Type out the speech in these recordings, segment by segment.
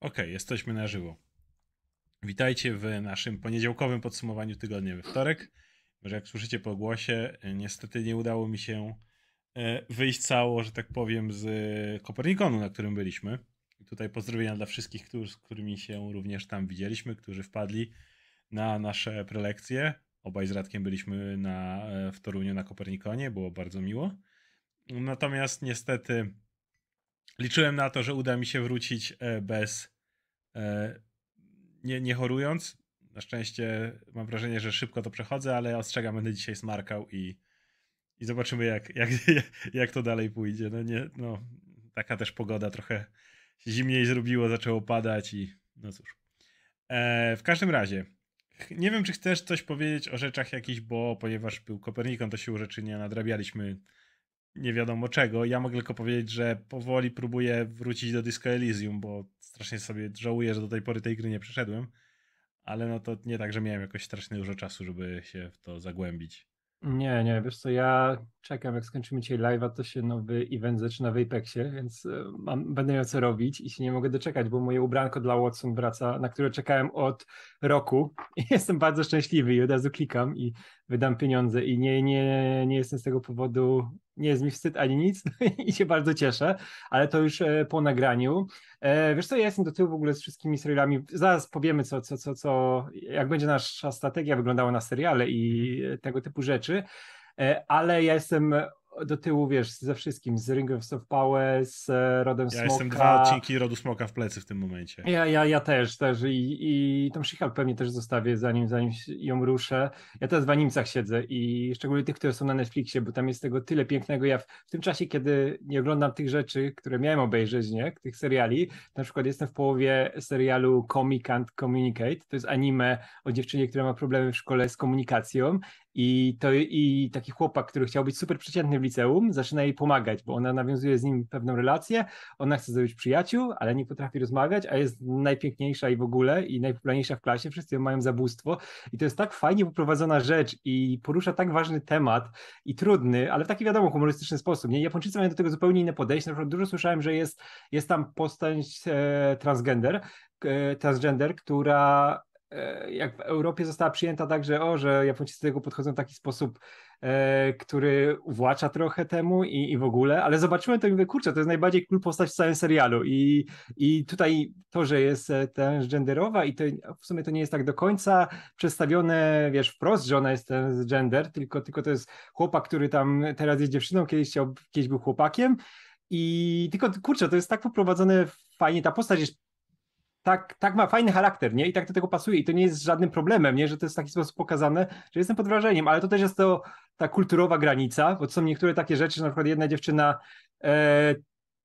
Okay, jesteśmy na żywo. Witajcie w naszym poniedziałkowym podsumowaniu tygodnia we wtorek. Może jak słyszycie po głosie, niestety nie udało mi się e, wyjść cało, że tak powiem, z Kopernikonu, na którym byliśmy. I tutaj pozdrowienia dla wszystkich, którzy, z którymi się również tam widzieliśmy, którzy wpadli na nasze prelekcje. Obaj z Radkiem byliśmy na, e, w Toruniu na Kopernikonie, było bardzo miło. Natomiast niestety liczyłem na to, że uda mi się wrócić e, bez e, nie, nie chorując. Na szczęście mam wrażenie, że szybko to przechodzę, ale ostrzegam, będę dzisiaj smarkał i, i zobaczymy, jak, jak, jak to dalej pójdzie. No, nie, no, taka też pogoda trochę zimniej zrobiło, zaczęło padać i no cóż. E, w każdym razie, nie wiem, czy chcesz coś powiedzieć o rzeczach jakichś, bo ponieważ był Kopernikon, to się rzeczy nie nadrabialiśmy nie wiadomo czego. Ja mogę tylko powiedzieć, że powoli próbuję wrócić do Disco Elysium, bo strasznie sobie żałuję, że do tej pory tej gry nie przeszedłem. Ale no to nie tak, że miałem jakoś strasznie dużo czasu, żeby się w to zagłębić. Nie, nie, wiesz co, ja czekam, jak skończymy dzisiaj live'a, to się nowy event zaczyna w Apexie, więc e, mam, będę miał co robić i się nie mogę doczekać, bo moje ubranko dla Watson wraca, na które czekałem od roku. Jestem bardzo szczęśliwy i od razu klikam i wydam pieniądze. I nie, nie, nie jestem z tego powodu, nie jest mi wstyd ani nic i się bardzo cieszę, ale to już e, po nagraniu. E, wiesz co, ja jestem do tyłu w ogóle z wszystkimi serialami, zaraz powiemy co, co, co, co jak będzie nasza strategia wyglądała na seriale i tego typu rzeczy, ale ja jestem do tyłu, wiesz, ze wszystkim, z Ring of Power, z e, Rodem ja Smoka. Ja jestem dwa odcinki Rodu Smoka w plecy w tym momencie. Ja, ja, ja też, też i, i tą Shihal pewnie też zostawię, zanim, zanim ją ruszę. Ja teraz w animcach siedzę i szczególnie tych, które są na Netflixie, bo tam jest tego tyle pięknego. Ja w, w tym czasie, kiedy nie oglądam tych rzeczy, które miałem obejrzeć, nie, tych seriali, na przykład jestem w połowie serialu Comic Can't Communicate, to jest anime o dziewczynie, która ma problemy w szkole z komunikacją i, to, I taki chłopak, który chciał być super przeciętny w liceum, zaczyna jej pomagać, bo ona nawiązuje z nim pewną relację, ona chce zrobić przyjaciół, ale nie potrafi rozmawiać, a jest najpiękniejsza i w ogóle i najpopularniejsza w klasie, wszyscy ją mają zabóstwo i to jest tak fajnie poprowadzona rzecz i porusza tak ważny temat i trudny, ale w taki wiadomo humorystyczny sposób. Nie? Japończycy mają do tego zupełnie inne podejście, na przykład dużo słyszałem, że jest, jest tam postać e, transgender, e, transgender, która jak w Europie została przyjęta tak, że o, że Japończycy do tego podchodzą w taki sposób, e, który uwłacza trochę temu i, i w ogóle, ale zobaczyłem to i mówię, kurczę, to jest najbardziej cool postać w całym serialu. I, i tutaj to, że jest e, transgenderowa i to w sumie to nie jest tak do końca przedstawione, wiesz, wprost, że ona jest transgender, tylko, tylko to jest chłopak, który tam teraz jest dziewczyną, kiedyś, chciał, kiedyś był chłopakiem. I tylko, kurczę, to jest tak poprowadzone fajnie, ta postać jest tak, tak ma fajny charakter, nie? I tak do tego pasuje i to nie jest żadnym problemem, nie? Że to jest w taki sposób pokazane, że jestem pod wrażeniem, ale to też jest to ta kulturowa granica, bo są niektóre takie rzeczy, że na przykład jedna dziewczyna e,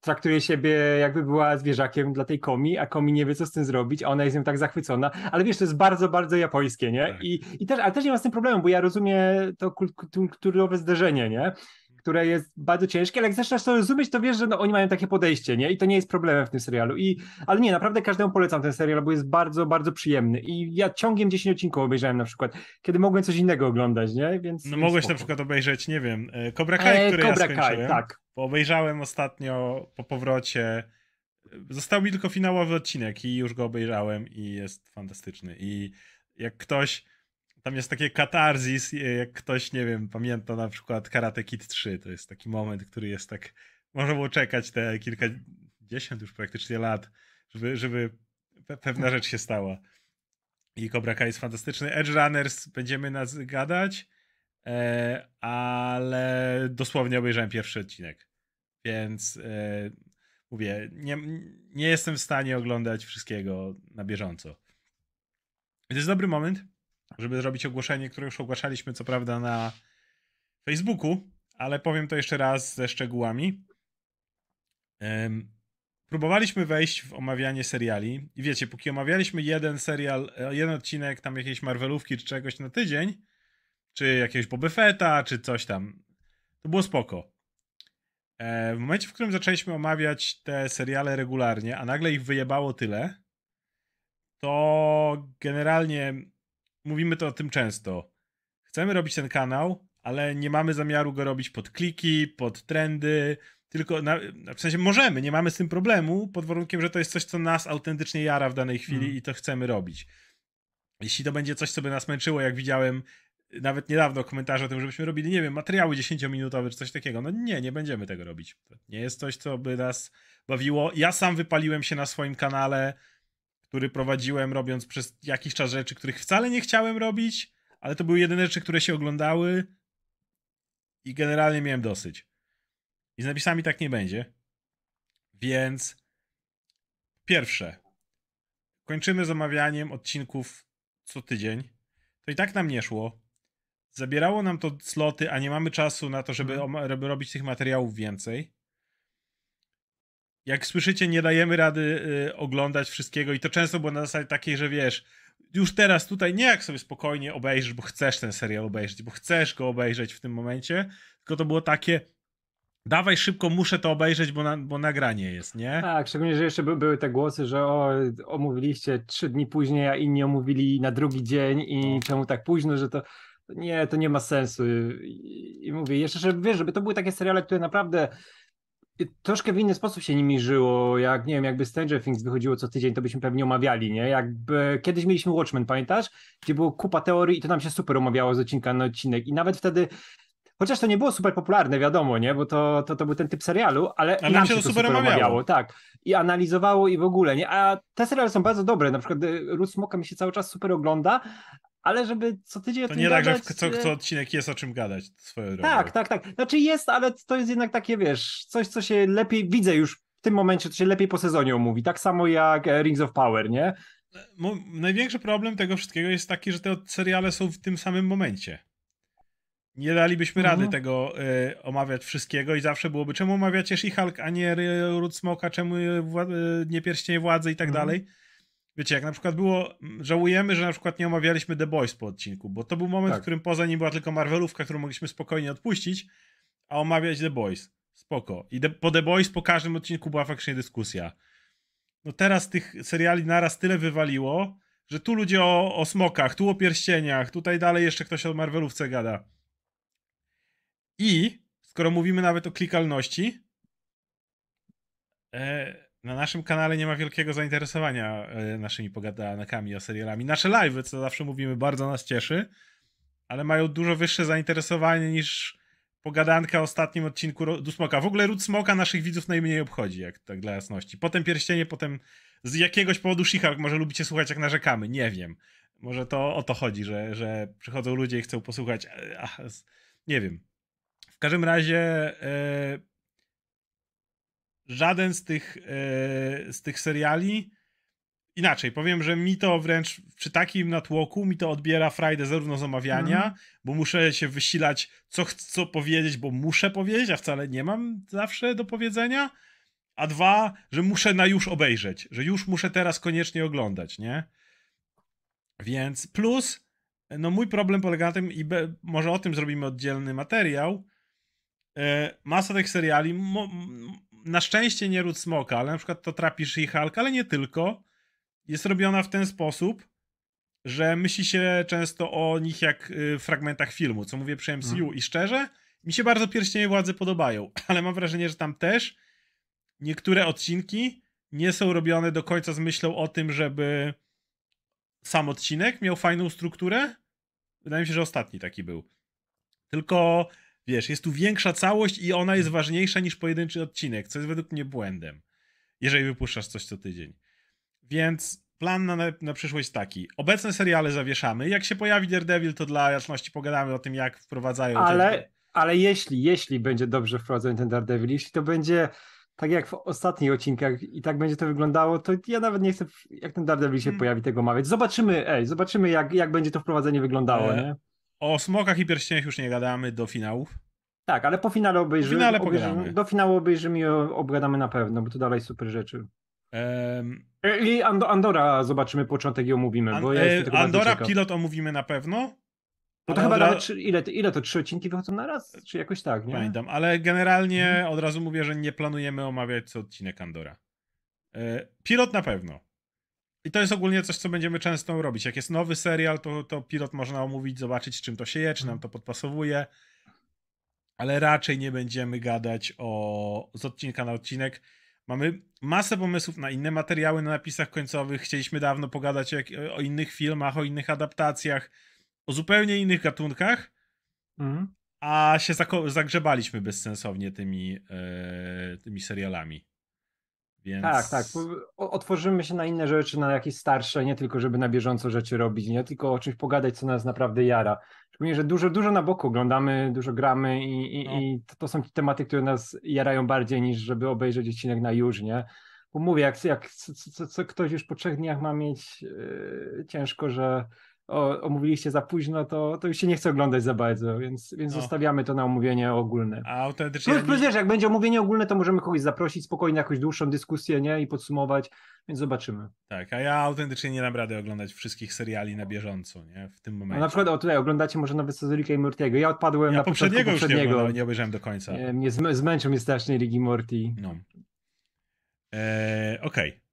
traktuje siebie jakby była zwierzakiem dla tej komi, a komi nie wie, co z tym zrobić, a ona jest nią tak zachwycona, ale wiesz, to jest bardzo, bardzo japońskie, nie? Tak. I, i też, ale też nie ma z tym problemu, bo ja rozumiem to kulturowe zderzenie, nie? Które jest bardzo ciężkie, ale jak zaczynasz to rozumieć, to wiesz, że no, oni mają takie podejście, nie? I to nie jest problemem w tym serialu. I, ale nie, naprawdę każdemu polecam ten serial, bo jest bardzo, bardzo przyjemny. I ja ciągiem 10 odcinków obejrzałem na przykład, kiedy mogłem coś innego oglądać, nie? Więc, no mogłeś spoko. na przykład obejrzeć, nie wiem, e, Cobra Kai, e, który Cobra ja skończyłem. Kai, tak. Bo obejrzałem ostatnio po powrocie Został mi tylko finałowy odcinek i już go obejrzałem i jest fantastyczny. I jak ktoś tam jest takie katarzis, jak ktoś, nie wiem, pamięta na przykład Karate Kid 3, to jest taki moment, który jest tak, można było czekać te kilkadziesiąt już praktycznie lat, żeby, żeby pewna rzecz się stała. I Cobra Kai jest fantastyczny. Edge Runners będziemy nas gadać, e, ale dosłownie obejrzałem pierwszy odcinek. Więc e, mówię, nie, nie jestem w stanie oglądać wszystkiego na bieżąco. To jest dobry moment, żeby zrobić ogłoszenie, które już ogłaszaliśmy, co prawda, na Facebooku, ale powiem to jeszcze raz ze szczegółami. Um, próbowaliśmy wejść w omawianie seriali i wiecie, póki omawialiśmy jeden serial, e, jeden odcinek tam jakiejś Marvelówki czy czegoś na tydzień, czy jakiegoś Boba czy coś tam, to było spoko. E, w momencie, w którym zaczęliśmy omawiać te seriale regularnie, a nagle ich wyjebało tyle, to generalnie mówimy to o tym często. Chcemy robić ten kanał, ale nie mamy zamiaru go robić pod kliki, pod trendy, tylko na, w sensie możemy, nie mamy z tym problemu, pod warunkiem, że to jest coś, co nas autentycznie jara w danej chwili mm. i to chcemy robić. Jeśli to będzie coś, co by nas męczyło, jak widziałem nawet niedawno komentarze o tym, żebyśmy robili, nie wiem, materiały 10-minutowe czy coś takiego. No nie, nie będziemy tego robić. To nie jest coś, co by nas bawiło. Ja sam wypaliłem się na swoim kanale, który prowadziłem, robiąc przez jakiś czas rzeczy, których wcale nie chciałem robić, ale to były jedyne rzeczy, które się oglądały i generalnie miałem dosyć. I z napisami tak nie będzie. Więc pierwsze, kończymy z omawianiem odcinków co tydzień. To i tak nam nie szło. Zabierało nam to sloty, a nie mamy czasu na to, żeby, mhm. żeby robić tych materiałów więcej. Jak słyszycie, nie dajemy rady y, oglądać wszystkiego i to często było na zasadzie takiej, że wiesz, już teraz tutaj nie jak sobie spokojnie obejrzysz, bo chcesz ten serial obejrzeć, bo chcesz go obejrzeć w tym momencie, tylko to było takie, dawaj szybko, muszę to obejrzeć, bo, na, bo nagranie jest, nie? Tak, szczególnie, że jeszcze by, były te głosy, że o, omówiliście trzy dni później, a inni omówili na drugi dzień i no. czemu tak późno, że to nie, to nie ma sensu. I, i mówię, jeszcze, że wiesz, żeby to były takie seriale, które naprawdę troszkę w inny sposób się nimi żyło, jak nie wiem, jakby Stranger Things wychodziło co tydzień, to byśmy pewnie omawiali, nie? Jakby kiedyś mieliśmy Watchmen, pamiętasz? Gdzie było kupa teorii i to nam się super omawiało z odcinka na odcinek i nawet wtedy Chociaż to nie było super popularne, wiadomo, nie? Bo to, to, to był ten typ serialu, ale, ale nam się to super omawiało. omawiało. Tak. I analizowało i w ogóle, nie? A te seriale są bardzo dobre. Na przykład y, Ruth Smoka mi się cały czas super ogląda, ale żeby co tydzień To nie tak, że co, co odcinek jest o czym gadać swoją drogą. Tak, tak, tak. Znaczy jest, ale to jest jednak takie, wiesz, coś, co się lepiej, widzę już w tym momencie, to się lepiej po sezonie omówi. Tak samo jak e, Rings of Power, nie? Największy problem tego wszystkiego jest taki, że te seriale są w tym samym momencie. Nie dalibyśmy mhm. rady tego y, omawiać wszystkiego i zawsze byłoby, czemu omawiacie She-Hulk, a nie Root Smoka, czemu y, nie Pierścienie Władzy i tak mhm. dalej wiecie, jak na przykład było, żałujemy, że na przykład nie omawialiśmy The Boys po odcinku, bo to był moment, tak. w którym poza nim była tylko Marvelówka, którą mogliśmy spokojnie odpuścić, a omawiać The Boys. Spoko. I de, po The Boys po każdym odcinku była faktycznie dyskusja. No teraz tych seriali naraz tyle wywaliło, że tu ludzie o, o smokach, tu o pierścieniach, tutaj dalej jeszcze ktoś o Marvelówce gada. I skoro mówimy nawet o klikalności, e, na naszym kanale nie ma wielkiego zainteresowania e, naszymi pogadankami o serialami. Nasze live, co zawsze mówimy, bardzo nas cieszy, ale mają dużo wyższe zainteresowanie niż pogadanka o ostatnim odcinku du Smoka. W ogóle Ród Smoka naszych widzów najmniej obchodzi, jak tak dla jasności. Potem Pierścienie, potem z jakiegoś powodu she może lubicie słuchać jak narzekamy, nie wiem. Może to o to chodzi, że, że przychodzą ludzie i chcą posłuchać. E, ach, nie wiem. W każdym razie e, żaden z tych, e, z tych seriali. Inaczej, powiem, że mi to wręcz przy takim natłoku mi to odbiera Friday zarówno z omawiania, mm. bo muszę się wysilać, co chcę powiedzieć, bo muszę powiedzieć, a wcale nie mam zawsze do powiedzenia. A dwa, że muszę na już obejrzeć, że już muszę teraz koniecznie oglądać, nie? Więc plus, no mój problem polega na tym, i be, może o tym zrobimy oddzielny materiał. E, masa tych seriali, mo, na szczęście nie ród smoka, ale na przykład to trapisz i Hulk, ale nie tylko, jest robiona w ten sposób, że myśli się często o nich jak y, fragmentach filmu, co mówię przy MCU hmm. i szczerze, mi się bardzo Pierścienie Władzy podobają, ale mam wrażenie, że tam też niektóre odcinki nie są robione do końca z myślą o tym, żeby sam odcinek miał fajną strukturę. Wydaje mi się, że ostatni taki był. Tylko Wiesz, jest tu większa całość i ona jest ważniejsza niż pojedynczy odcinek, co jest według mnie błędem, jeżeli wypuszczasz coś co tydzień. Więc plan na, na przyszłość jest taki. Obecne seriale zawieszamy. Jak się pojawi Daredevil, to dla jasności pogadamy o tym, jak wprowadzają... Ale, ale jeśli, jeśli będzie dobrze wprowadzony ten Daredevil, jeśli to będzie tak jak w ostatnich odcinkach i tak będzie to wyglądało, to ja nawet nie chcę, jak ten Daredevil się hmm. pojawi, tego omawiać. Zobaczymy, ej, zobaczymy jak, jak będzie to wprowadzenie wyglądało, e, nie? O smokach i pierścieniach już nie gadamy do finałów. Tak, ale po finale obejrzymy. Finale obejrzymy do finału obejrzymy i obgadamy na pewno, bo to dalej super rzeczy. Um, I Andora zobaczymy początek i omówimy. Bo ja e, Andora pilot omówimy na pewno. No to chyba ra... nawet, ile, ile to trzy odcinki wychodzą na raz? Czy jakoś tak, nie? Pamiętam, ale generalnie mhm. od razu mówię, że nie planujemy omawiać co odcinek Andora. E, pilot na pewno. I to jest ogólnie coś, co będziemy często robić. Jak jest nowy serial, to, to pilot można omówić, zobaczyć, z czym to się je, czy nam to podpasowuje. ale raczej nie będziemy gadać o, z odcinka na odcinek. Mamy masę pomysłów na inne materiały na napisach końcowych. Chcieliśmy dawno pogadać o, o innych filmach, o innych adaptacjach, o zupełnie innych gatunkach, mhm. a się zagrzebaliśmy bezsensownie tymi, e, tymi serialami. Więc... Tak, tak. Otworzymy się na inne rzeczy, na jakieś starsze, nie tylko żeby na bieżąco rzeczy robić, nie tylko o czymś pogadać, co nas naprawdę jara. Szczególnie, że dużo, dużo na boku oglądamy, dużo gramy i, i, no. i to są tematy, które nas jarają bardziej niż żeby obejrzeć odcinek na już, nie? Bo mówię, jak, jak co, co, co ktoś już po trzech dniach ma mieć yy, ciężko, że o, omówiliście za późno, to, to już się nie chce oglądać za bardzo, więc, więc no. zostawiamy to na omówienie ogólne. A autentycznie. Plus, plus wiesz, jak będzie omówienie ogólne, to możemy kogoś zaprosić spokojnie, jakąś dłuższą dyskusję, nie? I podsumować, więc zobaczymy. Tak, a ja autentycznie nie dam rady oglądać wszystkich seriali na bieżąco, nie? W tym momencie. No, na przykład, o tutaj oglądacie może nowy sezon Ricka i Mortiego. Ja odpadłem ja na poprzedniego. poprzedniego. Już nie, nie obejrzałem do końca. Nie, mnie zmęczył mnie strasznie Rick i Morty. No. Eee, Okej. Okay.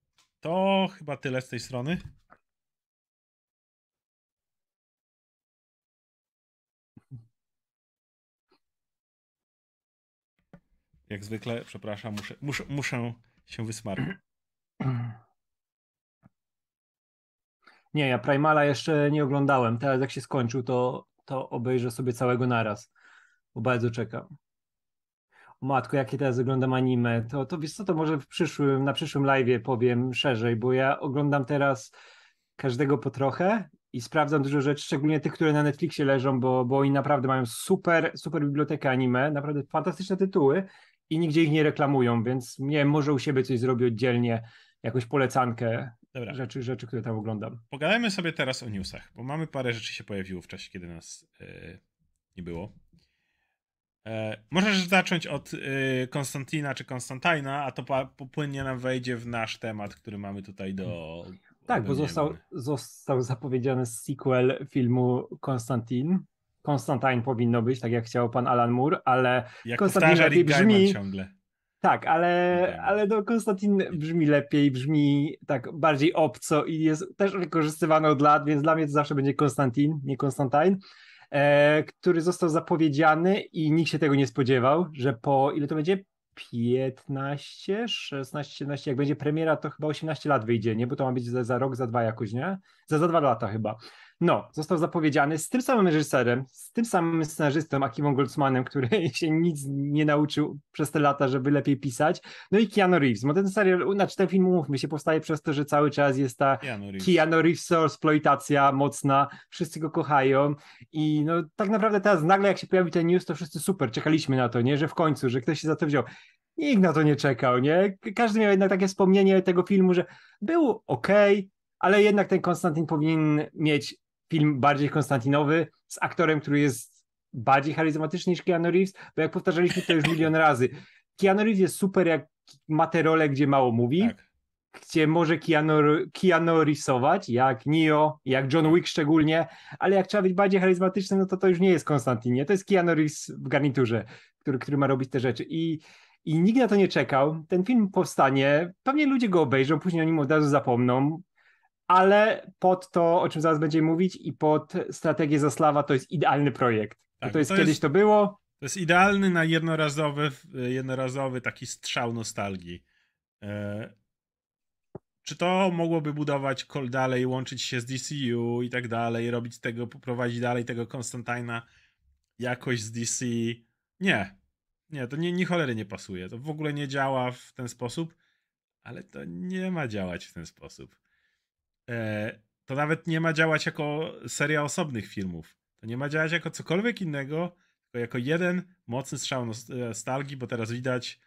To chyba tyle z tej strony. Jak zwykle, przepraszam, muszę, muszę, muszę się wysmarać. Nie, ja Primala jeszcze nie oglądałem. Teraz jak się skończył, to, to obejrzę sobie całego naraz, bo bardzo czekam. Matko, jakie teraz oglądam anime, to, to wiesz co, to może w przyszłym, na przyszłym live'ie powiem szerzej, bo ja oglądam teraz każdego po trochę i sprawdzam dużo rzeczy, szczególnie tych, które na Netflixie leżą, bo, bo oni naprawdę mają super, super bibliotekę anime, naprawdę fantastyczne tytuły i nigdzie ich nie reklamują, więc nie może u siebie coś zrobię oddzielnie, jakąś polecankę Dobra. Rzeczy, rzeczy, które tam oglądam. Pogadajmy sobie teraz o newsach, bo mamy parę rzeczy się pojawiło w czasie, kiedy nas yy, nie było. E, możesz zacząć od y, Konstantina czy Konstantina, a to popłynnie nam wejdzie w nasz temat, który mamy tutaj do. Tak, bo został, został zapowiedziany sequel filmu Konstantin. Konstantin powinno być, tak jak chciał pan Alan Moore, ale jak Konstantin lepiej brzmi. Ciągle. Tak, ale, ale no Konstantin brzmi lepiej, brzmi tak bardziej obco i jest też wykorzystywany od lat, więc dla mnie to zawsze będzie Konstantin, nie Konstantin, e, który został zapowiedziany i nikt się tego nie spodziewał, że po ile to będzie? 15, 16, 17, jak będzie premiera, to chyba 18 lat wyjdzie, nie? Bo to ma być za, za rok, za dwa jakoś, nie? Za, za dwa lata chyba. No, został zapowiedziany z tym samym reżyserem, z tym samym scenarzystą, Akimą Goldsmanem, który się nic nie nauczył przez te lata, żeby lepiej pisać. No i Keanu Reeves. Bo ten serial, znaczy ten film, umówmy się, powstaje przez to, że cały czas jest ta Keanu Reeves, Keanu Reeves eksploitacja mocna, wszyscy go kochają i no tak naprawdę teraz nagle jak się pojawi ten news, to wszyscy super, czekaliśmy na to, nie, że w końcu, że ktoś się za to wziął. Nikt na to nie czekał, nie? Każdy miał jednak takie wspomnienie tego filmu, że był ok, ale jednak ten Konstantin powinien mieć film bardziej konstantinowy z aktorem, który jest bardziej charyzmatyczny niż Keanu Reeves, bo jak powtarzaliśmy to już milion razy, Keanu Reeves jest super, jak ma te role, gdzie mało mówi, tak. gdzie może Keanu, Keanu Reevesować, jak Neo, jak John Wick szczególnie, ale jak trzeba być bardziej charyzmatyczny, no to to już nie jest Konstantin, nie? To jest Keanu Reeves w garniturze, który, który ma robić te rzeczy i i nikt na to nie czekał. Ten film powstanie, pewnie ludzie go obejrzą, później o nim od razu zapomną ale pod to, o czym zaraz będziemy mówić i pod strategię Zaslawa to jest idealny projekt. Tak, to jest to kiedyś jest, to było. To jest idealny na jednorazowy, jednorazowy taki strzał nostalgii. E, czy to mogłoby budować kol dalej, łączyć się z DCU i tak dalej, robić tego, poprowadzić dalej tego Konstantina jakoś z DC? Nie. Nie, to nie, nie cholery nie pasuje. To w ogóle nie działa w ten sposób, ale to nie ma działać w ten sposób. E, to nawet nie ma działać jako seria osobnych filmów. To nie ma działać jako cokolwiek innego, tylko jako jeden mocny strzał nostalgii, bo teraz widać,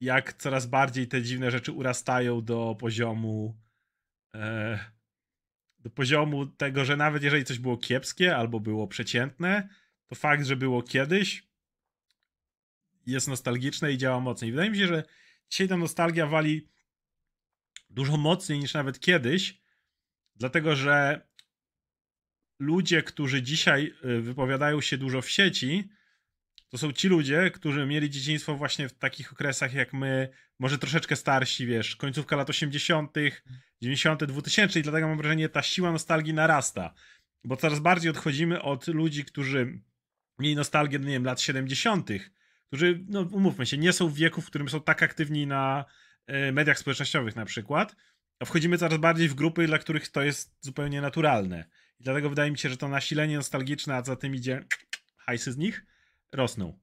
jak coraz bardziej te dziwne rzeczy urastają do poziomu. E, do poziomu tego, że nawet jeżeli coś było kiepskie albo było przeciętne, to fakt, że było kiedyś, jest nostalgiczne i działa mocniej. Wydaje mi się, że dzisiaj ta nostalgia wali dużo mocniej niż nawet kiedyś, dlatego że ludzie, którzy dzisiaj y, wypowiadają się dużo w sieci, to są ci ludzie, którzy mieli dzieciństwo właśnie w takich okresach jak my, może troszeczkę starsi, wiesz, końcówka lat 80., 90., 2000 i dlatego mam wrażenie, ta siła nostalgii narasta, bo coraz bardziej odchodzimy od ludzi, którzy mieli nostalgię, nie wiem, lat 70., którzy, no umówmy się, nie są w wieku, w którym są tak aktywni na mediach społecznościowych na przykład, wchodzimy coraz bardziej w grupy, dla których to jest zupełnie naturalne. I dlatego wydaje mi się, że to nasilenie nostalgiczne, a za tym idzie hajsy z nich, rosną.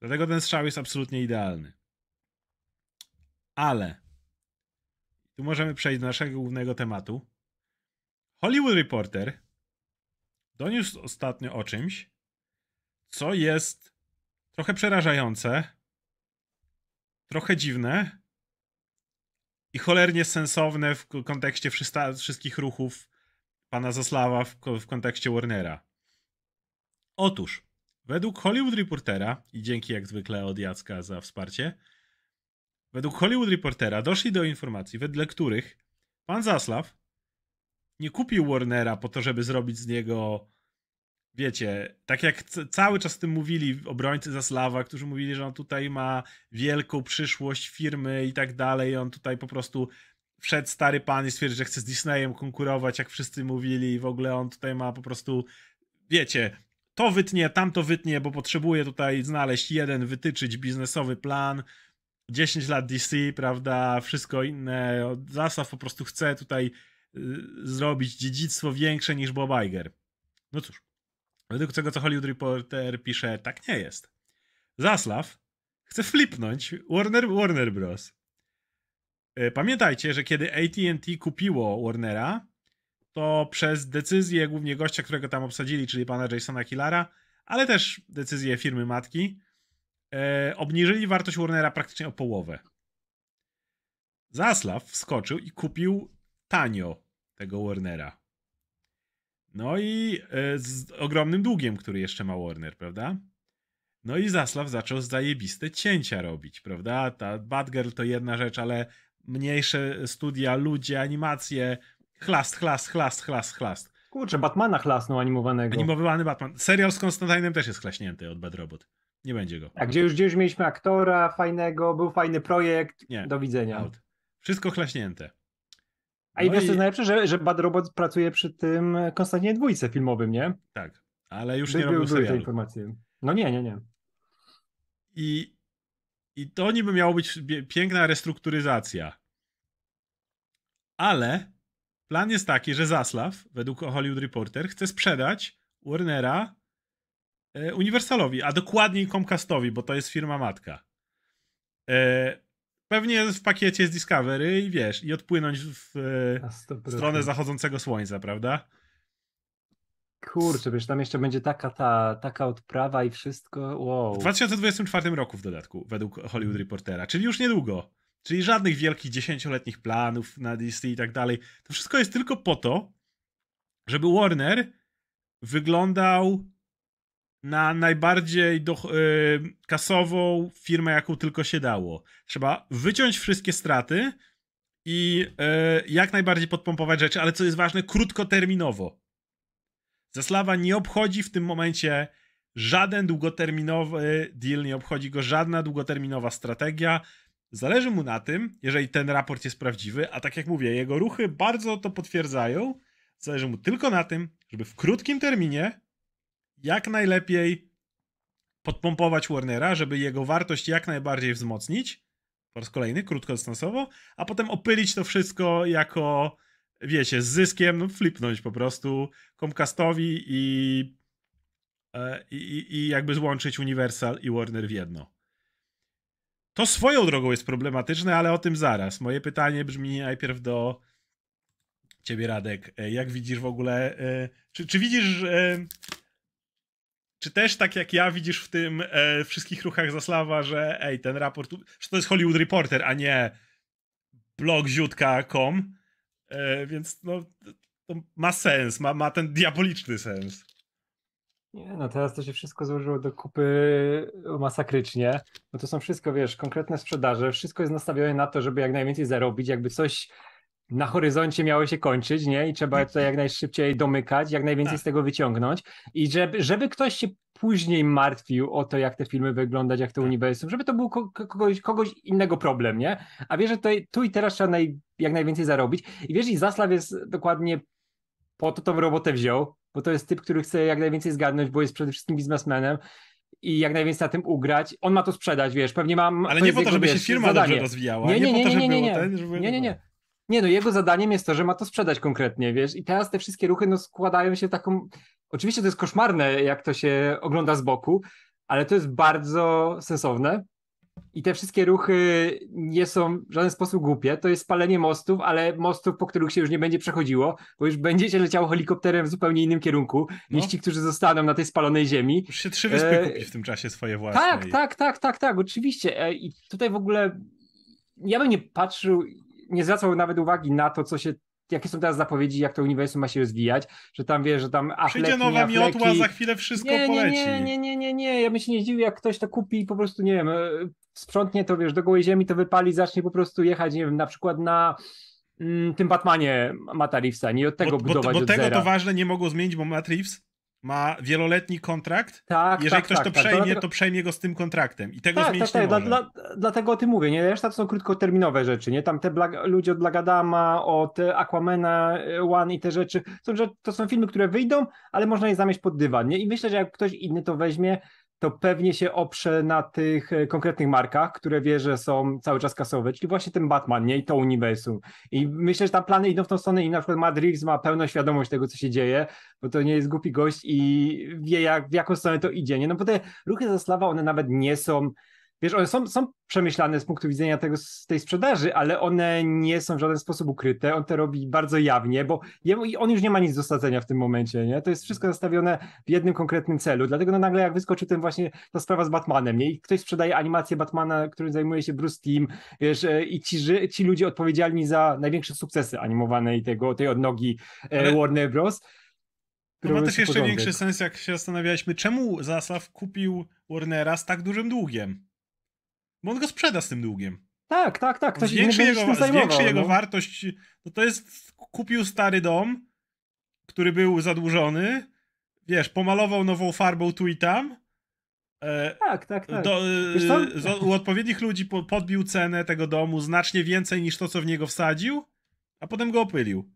Dlatego ten strzał jest absolutnie idealny. Ale tu możemy przejść do naszego głównego tematu. Hollywood Reporter doniósł ostatnio o czymś, co jest trochę przerażające, trochę dziwne i cholernie sensowne w kontekście wszystkich ruchów pana Zaslawa w, kontekście Warnera. Otóż, według Hollywood Reportera, i dzięki jak zwykle od Jacka za wsparcie, według Hollywood Reportera doszli do informacji, wedle których pan Zaslaw nie kupił Warnera po to, żeby zrobić z niego wiecie, tak jak cały czas tym mówili obrońcy Zaslawa, którzy mówili, że on tutaj ma wielką przyszłość firmy i tak dalej, on tutaj po prostu wszedł stary pan i stwierdził, że chce z Disneyem konkurować, jak wszyscy mówili i w ogóle on tutaj ma po prostu, wiecie, to wytnie, tamto wytnie, bo potrzebuje tutaj znaleźć jeden, wytyczyć biznesowy plan, 10 lat DC, prawda, wszystko inne, Zaslaw po prostu chce tutaj y, zrobić dziedzictwo większe niż Bob Iger. No cóż, według tego, co Hollywood Reporter pisze, tak nie jest. Zaslaw chce flipnąć Warner, Warner Bros. E, pamiętajcie, że kiedy AT&T kupiło Warnera, to przez decyzję głównie gościa, którego tam obsadzili, czyli pana Jasona Killara, ale też decyzję firmy matki, e, obniżyli wartość Warnera praktycznie o połowę. Zaslaw wskoczył i kupił tanio tego Warnera. No i e, z ogromnym długiem, który jeszcze ma Warner, prawda? No i Zaslaw zaczął zajebiste cięcia robić, prawda? Ta Batgirl to jedna rzecz, ale mniejsze studia, ludzie, animacje, chlast, chlast, chlast, chlast, chlast. Kurczę, Batmana chlasnął animowanego. Animowany Batman. Serial z Konstantinem też jest chlaśnięty od Bad Robot. Nie będzie go. A gdzie już, gdzie już mieliśmy aktora fajnego, był fajny projekt. Nie. Do widzenia. Out. Wszystko chlaśnięte. A no i wiesz, co jest najlepsze, że, że Bad Robot pracuje przy tym Konstantinie dwójce filmowym, nie? Tak, ale już By, nie robił serialu. te informacje. No nie, nie, nie. I, I to niby miało być piękna restrukturyzacja. Ale plan jest taki, że Zaslav, według Hollywood Reporter, chce sprzedać Warnera e, Universalowi, a dokładniej Comcastowi, bo to jest firma matka. Pewnie w pakiecie z Discovery i wiesz, i odpłynąć w stronę zachodzącego słońca, prawda? Kurczę, wiesz, tam jeszcze będzie taka ta, taka odprawa i wszystko, wow. W 2024 roku w dodatku, według Hollywood Reportera, czyli już niedługo. Czyli żadnych wielkich dziesięcioletnich planów na DC i tak dalej. To wszystko jest tylko po to, żeby Warner wyglądał na najbardziej do, yy, kasową firmę, jaką tylko się dało. Trzeba wyciąć wszystkie straty i yy, jak najbardziej podpompować rzeczy, ale co jest ważne, krótkoterminowo. Zaslawa nie obchodzi w tym momencie żaden długoterminowy deal, nie obchodzi go żadna długoterminowa strategia. Zależy mu na tym, jeżeli ten raport jest prawdziwy, a tak jak mówię, jego ruchy bardzo to potwierdzają. Zależy mu tylko na tym, żeby w krótkim terminie jak najlepiej podpompować Warnera, żeby jego wartość jak najbardziej wzmocnić, po raz kolejny, krótkodystansowo, a potem opylić to wszystko jako, wiecie, z zyskiem, no flipnąć po prostu Comcastowi i, e, i, i jakby złączyć Universal i Warner w jedno. To swoją drogą jest problematyczne, ale o tym zaraz. Moje pytanie brzmi najpierw do ciebie, Radek. E, jak widzisz w ogóle, e, czy, czy widzisz czy też tak jak ja widzisz w tym e, wszystkich ruchach Zaslawa, że ej, ten raport, że to jest Hollywood Reporter, a nie blog ziutka.com, e, więc no to ma sens, ma, ma ten diaboliczny sens. Nie, no teraz to się wszystko złożyło do kupy masakrycznie. No to są wszystko, wiesz, konkretne sprzedaże, wszystko jest nastawione na to, żeby jak najwięcej zarobić, jakby coś na horyzoncie miało się kończyć, nie? I trzeba to jak najszybciej domykać, jak najwięcej tak. z tego wyciągnąć. I żeby, żeby ktoś się później martwił o to, jak te filmy wyglądać, jak to tak. uniwersum, żeby to był kogoś, kogoś innego problem, nie? A wiesz, że tutaj, tu i teraz trzeba naj, jak najwięcej zarobić. I wiesz, i Zaslaw jest dokładnie po to tą robotę wziął, bo to jest typ, który chce jak najwięcej zgadnąć, bo jest przede wszystkim biznesmenem i jak najwięcej na tym ugrać. On ma to sprzedać, wiesz, pewnie mam... Ale nie po to, żeby wiesz, się firma zadanie. dobrze rozwijała, nie, nie, nie, nie, nie, nie, nie, ten, żeby... nie, nie, nie. Nie, no jego zadaniem jest to, że ma to sprzedać konkretnie, wiesz, i teraz te wszystkie ruchy no składają się w taką... Oczywiście to jest koszmarne, jak to się ogląda z boku, ale to jest bardzo sensowne, i te wszystkie ruchy nie są w żaden sposób głupie. To jest spalenie mostów, ale mostów, po których się już nie będzie przechodziło, bo już będzie się leciało helikopterem w zupełnie innym kierunku no. niż ci, którzy zostaną na tej spalonej ziemi. Już się trzy wyspy e... kupi w tym czasie swoje własne. Tak, tak, tak, tak, tak, oczywiście. E, I tutaj w ogóle ja bym nie patrzył, nie zwracał nawet uwagi na to, co się jakie są teraz zapowiedzi, jak to uniwersum ma się rozwijać, że tam wiesz, że tam Przyjdzie nowa miotła, za chwilę wszystko nie, poleci. Nie, nie, nie, nie, nie, ja bym się nie zdziwił, jak ktoś to kupi i po prostu, nie wiem, e, sprzątnie to, wiesz, do gołej ziemi, to wypali, zacznie po prostu jechać, nie wiem, na przykład na mm, tym Batmanie Matt Reevesa, nie od tego bo, budować bo, bo tego zera. to ważne nie mogło zmienić, bo Matt Reeves ma wieloletni kontrakt. Tak, Jeżeli tak, ktoś tak, to tak, przejmie, to przejmie go z tym kontraktem. I tego tak, zmienić tak, nie tak. Dla, dlatego o tym mówię. Nie? Reszta to są krótkoterminowe rzeczy. Nie? Tam te blag, ludzie od Blagadama, od Aquamena e, One i te rzeczy. Są, że to są filmy, które wyjdą, ale można je zamieść pod dywan. Nie? I myślę, że jak ktoś inny to weźmie, to pewnie się oprze na tych e, konkretnych markach, które wie, że są cały czas kasowe, czyli właśnie ten Batman, nie? I to uniwersum. I myślę, że tam plany idą w tą stronę i na przykład Matt ma pełną świadomość tego, co się dzieje, bo to nie jest głupi gość i wie, jak, w jaką stronę to idzie, nie? No bo te ruchy Zaslawa, one nawet nie są wiesz, one są, są przemyślane z punktu widzenia tego, z tej sprzedaży, ale one nie są w żaden sposób ukryte. On to robi bardzo jawnie, bo on już nie ma nic do stracenia w tym momencie, nie? To jest wszystko zastawione w jednym konkretnym celu. Dlatego no nagle jak wyskoczył ten właśnie ta sprawa z Batmanem, nie? I ktoś sprzedaje animację Batmana, którym zajmuje się Bruce Team, wiesz, e, i ci, ci ludzie odpowiedzialni za największe sukcesy animowane i tego, tej odnogi e, ale... Warner Bros. To ma też jeszcze porządek. większy sens, jak się zastanawialiśmy, czemu Zaslav kupił Warnera z tak dużym długiem? Bo on go sprzeda z tym długiem. Tak, tak, tak. Ktoś zwiększy jego, zwiększy jego no. wartość. No to jest, kupił stary dom, który był zadłużony, wiesz, pomalował nową farbą tu i tam. E, tak, tak, tak. Do, e, u odpowiednich ludzi po, podbił cenę tego domu znacznie więcej niż to, co w niego wsadził, a potem go opylił.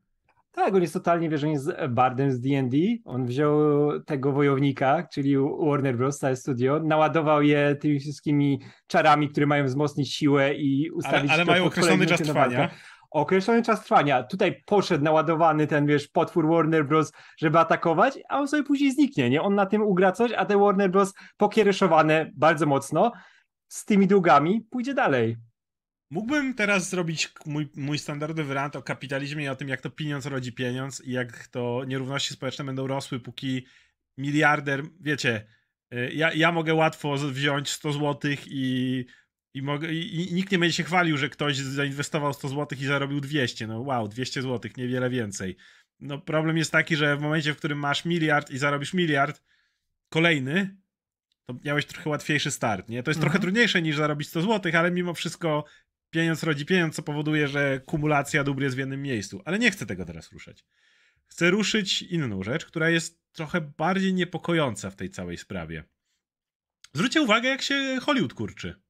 Tak, on jest totalnie, wiesz, on jest bardem z D&D. On wziął tego wojownika, czyli Warner Bros. całe studio, naładował je tymi wszystkimi czarami, które mają wzmocnić siłę i ustawić... Ale, ale mają określony czas trwania. Określony czas trwania. Tutaj poszedł naładowany ten, wiesz, potwór Warner Bros., żeby atakować, a on sobie później zniknie, nie? On na tym ugra coś, a te Warner Bros. pokiereszowane bardzo mocno z tymi długami pójdzie dalej. Mógłbym teraz zrobić mój, mój standardowy rant o kapitalizmie i o tym, jak to pieniądz rodzi pieniądz i jak to nierówności społeczne będą rosły, póki miliarder, wiecie, y, ja, ja mogę łatwo wziąć 100 zł i, i, mogę, i, i nikt nie będzie się chwalił, że ktoś zainwestował 100 zł i zarobił 200. No wow, 200 zł, niewiele więcej. No problem jest taki, że w momencie, w którym masz miliard i zarobisz miliard, kolejny, to miałeś trochę łatwiejszy start, nie? To jest mhm. trochę trudniejsze niż zarobić 100 zł, ale mimo wszystko pieniądz rodzi pieniądz, co powoduje, że kumulacja dóbr jest w jednym miejscu. Ale nie chcę tego teraz ruszać. Chcę ruszyć inną rzecz, która jest trochę bardziej niepokojąca w tej całej sprawie. Zwróćcie uwagę, jak się Hollywood kurczy.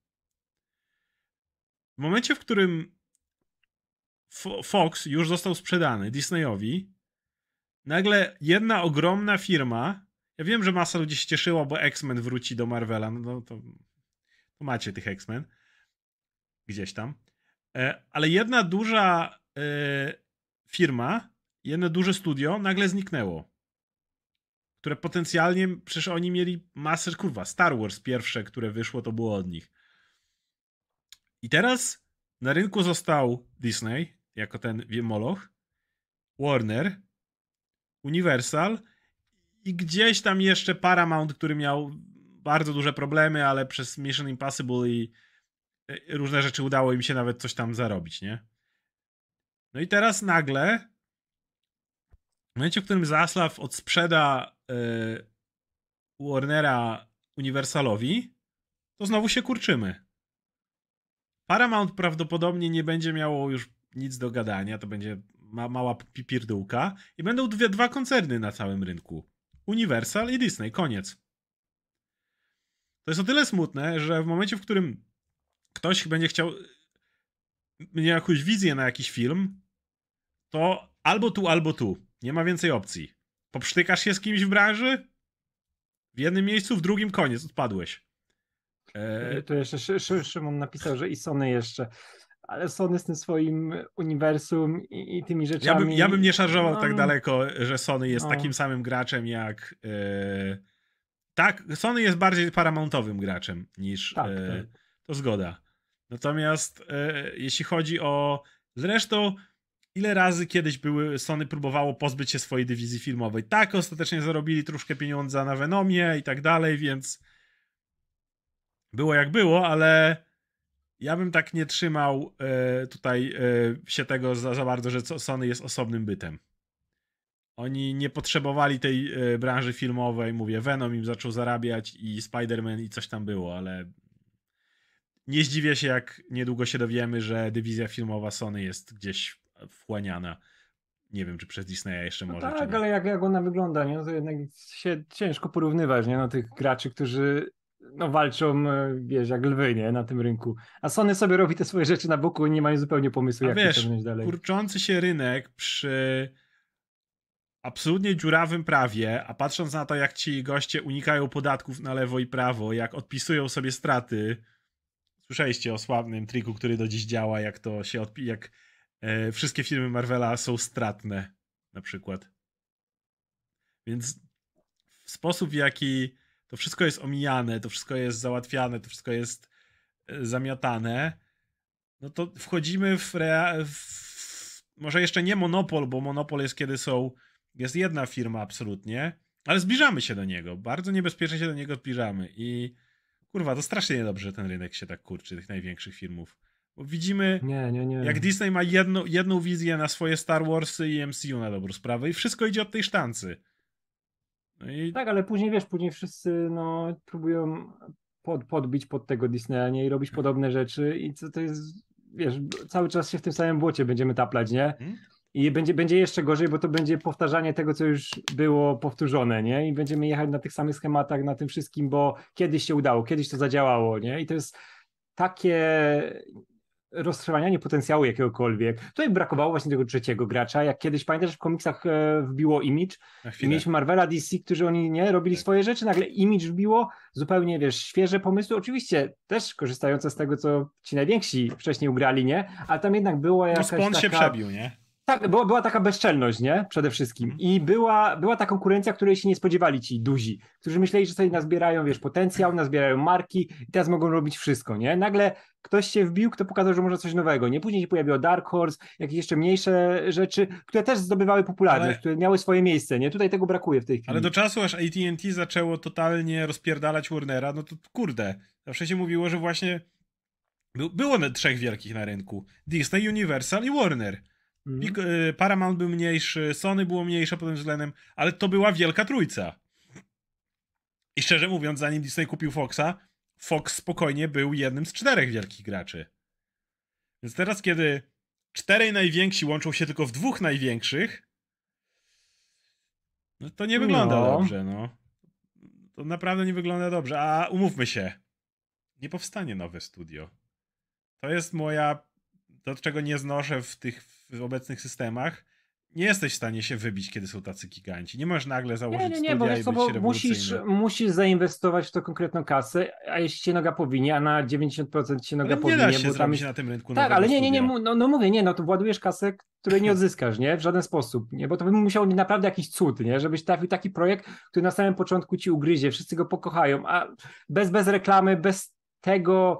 W momencie, w którym Fox już został sprzedany Disneyowi, nagle jedna ogromna firma. Ja wiem, że masa ludzi się cieszyła, bo X-Men wróci do Marvela. No to, to macie tych X-Men gdzieś tam. E, ale jedna duża e, firma, jedno duże studio nagle zniknęło. Które potencjalnie, przecież oni mieli masę, kurwa, Star Wars pierwsze, które wyszło, to było od nich. I teraz na rynku został Disney, jako ten moloch, Warner, Universal i gdzieś tam jeszcze Paramount, który miał bardzo duże problemy, ale przez Mission Impossible i różne rzeczy udało im się nawet coś tam zarobić, nie? No i teraz nagle w momencie, w którym Zaslav odsprzeda yy, Warnera Universalowi, to znowu się kurczymy. Paramount prawdopodobnie nie będzie miało już nic do gadania, to będzie ma, mała pipirdółka i będą dwie, dwa koncerny na całym rynku. Universal i Disney, koniec. To jest o tyle smutne, że w momencie, w którym ktoś będzie chciał mieć jakąś wizję na jakiś film, to albo tu, albo tu. Nie ma więcej opcji. poprztykasz się z kimś w branży, w jednym miejscu, w drugim koniec, odpadłeś. E... Tu jeszcze Szymon napisał, że i Sony jeszcze ale Sony z tym swoim uniwersum i, i tymi rzeczami. Ja bym, ja bym nie szarżował no, tak daleko, że Sony jest no. takim samym graczem jak. Yy... Tak, Sony jest bardziej paramountowym graczem niż. Tak, yy... tak. To zgoda. Natomiast yy, jeśli chodzi o. Zresztą. Ile razy kiedyś były Sony próbowało pozbyć się swojej dywizji filmowej? Tak, ostatecznie zarobili troszkę pieniądza na Venomie i tak dalej, więc było jak było, ale ja bym tak nie trzymał e, tutaj e, się tego za, za bardzo, że Sony jest osobnym bytem. Oni nie potrzebowali tej e, branży filmowej, mówię, Venom im zaczął zarabiać i Spider-Man i coś tam było, ale nie zdziwię się, jak niedługo się dowiemy, że dywizja filmowa Sony jest gdzieś wchłaniana. Nie wiem, czy przez Disneya jeszcze no może. Tak, ale jak, jak ona wygląda, nie? No to jednak się ciężko porównywać, nie? No, tych graczy, którzy no, walczą, e, wiesz, jak lwy, nie, na tym rynku. A Sony sobie robi te swoje rzeczy na boku i nie mają zupełnie pomysłu, A jak wiesz, to dalej. kurczący się rynek przy absolutnie dziurawym prawie, a patrząc na to, jak ci goście unikają podatków na lewo i prawo, jak odpisują sobie straty, słyszeliście o sławnym triku, który do dziś działa, jak to się odpi- jak e, wszystkie filmy Marvela są stratne, na przykład. Więc w sposób, w jaki to wszystko jest omijane, to wszystko jest załatwiane, to wszystko jest e, zamiatane, no to wchodzimy w, rea- w może jeszcze nie monopol, bo monopol jest kiedy są, jest jedna firma absolutnie, ale zbliżamy się do niego, bardzo niebezpiecznie się do niego zbliżamy i kurwa, to strasznie niedobrze, że ten rynek się tak kurczy, tych największych filmów. Bo widzimy, nie, nie, nie. jak Disney ma jedno, jedną wizję na swoje Star Warsy i MCU na dobrą sprawę i wszystko idzie od tej sztancy. No i... Tak, ale później wiesz, później wszyscy no, próbują pod, podbić pod tego Disneya nie? i robić podobne rzeczy i co to jest, wiesz, cały czas się w tym samym błocie będziemy taplać, nie? Hmm? I będzie, będzie jeszcze gorzej, bo to będzie powtarzanie tego, co już było powtórzone, nie? I będziemy jechać na tych samych schematach, na tym wszystkim, bo kiedyś się udało, kiedyś to zadziałało, nie? I to jest takie roztrwanianie potencjału jakiegokolwiek. Tutaj brakowało właśnie tego trzeciego gracza, jak kiedyś pamiętasz w komiksach e, wbiło Image mieliśmy Marvela, DC, którzy oni nie robili tak. swoje rzeczy, nagle Image wbiło, zupełnie wiesz, świeże pomysły, oczywiście też korzystające z tego, co ci najwięksi wcześniej ugrali, nie? Ale tam jednak było jakaś no, taka... się przebił, nie? Tak, była, była taka bezczelność, nie? Przede wszystkim. I była, była ta konkurencja, której się nie spodziewali ci duzi, którzy myśleli, że sobie nazbierają, wiesz, potencjał, nazbierają marki i teraz mogą robić wszystko, nie? Nagle ktoś się wbił, kto pokazał, że może coś nowego, nie? Później się pojawiło Dark Horse, jakieś jeszcze mniejsze rzeczy, które też zdobywały popularność, ale... które miały swoje miejsce, nie? Tutaj tego brakuje w tej chwili. Ale do czasu, aż AT&T zaczęło totalnie rozpierdalać Warnera, no to kurde, zawsze się mówiło, że właśnie było trzech wielkich na rynku. Disney, Universal i Warner. Mhm. Y, Paramount był mniejszy, Sony było mniejsze pod tym względem, ale to była wielka trójca. I szczerze mówiąc, zanim Disney kupił Foxa, Fox spokojnie był jednym z czterech wielkich graczy. Więc teraz, kiedy czterej najwięksi łączą się tylko w dwóch największych, no to nie wygląda no. dobrze, no. To naprawdę nie wygląda dobrze. A umówmy się, nie powstanie nowe studio. To jest moja. To, czego nie znoszę w tych w obecnych systemach, nie jesteś w stanie się wybić, kiedy są tacy giganci. Nie możesz nagle założyć nie, nie, nie, studia bo, i być musisz, musisz zainwestować w to konkretną kasę, a jeśli się noga powinie, a na 90% się noga ale powinie. Nie da się bo tam jest... na tym rynku Tak, ale nie, nie, nie, no, no mówię, nie, no to władujesz kasę, której nie odzyskasz, nie? W żaden sposób, nie? Bo to by musiał naprawdę jakiś cud, nie? Żebyś trafił taki projekt, który na samym początku ci ugryzie, wszyscy go pokochają, a bez, bez reklamy, bez tego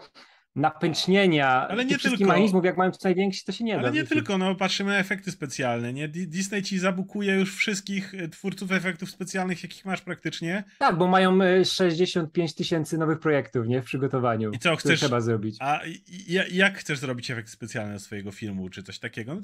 napęcznienia ale nie wszystkich mechanizmów, jak mają tutaj najwięksi, to się nie ale da. Ale nie tylko, no patrzymy na efekty specjalne, nie? Disney ci zabukuje już wszystkich e, twórców efektów specjalnych, jakich masz praktycznie. Tak, bo mają 65 e, tysięcy nowych projektów, nie? W przygotowaniu. I co chcesz? trzeba zrobić. A jak chcesz zrobić efekty specjalne do swojego filmu, czy coś takiego? No,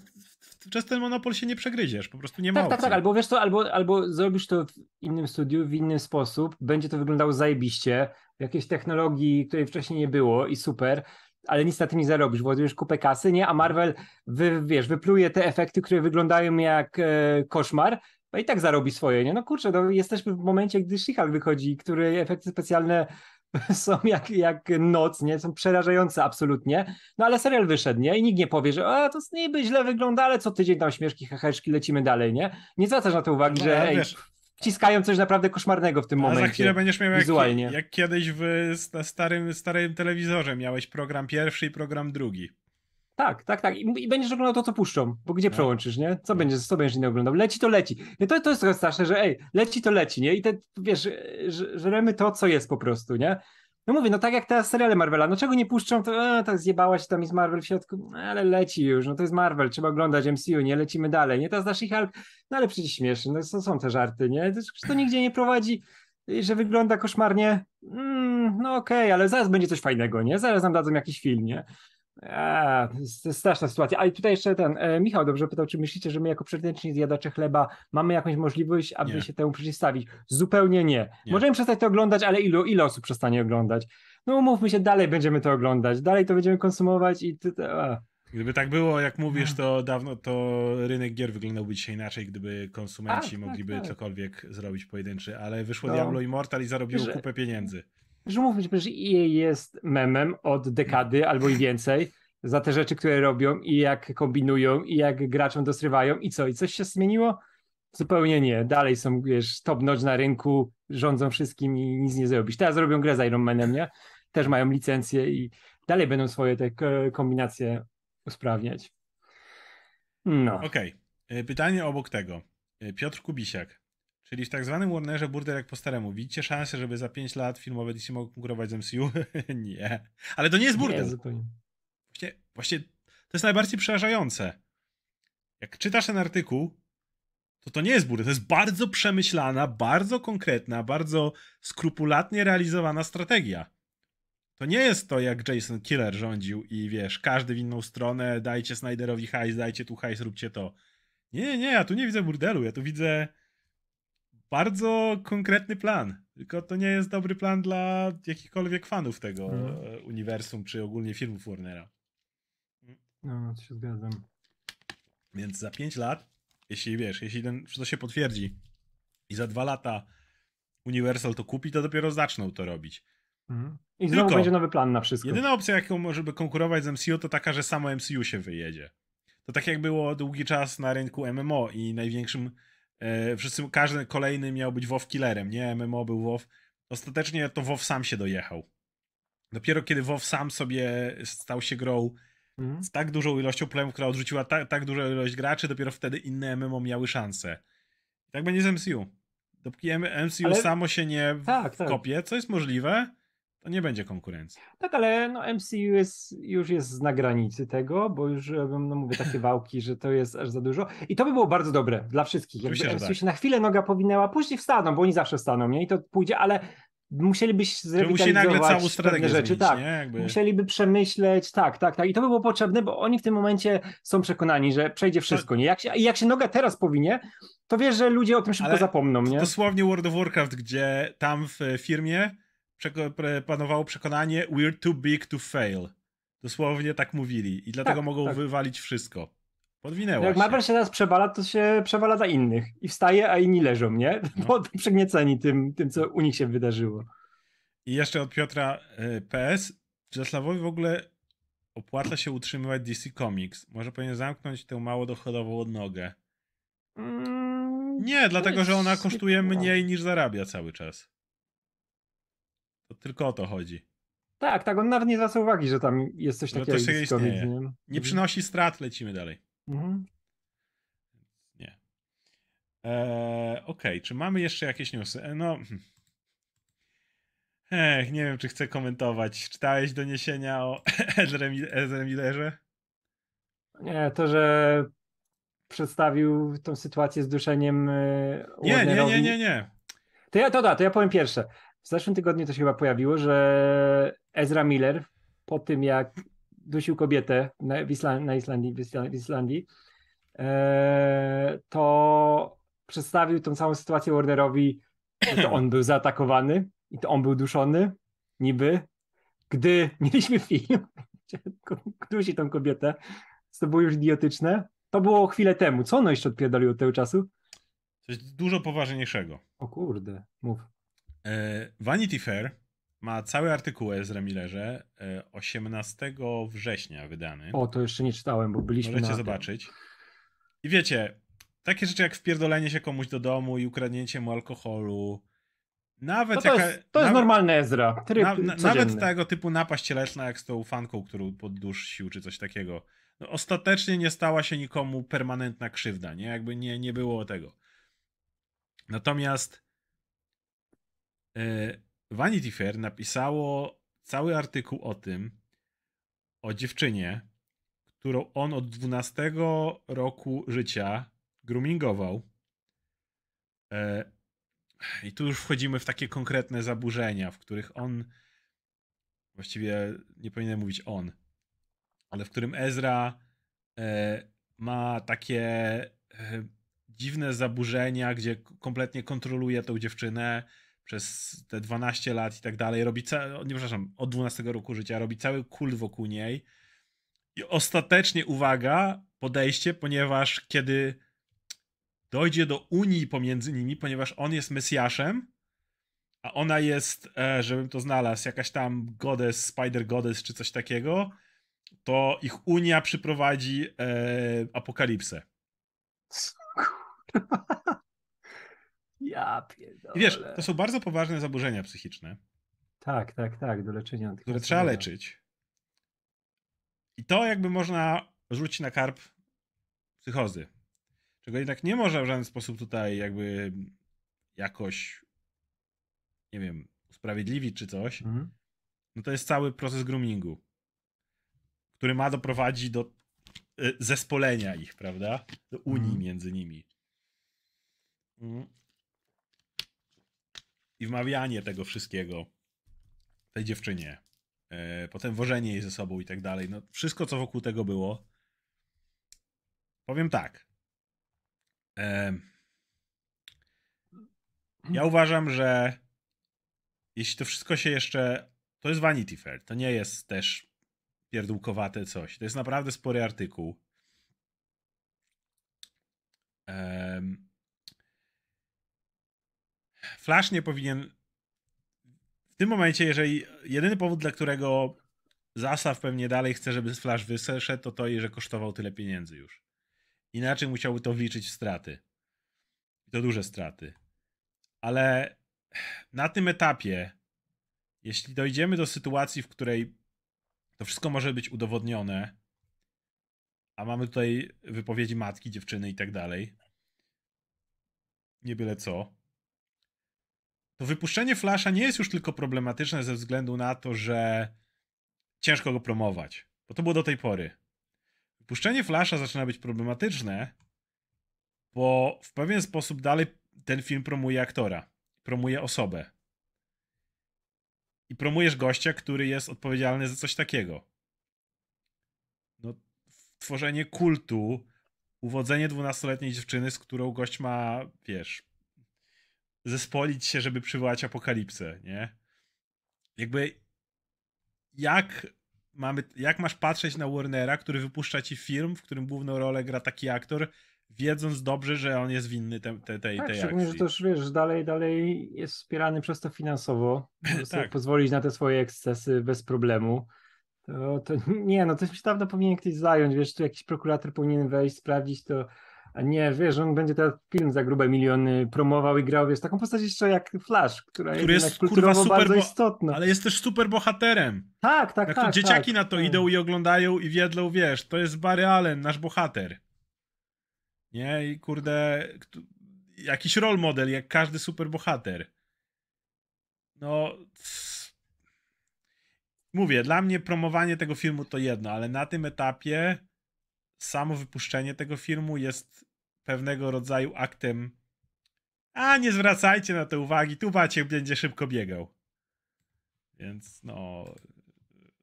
przez ten monopol się nie przegryziesz, po prostu nie ma Tak, tak, tak, albo wiesz to, albo, albo zrobisz to w innym studiu, w inny sposób, będzie to wyglądało zajebiście, jakiejś technologii, której wcześniej nie było i super, ale nic na tym nie zarobisz, władujesz kupę kasy, nie? A Marvel, wy, wiesz, wypluje te efekty, które wyglądają jak e, koszmar, no i tak zarobi swoje, nie? No kurczę, no jesteśmy w momencie, gdy she wychodzi, który efekty specjalne są jak, jak noc, nie? Są przerażające absolutnie. No ale serial wyszedł, nie? I nikt nie powie, że a, to niby źle wygląda, ale co tydzień tam śmieszki, heheszki, lecimy dalej, nie? Nie zwracasz na to uwagi, no, że ej, wciskają coś naprawdę koszmarnego w tym A momencie. A za chwilę będziesz miał wizualnie. Jak, jak kiedyś w starym, starym telewizorze miałeś program pierwszy i program drugi. Tak, tak, tak. I, I, będziesz oglądał to, co puszczą, bo gdzie no. przełączysz, nie? Co no. będziesz, co będziesz innego oglądał? Leci to leci. Nie, to, to jest trochę straszne, że ej, leci to leci, nie? I te, wiesz, żremy to, co jest po prostu, nie? No mówię, no tak jak teraz seriale Marvela, no czego nie puszczą, to e, tak zjebałaś, tam jest Marvel w środku, no, ale leci już, no to jest Marvel, trzeba oglądać MCU, nie, lecimy dalej, nie, teraz nasz Hulk, no ale przecież śmieszne, no to są te żarty, nie, to, to nigdzie nie prowadzi, że wygląda koszmarnie, mm, no okej, okay, ale zaraz będzie coś fajnego, nie, zaraz nam dadzą jakiś film, nie, a, to jest straszna sytuacja. A i tutaj jeszcze ten, e, Michał dobrze pytał, czy myślicie, że my jako przeciętni zjadacze chleba mamy jakąś możliwość, aby nie. się temu przeciwstawić? Zupełnie nie. nie. Możemy przestać to oglądać, ale ilu, ile osób przestanie oglądać? No umówmy się, dalej będziemy to oglądać, dalej to będziemy konsumować i... Ty, a. Gdyby tak było, jak mówisz, to dawno to rynek gier wyglądałby dzisiaj inaczej, gdyby konsumenci tak, mogliby tak, cokolwiek zrobić pojedynczy, ale wyszło no. Diablo Immortal i zarobiło kupę pieniędzy że mówmy że EA jest memem od dekady albo i więcej za te rzeczy, które robią i jak kombinują i jak graczom dosrywają i co, i coś się zmieniło? Zupełnie nie. Dalej są, wiesz, top notch na rynku, rządzą wszystkim i nic nie zrobisz. Teraz robią grę z Iron Manem, nie? Też mają licencję i dalej będą swoje te kombinacje usprawniać. No. Okej. Okay. Pytanie obok tego. E, Piotr Kubisiak. Czyli w tak zwanym Warnerze burdel jak po staremu. Widzicie szansę, żeby za 5 lat filmowe DC mogły konkurować z MCU? nie. Ale to nie jest. Nie, zupełnie. Właśnie, właśnie to jest najbardziej przerażające. Jak czytasz ten artykuł, to to nie jest burdel. To jest bardzo przemyślana, bardzo konkretna, bardzo skrupulatnie realizowana strategia. To nie jest to, jak Jason Killer rządził i wiesz, każdy w inną stronę, dajcie Snyderowi hajs, dajcie tu hajs, róbcie to. Nie, nie, nie, ja tu nie widzę burdelu, ja tu widzę bardzo konkretny plan. Tylko to nie jest dobry plan dla jakichkolwiek fanów tego mm. uniwersum, czy ogólnie filmów Warnera. No, to się zgadzam. Więc za 5 lat, jeśli wiesz, jeśli ten, to się potwierdzi i za 2 lata Universal to kupi, to dopiero zaczną to robić. Mhm. I znowu Tylko będzie nowy plan na wszystko. Jedyna opcja, jaką może by konkurować z MCU, to taka, że samo MCU się wyjedzie. To tak jak było długi czas na rynku MMO i największym wszyscy, każdy kolejny miał być WoW killerem, nie? MMO był WoW. Ostatecznie to WoW sam się dojechał. Dopiero kiedy WoW sam sobie stał się grą mm. z tak dużą ilością problemów, która odrzuciła ta, tak dużą ilość graczy, dopiero wtedy inne MMO miały szansę. Tak będzie z MCU. Dopóki MCU Ale... samo się nie tak, tak. kopie, co jest możliwe, to nie będzie konkurencji. Tak, ale no MCU jest, już jest na granicy tego, bo już no mówię takie wałki, że to jest aż za dużo. I to by było bardzo dobre dla wszystkich. Jakby MCU tak. się na chwilę noga powinęła, później wstaną, bo oni zawsze staną, nie? I to pójdzie, ale musielibyś zrewitalizować musi nagle całą strategię rzeczy. Zmienić, tak, Jakby... musieliby przemyśleć, tak, tak, tak. I to by było potrzebne, bo oni w tym momencie są przekonani, że przejdzie wszystko, nie? Jak się, jak się noga teraz powinie, to wiesz, że ludzie o tym szybko Ale zapomną, nie? Dosłownie World of Warcraft, gdzie tam w firmie panowało przekonanie we're too big to fail. Dosłownie tak mówili i dlatego tak, mogą tak. wywalić wszystko. Podwinęła Jak Marvel się teraz przewala, to się przewala za innych i wstaje, a inni leżą, nie? No. Bo przegnieceni tym, tym, co u nich się wydarzyło. I jeszcze od Piotra y, PS. Czeslawowi w ogóle opłaca się utrzymywać DC Comics. Może powinien zamknąć tę mało dochodową odnogę. Mm, nie, dlatego, że ona kosztuje mniej niż zarabia cały czas. To tylko o to chodzi. Tak, tak, on nawet nie zwraca uwagi, że tam jest coś takiego. To się istnieje. Nie, nie przynosi strat, lecimy dalej. Mhm. Nie. Eee, Okej, okay. czy mamy jeszcze jakieś newsy? E, no. Hmm. Ech, nie wiem, czy chcę komentować. Czytałeś doniesienia o Ezra Millerze? Nie, to, że przedstawił tą sytuację z duszeniem e, nie, nie, nie, nie, nie. To ja, to da, to ja powiem pierwsze. W zeszłym tygodniu to się chyba pojawiło, że Ezra Miller po tym jak dusił kobietę na, Islandii, na Islandii, w Islandii e, to przedstawił tą całą sytuację Warnerowi, że to on był zaatakowany i to on był duszony, niby, gdy mieliśmy film, gdzie dusi tą kobietę, to było już idiotyczne. To było chwilę temu. Co ono jeszcze odpierdolił od tego czasu? Coś dużo poważniejszego. O kurde, mów. E, Vanity Fair ma cały artykuł o Ezra Millerze 18 e, września wydany. O, to jeszcze nie czytałem, bo byliśmy Możecie zobaczyć. I wiecie, takie rzeczy jak wpierdolenie się komuś do domu i ukradnięcie mu alkoholu. Nawet to, to jaka, jest, to jest normalny Ezra. na, na, nawet tego typu napaść cielesna jak z tą fanką, którą poddusił, czy coś takiego. No, ostatecznie nie stała się nikomu permanentna krzywda, nie? Jakby nie, nie było tego. Natomiast Vanity Fair napisało cały artykuł o tym, o dziewczynie, którą on od 12 roku życia groomingował. E, I tu już wchodzimy w takie konkretne zaburzenia, w których on, właściwie nie powinienem mówić on, ale w którym Ezra e, ma takie e, dziwne zaburzenia, gdzie kompletnie kontroluje tą dziewczynę przez te 12 lat i tak dalej. Robi ca- nie przepraszam, od 12 roku życia robi cały kult wokół niej. I ostatecznie, uwaga, podejście, ponieważ kiedy dojdzie do unii pomiędzy nimi, ponieważ on jest Mesjaszem, a ona jest, e, żebym to znalazł, jakaś tam goddess, spider goddess czy coś takiego, to ich unia przyprowadzi e, apokalipsę. Ja pierdolę. I wiesz, to są bardzo poważne zaburzenia psychiczne. Tak, tak, tak, do leczenia. Które trzeba leczyć. I to jakby można rzucić na karp psychozy. Czego jednak nie można w żaden sposób tutaj jakby jakoś nie wiem, usprawiedliwić czy coś. Mhm. No to jest cały proces groomingu, który ma doprowadzić do e, zespolenia ich, prawda? Do unii mhm. między nimi. Mhm. I wmawianie tego wszystkiego tej dziewczynie. E, potem wożenie jej ze sobą i tak dalej. No, wszystko, co wokół tego było. Powiem tak. Ja uważam, że jeśli to wszystko się jeszcze. To jest Vanity Fair. To nie jest też pierdółkowate coś. To jest naprawdę spory artykuł. Flash nie powinien. W tym momencie, jeżeli jedyny powód, dla którego Zasaw pewnie dalej chce, żeby Flash wyszedł, to to, że kosztował tyle pieniędzy już. Inaczej musiałby to wliczyć w straty. I to duże straty. Ale na tym etapie, jeśli dojdziemy do sytuacji, w której to wszystko może być udowodnione, a mamy tutaj wypowiedzi matki, dziewczyny i tak dalej, nie byle co, to wypuszczenie Flasha nie jest już tylko problematyczne ze względu na to, że ciężko go promować, bo to było do tej pory. Wypuszczenie Flasha zaczyna być problematyczne, bo w pewien sposób dalej ten film promuje aktora, promuje osobę. I promujesz gościa, który jest odpowiedzialny za coś takiego. No, tworzenie kultu, uwodzenie dwunastoletniej dziewczyny, z którą gość ma, wiesz, zespolić się, żeby przywołać apokalipsę, nie? Jakby jak mamy, jak masz patrzeć na Warnera, który wypuszcza ci film, w którym główną rolę gra taki aktor, wiedząc dobrze, że on jest winny te, te, tej, tak, tej akcji. że też wiesz, dalej, dalej jest wspierany przez to finansowo. tak. pozwolić na te swoje ekscesy bez problemu. To, to nie, no to się dawno powinien ktoś zająć, wiesz, tu jakiś prokurator powinien wejść, sprawdzić to, nie, wiesz, on będzie teraz film za grube miliony promował i grał, wiesz, taką postać jeszcze jak Flash, która Który jest, jest kurwa super bardzo istotna. Ale jest też super bohaterem. Tak, tak, jak tak. dzieciaki tak, na to tak. idą i oglądają i wiedzą, wiesz, to jest Barry Allen, nasz bohater. Nie? I kurde, jakiś role model, jak każdy super bohater. No... Mówię, dla mnie promowanie tego filmu to jedno, ale na tym etapie samo wypuszczenie tego filmu jest pewnego rodzaju aktem a nie zwracajcie na to uwagi, tu Maciek będzie szybko biegał. Więc no...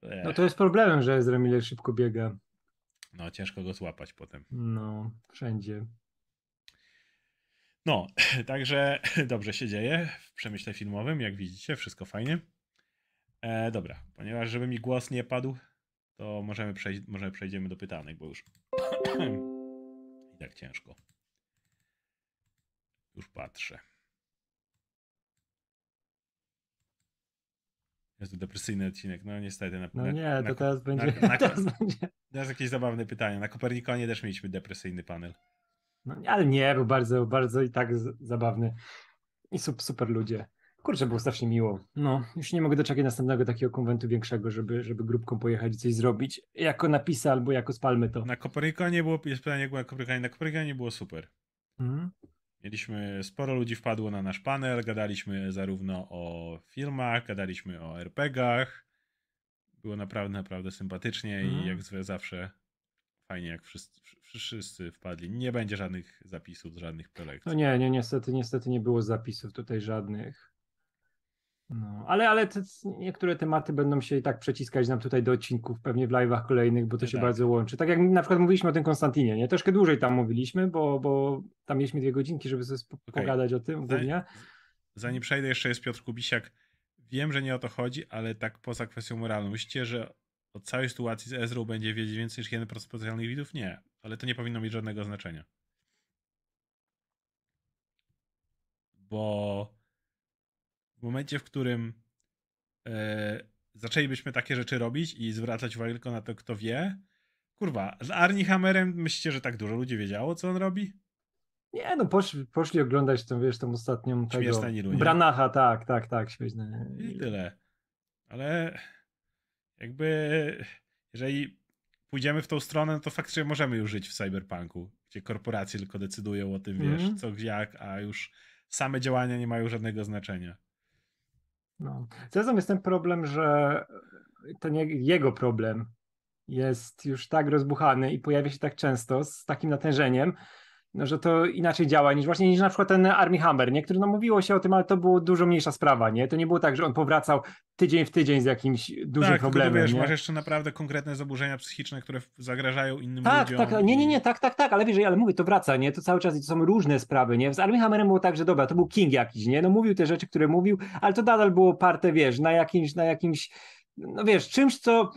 Ech. No to jest problemem, że Ezra Miller szybko biega. No, ciężko go złapać potem. No, wszędzie. No, także dobrze się dzieje w przemyśle filmowym, jak widzicie, wszystko fajnie. E, dobra, ponieważ żeby mi głos nie padł, to możemy przejść, może przejdziemy do pytanek, bo już i tak ciężko. Już patrzę. Jest to depresyjny odcinek, no niestety. Na, no na, nie, na, to teraz będzie. Na, teraz będzie. Teraz jakieś zabawne pytanie. Na Kopernikonie też mieliśmy depresyjny panel. No, ale nie, był bardzo, bardzo i tak zabawny. I super ludzie. Kurczę, było strasznie miło. No, już nie mogę doczekać następnego takiego konwentu większego, żeby, żeby grupką pojechać i coś zrobić. Jako napisy albo jako spalmy to. Na nie było, jest pytanie, jak było na Kopernikanie. Na Kopernikanie było super. Mhm. Mieliśmy, sporo ludzi wpadło na nasz panel, gadaliśmy zarówno o filmach, gadaliśmy o RPGach. Było naprawdę, naprawdę sympatycznie mhm. i jak zawsze fajnie, jak wszyscy, wszyscy wpadli. Nie będzie żadnych zapisów, żadnych prelekcji. No nie, nie, niestety, niestety nie było zapisów tutaj żadnych. No, ale, ale te, niektóre tematy będą się i tak przeciskać nam tutaj do odcinków, pewnie w live'ach kolejnych, bo to się tak. bardzo łączy. Tak jak na przykład mówiliśmy o tym Konstantinie, nie? Troszkę dłużej tam mówiliśmy, bo, bo tam mieliśmy dwie godzinki, żeby sobie okay. pogadać o tym głównie. Zanim przejdę, jeszcze jest Piotr Kubisiak. Wiem, że nie o to chodzi, ale tak poza kwestią moralną. Myślicie, że o całej sytuacji z Ezrą będzie wiedzieć więcej niż 1% potencjalnych widzów? Nie, ale to nie powinno mieć żadnego znaczenia. Bo w momencie, w którym e, zaczęlibyśmy takie rzeczy robić i zwracać uwagę tylko na to, kto wie, kurwa, z Arnie Hammerem myślicie, że tak dużo ludzi wiedziało, co on robi? Nie, no poszli, poszli oglądać tą, wiesz, tą ostatnią tego... Nilu, Branacha, tak, tak, tak, śmieszne. I tyle. Ale jakby jeżeli pójdziemy w tą stronę, no to faktycznie możemy już żyć w cyberpunku, gdzie korporacje tylko decydują o tym, wiesz, mm. co, jak, a już same działania nie mają żadnego znaczenia. No. Zarazem jest ten problem, że nie jego problem jest już tak rozbuchany i pojawia się tak często z takim natężeniem, że to inaczej działa niż właśnie niż na przykład ten Army Hammer, nie? Który no mówiło się o tym, ale to było dużo mniejsza sprawa, nie? To nie było tak, że on powracał tydzień w tydzień z jakimś dużym tak, problemem. Tak, wiesz, nie? masz jeszcze naprawdę konkretne zaburzenia psychiczne, które zagrażają innym tak, ludziom. Tak, nie, nie, nie, tak, tak, tak, ale wiesz, ale mówię, to wraca, nie? To cały czas to są różne sprawy, nie? Z Army Hammerem było tak, że dobra, to był King jakiś, nie? No mówił te rzeczy, które mówił, ale to nadal było parte, wiesz, na jakimś, na jakimś, no wiesz, czymś, co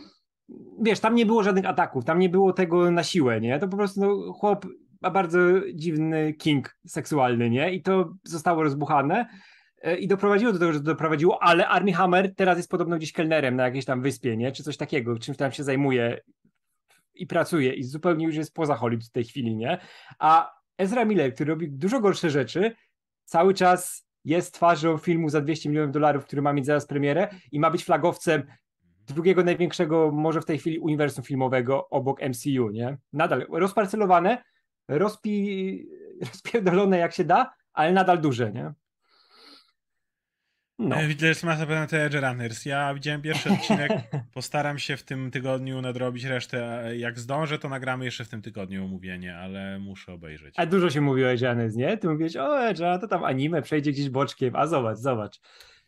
wiesz, tam nie było żadnych ataków, tam nie było tego na siłę, nie? To po prostu no, chłop ma bardzo dziwny king seksualny, nie? I to zostało rozbuchane e, i doprowadziło do tego, że to doprowadziło, ale Army Hammer teraz jest podobno gdzieś kelnerem na jakiejś tam wyspie, nie? Czy coś takiego, czymś tam się zajmuje i pracuje i zupełnie już jest poza Hollywood w tej chwili, nie? A Ezra Miller, który robi dużo gorsze rzeczy, cały czas jest twarzą filmu za 200 milionów dolarów, który ma mieć zaraz premierę i ma być flagowcem drugiego największego może w tej chwili uniwersum filmowego obok MCU, nie? Nadal rozparcelowane, rozpi... rozpierdolone jak się da, ale nadal duże, nie? No. E, widzę, że masa na te Edge Runners. Ja widziałem pierwszy odcinek, postaram się w tym tygodniu nadrobić resztę. Jak zdążę, to nagramy jeszcze w tym tygodniu omówienie, ale muszę obejrzeć. A dużo się mówi o Edge Runners, nie? Ty mówisz, o Edge, to tam anime przejdzie gdzieś boczkiem, a zobacz, zobacz.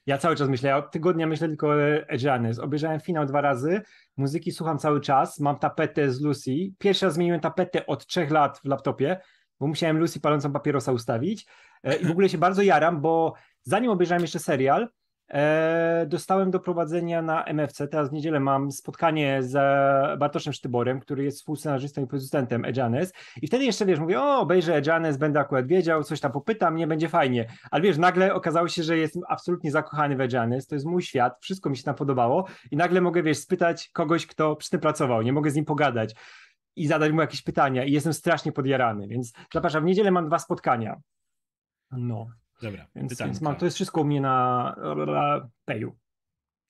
Ja cały czas myślę, ja od tygodnia myślę tylko o Edge'any. Obejrzałem finał dwa razy, muzyki słucham cały czas, mam tapetę z Lucy. Pierwszy raz zmieniłem tapetę od trzech lat w laptopie, bo musiałem Lucy palącą papierosa ustawić. E, I w ogóle się bardzo jaram, bo zanim obejrzałem jeszcze serial, dostałem do prowadzenia na MFC. Teraz w niedzielę mam spotkanie z Bartoszem Sztyborem, który jest współscenarzystą i producentem Edgeanes. I wtedy jeszcze, wiesz, mówię, o, obejrzę Edgeanes, będę akurat wiedział, coś tam popytam, nie będzie fajnie. Ale wiesz, nagle okazało się, że jestem absolutnie zakochany w Edgeanes, to jest mój świat, wszystko mi się tam podobało i nagle mogę, wiesz, spytać kogoś, kto przy tym pracował, nie mogę z nim pogadać i zadać mu jakieś pytania i jestem strasznie podjarany, więc zapraszam, w niedzielę mam dwa spotkania. No. Dobra, więc, więc mam, to jest wszystko u mnie na, na Payu.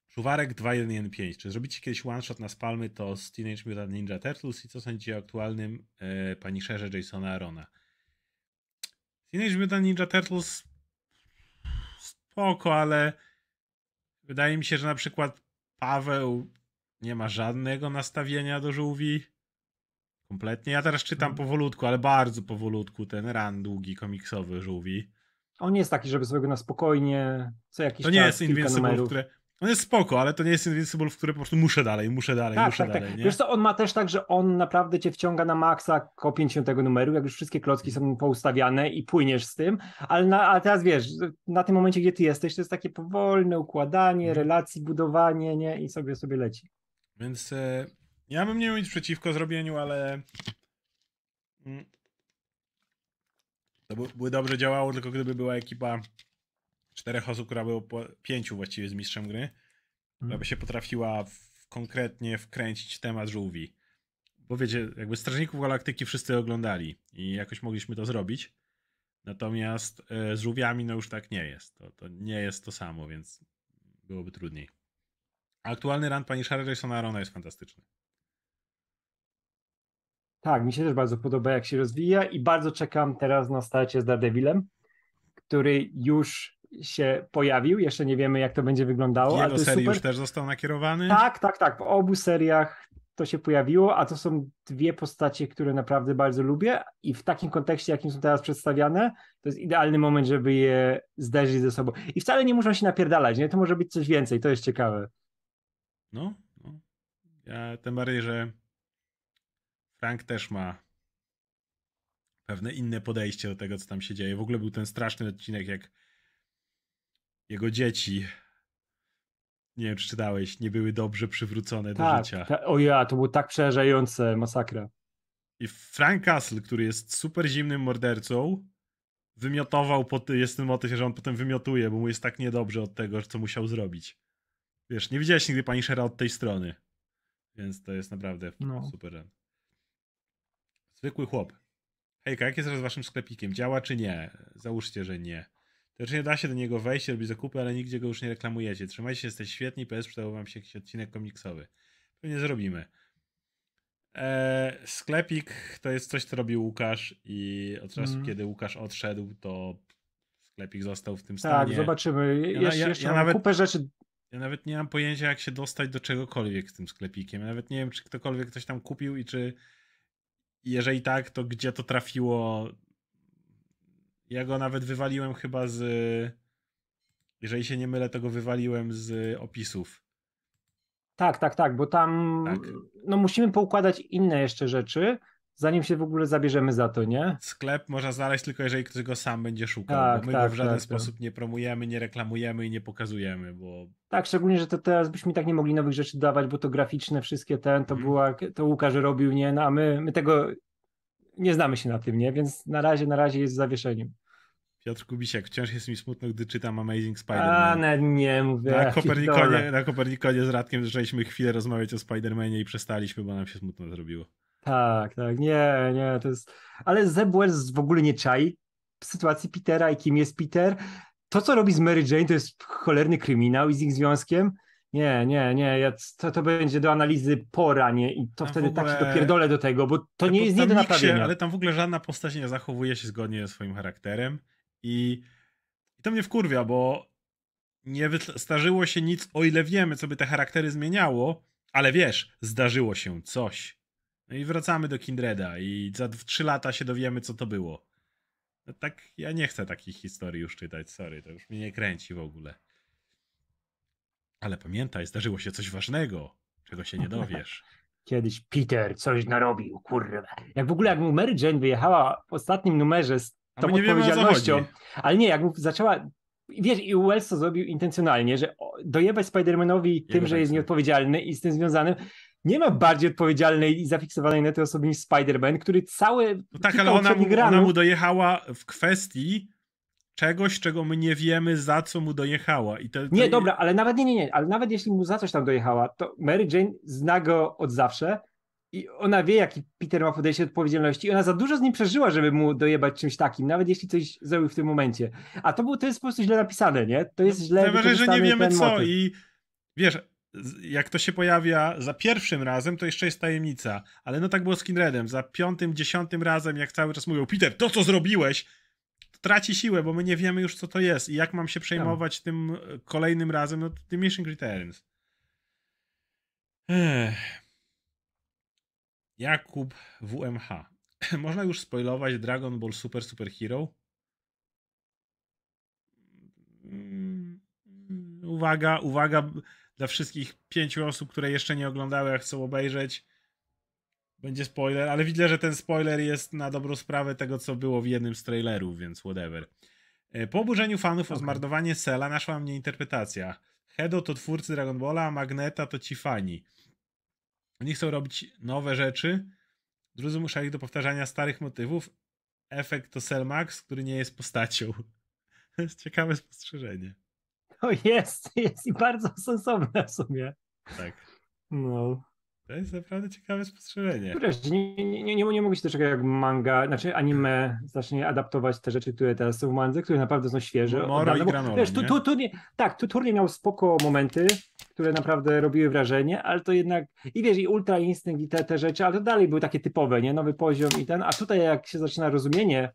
Szuwarek 2115. Czy zrobicie kiedyś one shot na spalmy to z Teenage Mutant Ninja Turtles i co sądzicie o aktualnym e, paniszerze Jasona Arona? Teenage Mutant Ninja Turtles spoko, ale wydaje mi się, że na przykład Paweł nie ma żadnego nastawienia do żółwi. Kompletnie. Ja teraz czytam mhm. powolutku, ale bardzo powolutku ten ran długi komiksowy żółwi. On nie jest taki, żeby sobie go na spokojnie, co jakiś To nie jest Invincible, które... On jest spoko, ale to nie jest Invincible, w który po prostu muszę dalej, muszę dalej, tak, muszę tak, tak. dalej. Tak. Nie? Wiesz co, on ma też tak, że on naprawdę cię wciąga na maksa koło 50 numeru, jak już wszystkie klocki są poustawiane i płyniesz z tym, ale, na, ale teraz wiesz, na tym momencie, gdzie ty jesteś, to jest takie powolne układanie, hmm. relacji, budowanie, nie? I sobie sobie leci. Więc e, ja bym nie miał nic przeciwko zrobieniu, ale mm, to by, by dobrze działało, tylko gdyby była ekipa czterech osób, która była po, pięciu właściwie z mistrzem gry, która hmm. by się potrafiła w, konkretnie wkręcić temat żółwi. bo wiecie, jakby Strażników Galaktyki wszyscy oglądali i jakoś mogliśmy to zrobić. Natomiast e, z żółwiami no już tak nie jest. To, to nie jest to samo, więc byłoby trudniej. aktualny run pani Jasona Arona jest fantastyczny. Tak, mi się też bardzo podoba, jak się rozwija i bardzo czekam teraz na starcie z Daredevilem, który już się pojawił. Jeszcze nie wiemy, jak to będzie wyglądało. Jego serii już też został nakierowany? Tak, tak, tak. W obu seriach to się pojawiło, a to są dwie postacie, które naprawdę bardzo lubię i w takim kontekście, jakim są teraz przedstawiane, to jest idealny moment, żeby je zderzyć ze sobą. I wcale nie muszą się napierdalać, nie? To może być coś więcej, to jest ciekawe. No, no. Ja tym bardziej, że Frank też ma pewne inne podejście do tego, co tam się dzieje. W ogóle był ten straszny odcinek, jak jego dzieci nie wiem, czy czytałeś, nie były dobrze przywrócone tak, do życia. Ta, o ja, to było tak przerażające, masakra. I Frank Castle, który jest super zimnym mordercą, wymiotował, po jest ten motyw, że on potem wymiotuje, bo mu jest tak niedobrze od tego, co musiał zrobić. Wiesz, nie widziałeś nigdy pani Shera od tej strony. Więc to jest naprawdę no. super. Zwykły chłop. Hejka, jak jest teraz z waszym sklepikiem? Działa czy nie? Załóżcie, że nie. Teoretycznie da się do niego wejść, robić zakupy, ale nigdzie go już nie reklamujecie. Trzymajcie się, jesteś świetni, PS przydał wam się jakiś odcinek komiksowy. Pewnie zrobimy. Eee, sklepik to jest coś, co robił Łukasz i od czasu, mm. kiedy Łukasz odszedł, to sklepik został w tym tak, stanie. Tak, zobaczymy. Ja, jeszcze, ja, jeszcze ja nawet, kupę rzeczy. Ja nawet nie mam pojęcia, jak się dostać do czegokolwiek z tym sklepikiem. Ja nawet nie wiem, czy ktokolwiek coś tam kupił i czy jeżeli tak, to gdzie to trafiło ja go nawet wywaliłem chyba z. Jeżeli się nie mylę, to go wywaliłem z opisów. Tak, tak, tak, bo tam tak. no musimy poukładać inne jeszcze rzeczy, zanim się w ogóle zabierzemy za to, nie? Sklep można znaleźć tylko jeżeli ktoś go sam będzie szukał, tak, bo my tak, go w żaden tak, tak. sposób nie promujemy, nie reklamujemy i nie pokazujemy, bo... Tak, szczególnie, że to teraz byśmy tak nie mogli nowych rzeczy dawać, bo to graficzne wszystkie ten, to hmm. była, to Łukasz robił, nie? No a my, my tego nie znamy się na tym, nie? Więc na razie, na razie jest w zawieszeniu. Piotr Kubisiak, wciąż jest mi smutno, gdy czytam Amazing Spider-Man. A, nie mówię. Na Kopernikonie, na Kopernikonie z Radkiem zaczęliśmy chwilę rozmawiać o Spider-Manie i przestaliśmy, bo nam się smutno zrobiło. Tak, tak, nie, nie, to jest... Ale Zeb Wells w ogóle nie czai sytuacji Petera i kim jest Peter. To, co robi z Mary Jane, to jest cholerny kryminał i z ich związkiem. Nie, nie, nie, ja, to, to będzie do analizy pora, nie? I to wtedy ogóle... tak się dopierdolę do tego, bo to nie jest nie do naprawienia. ale tam w ogóle żadna postać nie zachowuje się zgodnie ze swoim charakterem i, i to mnie wkurwia, bo nie zdarzyło się nic, o ile wiemy, co by te charaktery zmieniało, ale wiesz, zdarzyło się coś. No i wracamy do Kindreda i za trzy lata się dowiemy, co to było. No tak, ja nie chcę takich historii już czytać, sorry, to już mnie nie kręci w ogóle. Ale pamiętaj, zdarzyło się coś ważnego, czego się nie dowiesz. Kiedyś Peter coś narobił, kurwa. Jak w ogóle, jak mu Mary Jane wyjechała w ostatnim numerze z tą odpowiedzialnością, ale nie, jak mu zaczęła wiesz, i Wells to zrobił intencjonalnie, że dojebać Spider-Manowi tym, że jest nieodpowiedzialny i z tym związanym, nie ma bardziej odpowiedzialnej i zafiksowanej na tej osobie niż Spider-Man, który cały. No tak, ale ona mu, ona mu dojechała w kwestii czegoś, czego my nie wiemy, za co mu dojechała. I to, to... Nie, dobra, ale nawet nie, nie, nie, ale nawet jeśli mu za coś tam dojechała, to Mary Jane zna go od zawsze i ona wie, jaki Peter ma podejście do odpowiedzialności. I ona za dużo z nim przeżyła, żeby mu dojebać czymś takim, nawet jeśli coś zrobił w tym momencie. A to, było, to jest po prostu źle napisane, nie? To jest no, źle napisane. że nie wiemy co motyw. i wiesz, jak to się pojawia za pierwszym razem, to jeszcze jest tajemnica. Ale no tak było z Kindredem. Za piątym, dziesiątym razem, jak cały czas mówią, Peter, to co zrobiłeś, to traci siłę, bo my nie wiemy już, co to jest. I jak mam się przejmować tym kolejnym razem, no Diminishing Returns. Ech. Jakub WMH. Można już spoilować Dragon Ball Super Super Hero? Mm, uwaga, uwaga dla wszystkich pięciu osób, które jeszcze nie oglądały, a chcą obejrzeć. Będzie spoiler, ale widzę, że ten spoiler jest na dobrą sprawę tego, co było w jednym z trailerów, więc whatever. E, po oburzeniu fanów okay. o zmarnowanie Sela naszła mnie interpretacja. Hedo to twórcy Dragon Balla, a Magneta to ci fani. Oni chcą robić nowe rzeczy, drudzy muszą ich do powtarzania starych motywów. Efekt to Cell Max, który nie jest postacią. To jest ciekawe spostrzeżenie. To jest, jest i bardzo sensowne w sumie. Tak. No. To jest naprawdę ciekawe spostrzeżenie. Wiesz, nie, nie, nie, nie mogę się też jak manga, znaczy anime zacznie adaptować te rzeczy, które teraz są w mandze, które naprawdę są świeże. Moro i granola, wiesz, tu, tu, tu, nie, tak, tu turniej miał spoko momenty, które naprawdę robiły wrażenie, ale to jednak, i wiesz, i Ultra Instynkt i te, te rzeczy, ale to dalej były takie typowe, nie? Nowy poziom i ten, a tutaj jak się zaczyna rozumienie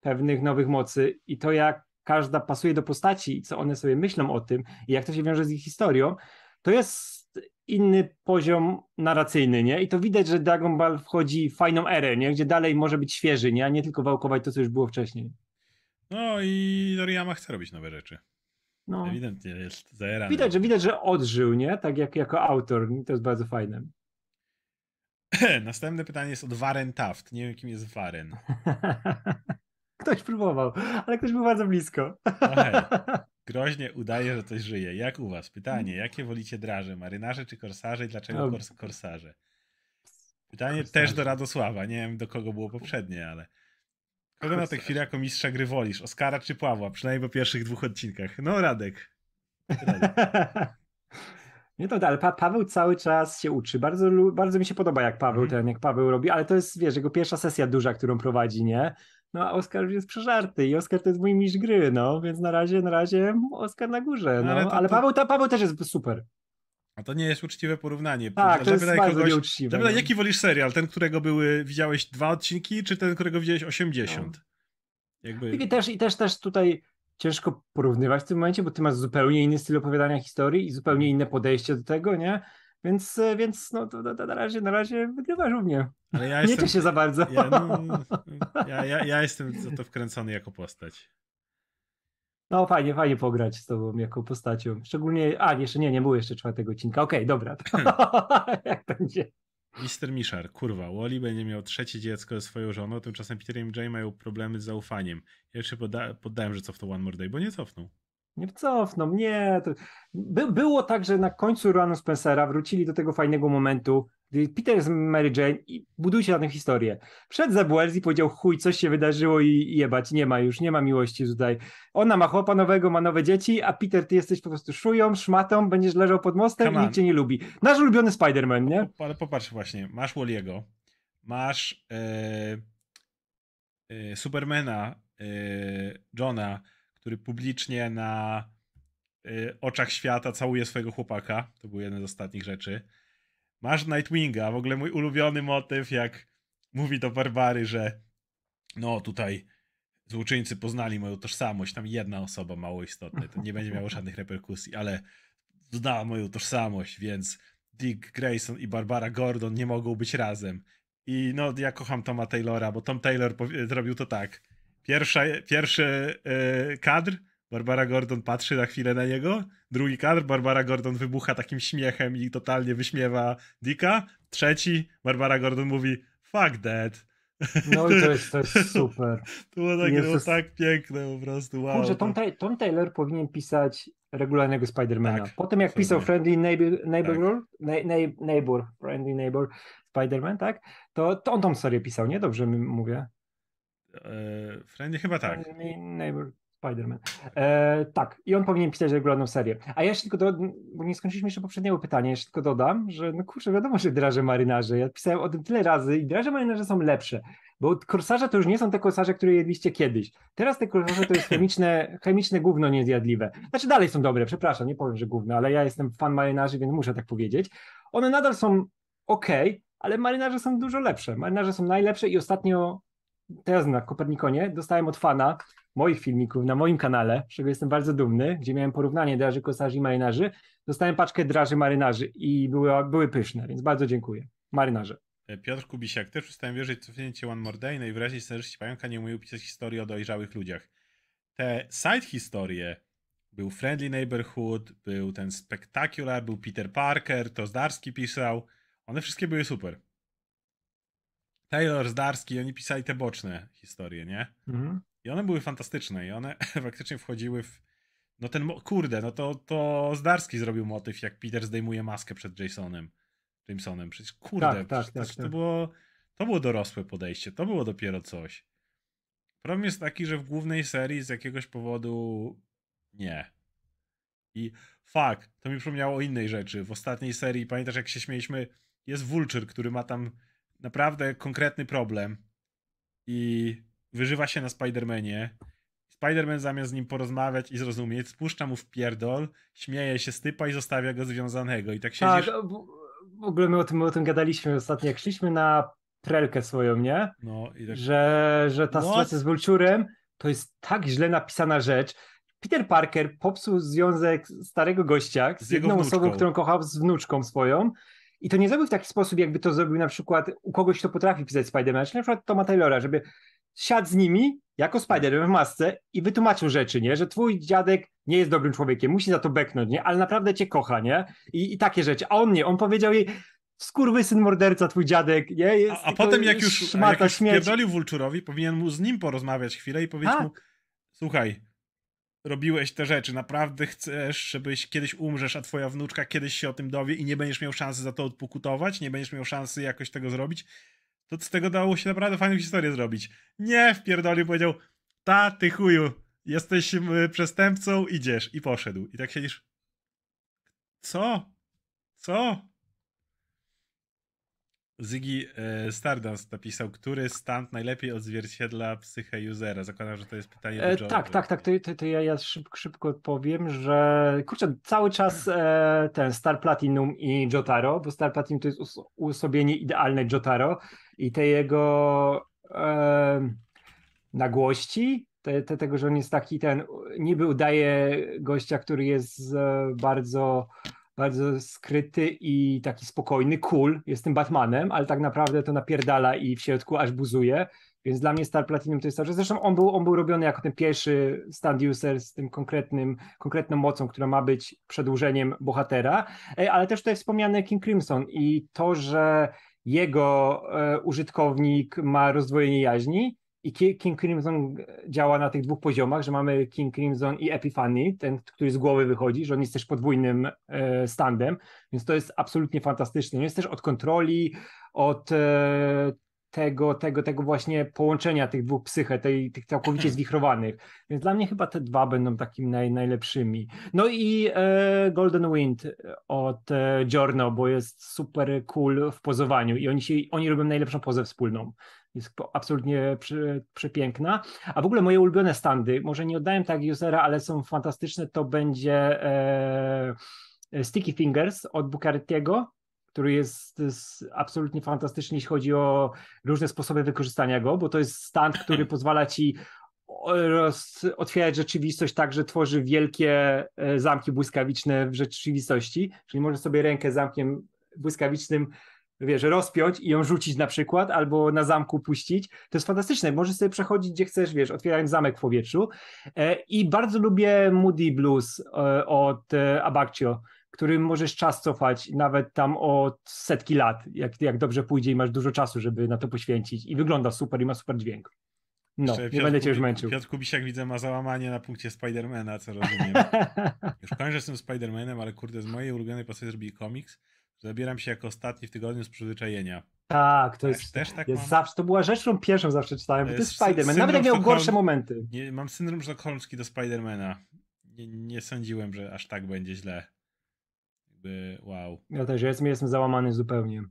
pewnych nowych mocy i to jak każda pasuje do postaci, co one sobie myślą o tym i jak to się wiąże z ich historią, to jest inny poziom narracyjny, nie? I to widać, że Dragon Ball wchodzi w fajną erę, nie? Gdzie dalej może być świeży, nie? A nie tylko wałkować to, co już było wcześniej. No i Toriyama chce robić nowe rzeczy. No. Ewidentnie jest zaerany. Widać, że widać, że odżył, nie? Tak jak jako autor. To jest bardzo fajne. Następne pytanie jest od Waren Taft. Nie wiem, kim jest Waren. Ktoś próbował, ale ktoś był bardzo blisko. Groźnie udaje, że coś żyje. Jak u was? Pytanie, jakie wolicie draże? Marynarze czy korsarze i dlaczego no. korsarze? Pytanie korsarze. też do Radosława. Nie wiem, do kogo było poprzednie, ale... Kogo na tę chwilę jako mistrza gry wolisz? Oskara czy Pawła? Przynajmniej po pierwszych dwóch odcinkach. No, Radek. Radek. Nie to, ale pa Paweł cały czas się uczy. Bardzo, bardzo mi się podoba, jak Paweł mm. ten, jak Paweł robi, ale to jest, wiesz, jego pierwsza sesja duża, którą prowadzi, nie? No a Oskar już jest przeżarty i Oskar to jest mój mistrz gry, no, więc na razie, na razie Oskar na górze, no. Ale, to, ale Paweł, to, Paweł też jest super. A to nie jest uczciwe porównanie. Tak, to jest bardzo kogoś, nieuczciwe. No. jaki wolisz serial? Ten, którego były, widziałeś dwa odcinki, czy ten, którego widziałeś 80? No. Jakby... I, też, I też też tutaj ciężko porównywać w tym momencie, bo ty masz zupełnie inny styl opowiadania historii i zupełnie inne podejście do tego, nie? Więc, więc no to, to, to na, razie, na razie wygrywasz u mnie. Ale ja jestem, nie się za bardzo. Ja, no, ja, ja, ja jestem za to wkręcony jako postać. No fajnie, fajnie pograć z tobą jako postacią. Szczególnie, a jeszcze nie, nie było jeszcze czwartego odcinka. Okej, okay, dobra. Jak będzie? Mister Mishar, kurwa, Wally będzie miał trzecie dziecko ze swoją żoną, tymczasem Peter i Jay mają problemy z zaufaniem. Ja jeszcze podda poddałem, że cofnął One More Day, bo nie cofnął. Nie cofną, nie. To... By, było tak, że na końcu Ruanu Spencera wrócili do tego fajnego momentu, gdy Peter z Mary Jane i budujcie na tę historię. Przed Zabuels i powiedział, chuj, coś się wydarzyło i, jebać, nie ma już, nie ma miłości tutaj. Ona ma chłopa nowego, ma nowe dzieci, a Peter, ty jesteś po prostu szują, szmatą, będziesz leżał pod mostem i nikt cię nie lubi. Nasz ulubiony Spider-Man, nie? Ale popatrz właśnie, masz Walliego, masz e, e, Supermana, e, Johna, który publicznie na y, oczach świata całuje swojego chłopaka. To był jeden z ostatnich rzeczy. Masz Nightwinga, w ogóle mój ulubiony motyw, jak mówi do Barbary, że no tutaj złoczyńcy poznali moją tożsamość, tam jedna osoba mało istotna, to nie będzie miało żadnych reperkusji, ale znała moją tożsamość, więc Dick Grayson i Barbara Gordon nie mogą być razem. I no, ja kocham Toma Taylora, bo Tom Taylor zrobił to tak. Pierwsza, pierwszy yy, kadr, Barbara Gordon patrzy na chwilę na niego. Drugi kadr, Barbara Gordon wybucha takim śmiechem i totalnie wyśmiewa Dicka. Trzeci, Barbara Gordon mówi fuck that. No i to jest, to jest super. to było tak, było tak piękne po prostu. Wow. Kurczę, Tom, Tom Taylor powinien pisać regularnego Spidermana. Tak, Potem jak pisał Friendly Neighbor, neighbor, tak. neighbor Friendly Neighbor Spiderman, tak? To, to on tą serię pisał, nie? Dobrze mówię. E, Friendly chyba tak. Neighbor Spider-Man. E, tak, i on powinien pisać regularną serię. A ja jeszcze tylko, do, bo nie skończyliśmy jeszcze poprzedniego pytania, jeszcze tylko dodam, że no kurczę, wiadomo, że draże marynarze. Ja pisałem o tym tyle razy i draże marynarze są lepsze, bo korsarze to już nie są te korsarze, które jedliście kiedyś. Teraz te korsarze to jest chemiczne, chemiczne gówno niezjadliwe. Znaczy dalej są dobre, przepraszam, nie powiem, że gówno, ale ja jestem fan marynarzy, więc muszę tak powiedzieć. One nadal są ok, ale marynarze są dużo lepsze. Marynarze są najlepsze i ostatnio teraz na Kopernikonie dostałem od fana moich filmików na moim kanale, z czego jestem bardzo dumny, gdzie miałem porównanie draży kosarzy i marynarzy. Dostałem paczkę draży marynarzy i były, były pyszne, więc bardzo dziękuję. Marynarze. E, Piotr Kubisiak, też przestałem wierzyć cofnięcie One More Day, najwyraźniej scenarzyści Pająka nie umieją pisać historii o dojrzałych ludziach. Te side historie, był Friendly Neighborhood, był ten Spectacular, był Peter Parker, to Zdarski pisał, one wszystkie były super. Taylor, Zdarski, oni pisali te boczne historie, nie? Mhm. I one były fantastyczne i one faktycznie wchodziły w. No ten, kurde, no to, to Zdarski zrobił motyw, jak Peter zdejmuje maskę przed Jasonem, Jamesonem. Przecież kurde, tak, tak, przecież tak, to, tak. było, to było dorosłe podejście, to było dopiero coś. Problem jest taki, że w głównej serii z jakiegoś powodu nie. I fuck, to mi przypomniało o innej rzeczy. W ostatniej serii, pamiętasz jak się śmieliśmy, jest Vulture, który ma tam naprawdę konkretny problem i wyżywa się na Spidermanie. Spiderman zamiast z nim porozmawiać i zrozumieć, spuszcza mu w pierdol, śmieje się z typa i zostawia go związanego. I tak siedzisz... Tak, w ogóle my o tym, my o tym gadaliśmy ostatnio, jak szliśmy na prelkę swoją, nie? No, i tak... że, że ta sytuacja z Vulturem to jest tak źle napisana rzecz. Peter Parker popsuł związek starego gościa z, z jedną osobą, którą kochał, z wnuczką swoją. I to nie zrobił w taki sposób, jakby to zrobił na przykład u kogoś, kto potrafi pisać Spider-Man, czyli na przykład Toma Taylora, żeby siadł z nimi jako Spider-Man w masce i wytłumaczył rzeczy, nie? Że twój dziadek nie jest dobrym człowiekiem, musi za to beknąć, nie? Ale naprawdę cię kocha, nie? I, i takie rzeczy. A on nie, on powiedział jej, syn morderca, twój dziadek, nie? Jest a, a potem jak już, szmata, jak już pierdolił Vulturowi, powinien mu z nim porozmawiać chwilę i powiedzieć mu, słuchaj, robiłeś te rzeczy, naprawdę chcesz, żebyś kiedyś umrzesz, a twoja wnuczka kiedyś się o tym dowie i nie będziesz miał szansy za to odpokutować, nie będziesz miał szansy jakoś tego zrobić, to z tego dało się naprawdę fajną historię zrobić. Nie, wpierdolił, powiedział, ta, ty chuju, jesteś przestępcą, idziesz. I poszedł. I tak siedzisz, co? Co? Ziggy e, Stardust napisał, który stand najlepiej odzwierciedla psychę usera. Zakładam, że to jest pytanie do e, Tak, tak, tak. To, to, to ja, ja szybko, szybko odpowiem, że kurczę, cały czas e, ten Star Platinum i Jotaro, bo Star Platinum to jest uosobienie idealne Jotaro i te jego e, nagłości, te, te, tego, że on jest taki ten, niby udaje gościa, który jest e, bardzo bardzo skryty i taki spokojny, cool, jest tym Batmanem, ale tak naprawdę to napierdala i w środku aż buzuje, więc dla mnie Star Platinum to jest to, że zresztą on był, on był robiony jako ten pierwszy stand user z tym konkretnym, konkretną mocą, która ma być przedłużeniem bohatera, ale też tutaj wspomniany King Crimson i to, że jego e, użytkownik ma rozdwojenie jaźni, i King Crimson działa na tych dwóch poziomach, że mamy King Crimson i Epiphany, ten, który z głowy wychodzi, że on jest też podwójnym e, standem, więc to jest absolutnie fantastyczne. On jest też od kontroli, od e, tego, tego, tego właśnie połączenia tych dwóch psyche, tej, tych całkowicie zwichrowanych. Więc dla mnie chyba te dwa będą takimi naj, najlepszymi. No i e, Golden Wind od e, Giorno, bo jest super cool w pozowaniu i oni, się, oni robią najlepszą pozę wspólną jest absolutnie przy, przepiękna. A w ogóle moje ulubione standy, może nie oddałem tak usera, ale są fantastyczne, to będzie e, Sticky Fingers od Bucaretiego, który jest, jest, absolutnie fantastyczny, jeśli chodzi o różne sposoby wykorzystania go, bo to jest stand, który pozwala ci roz, otwierać rzeczywistość tak, że tworzy wielkie e, zamki błyskawiczne w rzeczywistości, czyli możesz sobie rękę zamkiem błyskawicznym wiesz, rozpiąć i ją rzucić na przykład, albo na zamku puścić. To jest fantastyczne. Możesz sobie przechodzić gdzie chcesz, wiesz, otwierając zamek w powietrzu. E, I bardzo lubię Moody Blues e, od e, Abaccio, którym możesz czas cofać nawet tam od setki lat, jak, jak dobrze pójdzie i masz dużo czasu, żeby na to poświęcić. I wygląda super i ma super dźwięk. No, Jeszcze nie Piotr będę cię już męczył. Piotr Kubisiak widzę ma załamanie na punkcie Spidermana, co rozumiem. już kończę z tym Spidermanem, ale kurde, z mojej ulubionej postaci zrobili komiks. Zabieram się jako ostatni w tygodniu z przyzwyczajenia. Tak, to jest, też tak jest zawsze, to była rzecz, którą pierwszą zawsze czytałem, to jest, jest Spider-Man, nawet jak miał gorsze momenty. Nie, mam syndrom sztokholmski do Spidermana. Nie, nie sądziłem, że aż tak będzie źle. Jakby, wow. Ja też, ja jestem, jestem załamany zupełnie.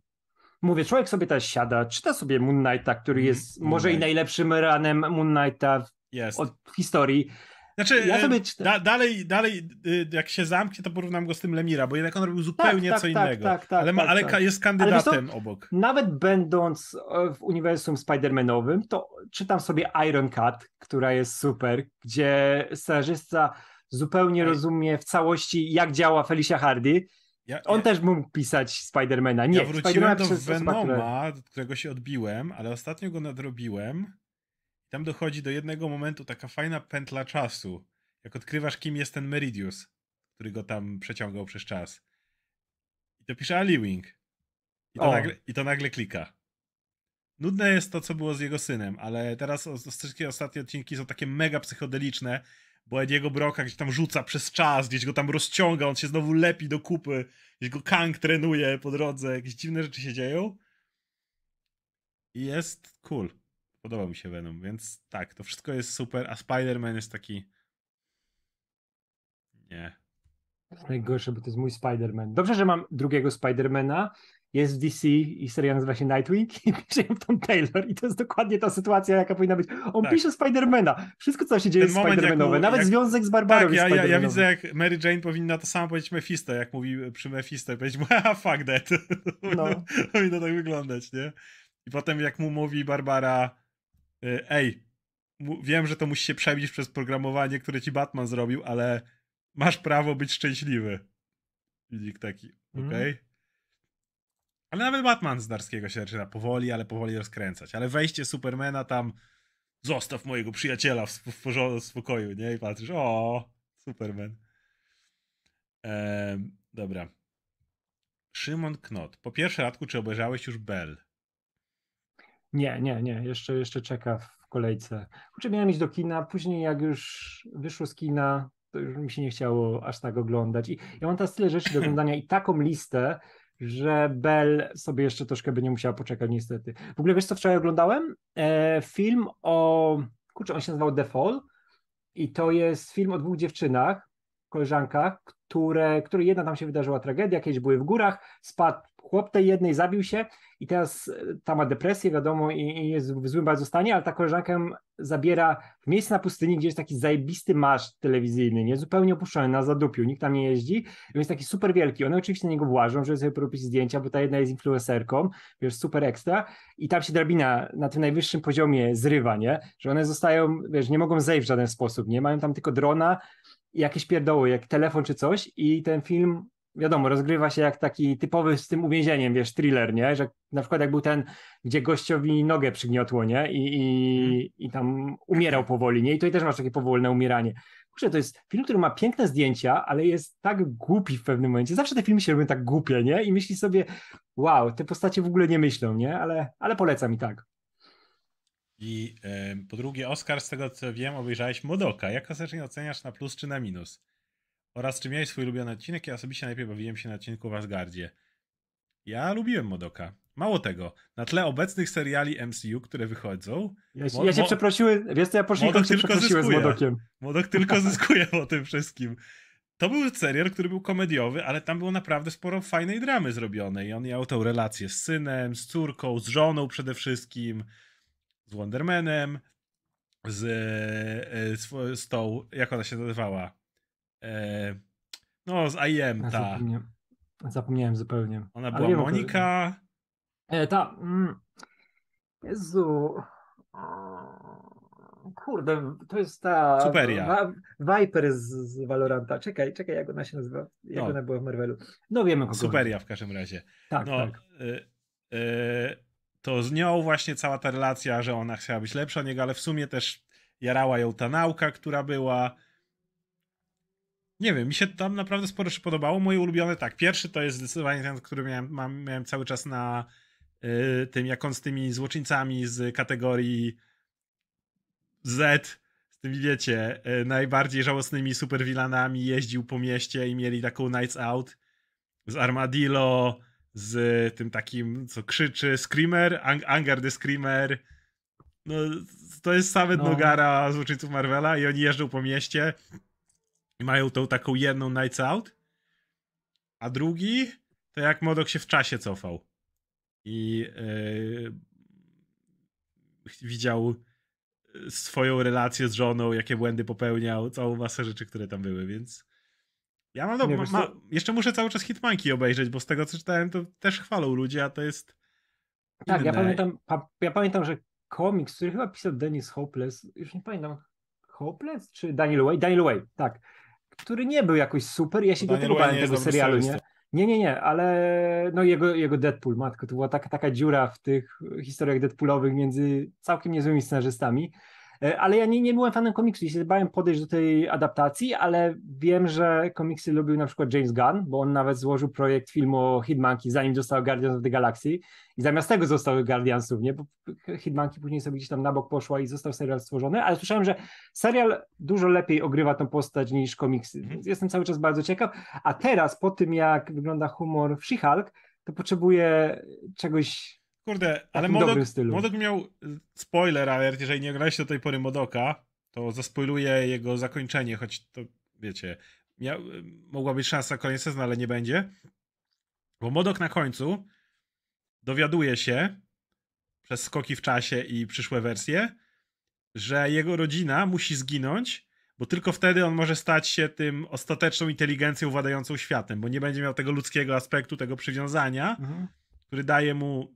Mówię, człowiek sobie też siada, czyta sobie Moon Knighta, który mm, jest Moon może Knight. i najlepszym ranem Moon Knighta w, od historii. Znaczy, ja sobie czytam. da, dalej, dalej, y, jak się zamknie, to porównam go z tym Lemira, bo jednak on robił zupełnie tak, tak, co tak, innego. Tak, tak, ale, ma, tak, ale tak. jest kandydatem obok. Nawet będąc e, w uniwersum Spider-Manowym, to czytam sobie Iron Cut, która jest super, gdzie scenarzysta zupełnie rozumie w całości, jak działa Felicia Hardy. Ja, On ja, też mógł pisać Spidermana. Nie, ja wróciłem do Venoma, do którego się odbiłem, ale ostatnio go nadrobiłem tam dochodzi do jednego momentu taka fajna pętla czasu. Jak odkrywasz, kim jest ten Meridius, który go tam przeciągał przez czas. I to pisze Ali Wing. I to, nagle, I to nagle klika. Nudne jest to, co było z jego synem, ale teraz wszystkie ostatnie odcinki są takie mega psychodeliczne, bo Ediego Broka gdzieś tam rzuca przez czas, gdzieś go tam rozciąga, on się znowu lepi do kupy, gdzieś go Kang trenuje po drodze, jakieś dziwne rzeczy się dzieją. I jest cool. Podobał mi się Venom, więc tak, to wszystko jest super, a Spider-Man jest taki. Nie. Najgorsze, bo to jest mój Spider-Man. Dobrze, że mam drugiego Spidermana jest w DC i seria nazywa się Nightwing i pisze ją Tom Taylor i to jest dokładnie ta sytuacja, jaka powinna być. On tak. pisze Spidermana. Wszystko, co się dzieje jest Spidermanowe. Nawet jak... związek z Barbarą tak, ja, ja, ja, widzę, jak Mary Jane powinna to samo powiedzieć Mephisto, jak mówi przy Mephisto, powiedzieć mu, haha, fuck that. No. powinno tak wyglądać, nie? I potem jak mu mówi Barbara, ej, wiem, że to musi się przebić przez programowanie, które ci Batman zrobił, ale masz prawo być szczęśliwy. Widzik taki, mhm. okej? Okay? Ale nawet Batman z Darskiego się zaczyna powoli, ale powoli rozkręcać. Ale wejście Supermana tam zostaw mojego przyjaciela w, w, w spokoju, nie? I patrzysz, o, Superman. Ehm, dobra. Szymon Knot. Po pierwsze, Radku, czy obejrzałeś już Bell? Nie, nie, nie. Jeszcze, jeszcze czeka w kolejce. Kurczę, miałem iść do kina, później jak już wyszło z kina, to już mi się nie chciało aż tak oglądać. I ja mam teraz tyle rzeczy do oglądania i taką listę, że Bell sobie jeszcze troszkę by nie musiała poczekać niestety. W ogóle wiesz co wczoraj oglądałem? E, film o, kurczę, on się nazywał The Fall i to jest film o dwóch dziewczynach, koleżankach, które, które jedna tam się wydarzyła tragedia, jakieś były w górach, spadł chłop tej jednej, zabił się i teraz e, ta ma depresję, wiadomo, i, i jest w złym bardzo stanie, ale ta koleżanka zabiera w miejsce na pustyni, gdzie jest taki zajebisty marsz telewizyjny, nie zupełnie opuszczony na zadupiu, nikt tam nie jeździ, i jest taki super wielki. One oczywiście na niego włażą, żeby sobie porobić zdjęcia, bo ta jedna jest influencerką, wiesz, super ekstra, i tam się drabina na tym najwyższym poziomie zrywa, nie? Że one zostają, wiesz, nie mogą zejść w żaden sposób, nie? Mają tam tylko drona, jakieś pierdoły, jak telefon czy coś i ten film wiadomo, rozgrywa się jak taki typowy z tym uwięzieniem, wiesz, thriller, nie? Że na przykład jak był ten, gdzie gościowi nogę przygniotło, nie? I, i, hmm. i tam umierał powoli, nie? I tutaj też masz takie powolne umieranie. Kurczę, to jest film, który ma piękne zdjęcia, ale jest tak głupi w pewnym momencie. Zawsze te filmy się robią tak głupie, nie? I myśli sobie, wow, te postacie w ogóle nie myślą, nie? Ale, ale polecam i tak. I y, po drugie, Oscar, z tego co wiem, obejrzałeś Modoka. Jak ostatecznie oceniasz na plus czy na minus? Oraz czy miałeś swój ulubiony odcinek? Ja osobiście najpierw bawiłem się na odcinku w Asgardzie. Ja lubiłem Modoka. Mało tego, na tle obecnych seriali MCU, które wychodzą. Ja, mo- ja przeprosiłem, wiesz co, ja poszliśmy tylko zyskuje. z Modokiem. Modok tylko zyskuje po tym wszystkim. To był serial, który był komediowy, ale tam było naprawdę sporo fajnej dramy zrobionej. I on miał tą relację z synem, z córką, z żoną przede wszystkim, z Wondermanem, z, e, z, z tą, jak ona się nazywała? E, no, z IM, ta. Zapomniałem, zapomniałem zupełnie. Ona była wiem, Monika. E, ta. Mm, Jezu. Kurde, to jest ta. Superia. Viper z, z Valoranta. Czekaj, czekaj, jak ona się nazywa? Jak no. ona była w Marvelu? No wiemy kogo. Superia w każdym razie. Tak, no, tak. Y, y, to z nią właśnie cała ta relacja, że ona chciała być lepsza od niego, ale w sumie też jarała ją ta nauka, która była nie wiem, mi się tam naprawdę sporo się podobało. Moje ulubione, tak, pierwszy to jest zdecydowanie ten, który miałem, mam, miałem cały czas na y, tym, jak on z tymi złoczyńcami z kategorii Z, z tymi, wiecie, y, najbardziej żałosnymi superwilanami jeździł po mieście i mieli taką Nights Out z Armadillo, z tym takim, co krzyczy, Screamer, Ang Anger the Screamer. No, to jest same no. Nogara złoczyńców Marvela i oni jeżdżą po mieście i mają tą taką jedną Nights Out, a drugi to jak Modok się w czasie cofał. I yy, widział swoją relację z żoną, jakie błędy popełniał, całą masę rzeczy, które tam były, więc ja mam, do, ma, ma, jeszcze muszę cały czas Hitmanki obejrzeć, bo z tego co czytałem, to też chwalą ludzie, a to jest tak, ja pamiętam, ja pamiętam, że komiks, który chyba pisał Dennis Hopeless, już nie pamiętam, Hopeless czy Daniel Way? Daniel Way, tak który nie był jakoś super. Ja się Daniel go bałem tego serialu, nie? Nie, nie, nie, ale no jego, jego Deadpool, matko, to była taka, taka dziura w tych historiach Deadpoolowych między całkiem niezłymi scenarzystami. E, ale ja nie, nie byłem fanem komiksu i się bałem podejść do tej adaptacji, ale wiem, że komiksy lubił na przykład James Gunn, bo on nawet złożył projekt filmu o Hitmonkey, zanim został Guardians of the Galaxy i zamiast tego zostały Guardiansów, nie? Bo Hitmonkey później sobie gdzieś tam na bok poszła i został serial stworzony, ale słyszałem, że serial dużo lepiej ogrywa tą postać niż komiksy, mhm. więc jestem cały czas bardzo ciekaw, a teraz po tym jak wygląda humor w She-Hulk, to potrzebuję czegoś Kurde, ale Modok, Modok miał y, spoiler alert, jeżeli nie grałeś do tej pory Modoka, to zaspoiluję jego zakończenie, choć to wiecie, mia, mogła być szansa koniec sezonu, ale nie będzie. Bo Modok na końcu dowiaduje się przez skoki w czasie i przyszłe wersje, że jego rodzina musi zginąć, bo tylko wtedy on może stać się tym ostateczną inteligencją władającą światem, bo nie będzie miał tego ludzkiego aspektu, tego przywiązania, mhm. który daje mu.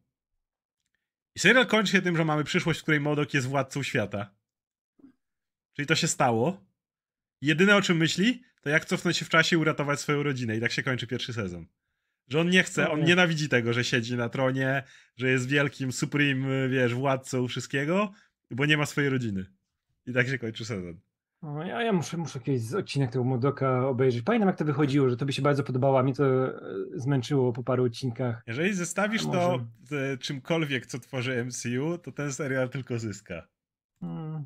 I serial kończy się tym, że mamy przyszłość, w której Modok jest władcą świata. Czyli to się stało. Jedyne o czym myśli, to jak cofnąć się w czasie i uratować swoją rodzinę. I tak się kończy pierwszy sezon. Że on nie chce, on nienawidzi tego, że siedzi na tronie, że jest wielkim, supreme, wiesz, władcą wszystkiego, bo nie ma swojej rodziny. I tak się kończy sezon. No, ja, ja muszę, muszę jakiś odcinek tego Modoka obejrzeć. Pamiętam, jak to wychodziło, że to by się bardzo podobało, a mi to e, zmęczyło po paru odcinkach. Jeżeli zestawisz to z czymkolwiek, co tworzy MCU, to ten serial tylko zyska. Hmm.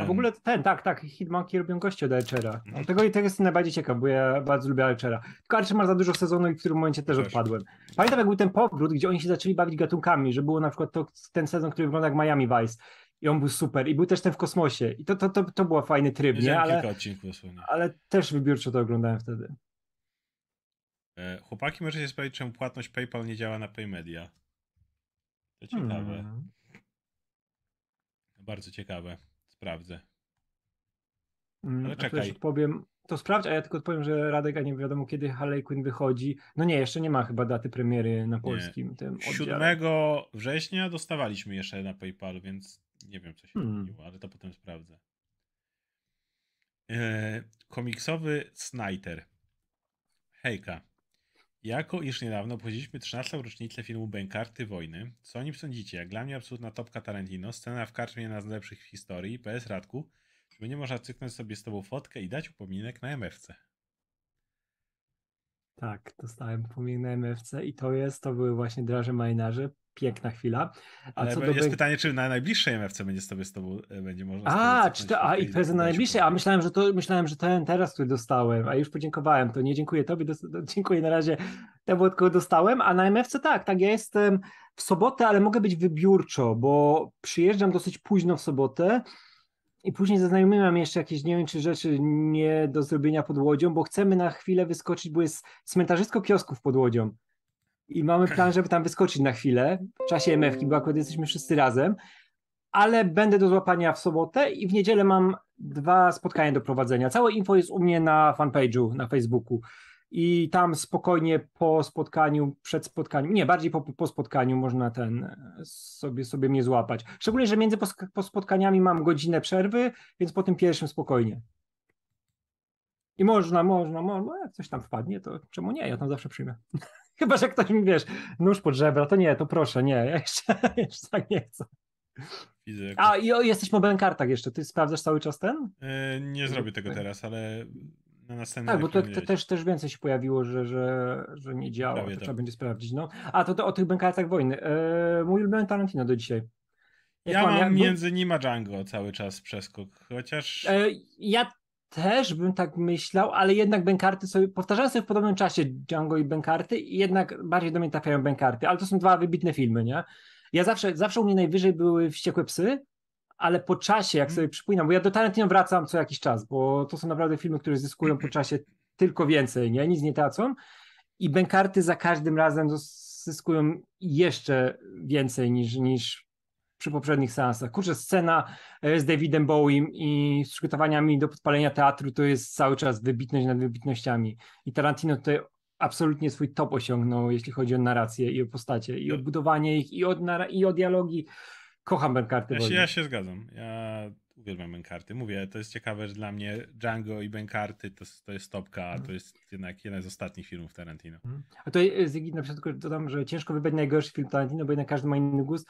A w ogóle ten, tak, tak, Hitmonkey robią gości od Archera. Mhm. Tego, tego jestem najbardziej ciekaw, bo ja bardzo lubię Archera. Tylko Archer ma za dużo sezonu i w którym momencie też odpadłem. Pamiętam, jak był ten powrót, gdzie oni się zaczęli bawić gatunkami, że było na przykład to, ten sezon, który wygląda jak Miami Vice. I on był super. I był też ten w kosmosie. I to, to, to, to był fajny tryb, nie? Ale, ale też wybiórczo to oglądałem wtedy. E, chłopaki, możecie sprawdzić, czemu płatność PayPal nie działa na PayMedia. To ciekawe. Hmm. Bardzo ciekawe. Sprawdzę. Mm, Ale czekaj. Odpowiem, to sprawdź, a ja tylko odpowiem, że Radek, a nie wiadomo kiedy Harley Quinn wychodzi. No nie, jeszcze nie ma chyba daty premiery na polskim nie. tym 7 września dostawaliśmy jeszcze na PayPal, więc nie wiem co się hmm. zmieniło, ale to potem sprawdzę. E, komiksowy Snyder. Hejka. Jako iż niedawno obchodziliśmy 13. rocznicę filmu Bękarty Wojny, co o nim sądzicie? Jak dla mnie absolutna topka Tarantino, scena w karczmie jedna z lepszych w historii, PS Radku, żeby nie można cyknąć sobie z tobą fotkę i dać upominek na MFC. Tak, dostałem upominek na MFC i to jest, to były właśnie Draże Marynarze, piękna chwila. A Ale co jest do... pytanie, czy na najbliższej MFC będzie sobie z tobą e, będzie można. A, czy to, a i prezent na najbliższej, a myślałem, że to myślałem, że ten teraz, który dostałem, a już podziękowałem, to nie dziękuję tobie, do, dziękuję na razie temu, tylko dostałem, a na MFC tak, tak, ja jestem w sobotę, ale mogę być wybiórczo, bo przyjeżdżam dosyć późno w sobotę i później mam jeszcze jakieś, nie wiem, czy rzeczy nie do zrobienia pod łodzią, bo chcemy na chwilę wyskoczyć, bo jest cmentarzysko kiosków pod łodzią. I mamy plan, żeby tam wyskoczyć na chwilę. W czasie MF-ki, bo akurat jesteśmy wszyscy razem, ale będę do złapania w sobotę i w niedzielę mam dwa spotkania do prowadzenia. Całe info jest u mnie na fanpage'u na Facebooku i tam spokojnie po spotkaniu, przed spotkaniem, nie, bardziej po, po spotkaniu można ten sobie, sobie mnie złapać. Szczególnie, że między po, po spotkaniami mam godzinę przerwy, więc po tym pierwszym spokojnie. I można, można, można, jak coś tam wpadnie, to czemu nie? Ja tam zawsze przyjmę. Chyba, że ktoś mi, wiesz, nóż pod żebra, to nie, to proszę, nie, ja jeszcze, jeszcze tak nie chcę. Widzę, A, i o, jesteśmy o bękartach jeszcze, ty sprawdzasz cały czas ten? Yy, nie zrobię tego teraz, ale na następnym Tak, bo to, to, też, też więcej się pojawiło, że, że, że nie działa, Prawie to tak. trzeba będzie sprawdzić. No. A, to, to o tych bękartach wojny. Yy, mój ulubiony Tarantino do dzisiaj. Jak ja mam, między nim a Django cały czas przeskok, chociaż... Yy, ja też bym tak myślał, ale jednak bękarty sobie, powtarzałem sobie w podobnym czasie Django i bękarty i jednak bardziej do mnie trafiają bękarty, ale to są dwa wybitne filmy, nie? Ja zawsze, zawsze u mnie najwyżej były Wściekłe Psy, ale po czasie, jak mhm. sobie przypominam, bo ja do Tarantino wracam co jakiś czas, bo to są naprawdę filmy, które zyskują po czasie tylko więcej, nie? Nic nie tracą i bękarty za każdym razem zyskują jeszcze więcej niż, niż przy poprzednich seansach. Kurczę, scena e, z Davidem Bowiem i z przygotowaniami do podpalenia teatru to jest cały czas wybitność nad wybitnościami. I Tarantino tutaj absolutnie swój top osiągnął, jeśli chodzi o narrację i o postacie, i o budowanie ich, i o, i o dialogi. Kocham Benkarty. Ja się, ja się zgadzam. Ja uwielbiam Benkarty. Mówię, to jest ciekawe, że dla mnie Django i Benkarty to, to jest topka, a to jest jednak jeden z ostatnich filmów Tarantino. Mhm. A to jest, na przykład dodam, że ciężko wybrać najgorszy film Tarantino, bo jednak każdy ma inny gust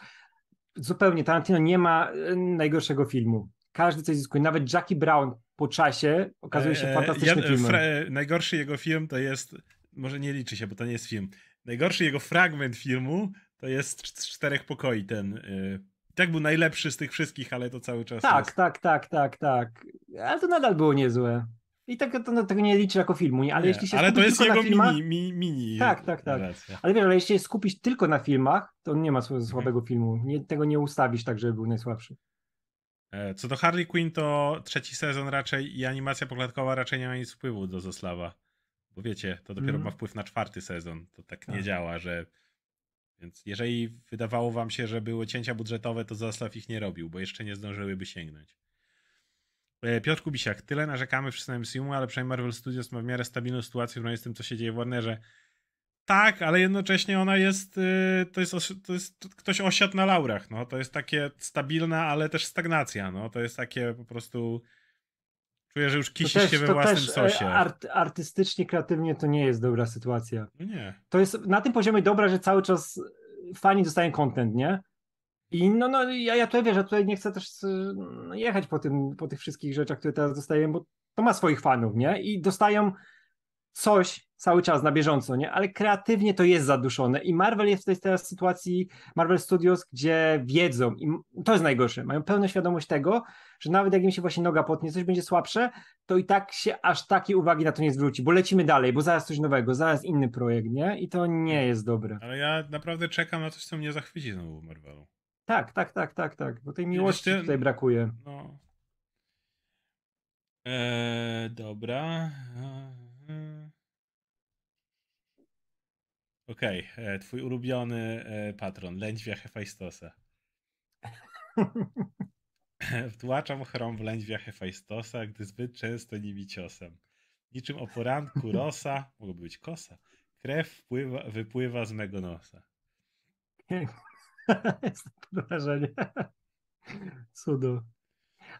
zupełnie Tarantino nie ma e, najgorszego filmu. Każdy coś zyskuje. Nawet Jackie Brown po czasie okazuje się e, fantastycznym ja, filmem. najgorszy jego film to jest, może nie liczy się, bo to nie jest film. Najgorszy jego fragment filmu to jest z czterech pokoi ten. Tak był najlepszy z tych wszystkich, ale to cały czas. Tak, jest... tak, tak, tak, tak. Ale to nadal było niezłe. I tak, to, tego nie liczy jako filmu, nie? ale nie, jeśli się Ale to jest jego filmach, mini, mini. Tak, tak, tak. Ale wiesz, ale jeśli się skupić tylko na filmach, to nie ma słabego filmu. Nie, tego nie ustawisz tak, żeby był najsłabszy. E, co do Harley Quinn, to trzeci sezon raczej i animacja poklatkowa raczej nie ma nic wpływu do Zoslawa. Bo wiecie, to dopiero mm. ma wpływ na czwarty sezon. To tak nie tak. działa, że Więc jeżeli wydawało wam się, że były cięcia budżetowe, to Zaslaw ich nie robił, bo jeszcze nie zdążyłyby sięgnąć. E, Piotr Kubisiak, tyle narzekamy wszyscy na MCU, ale przynajmniej Marvel Studios ma w miarę stabilną sytuację w z tym, co się dzieje w Warnerze. Tak, ale jednocześnie ona jest, y, to jest, to jest ktoś osiadł na laurach, no. To jest takie stabilna, ale też stagnacja, no. To jest takie po prostu czuję, że już kisisz się we własnym też, e, sosie. Art, artystycznie, kreatywnie to nie jest dobra sytuacja. No nie. To jest na tym poziomie dobra, że cały czas fani dostają content, nie? I no, no ja, ja tutaj wiesz, że tutaj nie chcę też no, jechać po, tym, po tych wszystkich rzeczach, które teraz dostaję, bo to ma swoich fanów, nie? I dostają coś cały czas na bieżąco, nie? Ale kreatywnie to jest zaduszone i Marvel jest w tej teraz sytuacji, Marvel Studios, gdzie wiedzą i to jest najgorsze, mają pełną świadomość tego, że nawet jak im się właśnie noga potnie, coś będzie słabsze, to i tak się aż takiej uwagi na to nie zwróci, bo lecimy dalej, bo zaraz coś nowego, zaraz inny projekt, nie? I to nie jest dobre. Ale ja naprawdę czekam na coś, co mnie zachwyci znowu w Marvelu. Tak, tak, tak, tak, tak, bo tej miłości tutaj brakuje. No. Eee, dobra. Okej, okay. E, twój ulubiony e, patron, Lędźwia Hefajstosa. Wtłaczam chrom w lędźwia Hefajstosa, gdy zbyt często nimi ciosem. Niczym o poranku rosa, mogłoby być kosa, krew wpływa, wypływa z mego nosa. Jest to wrażenie. Cudo.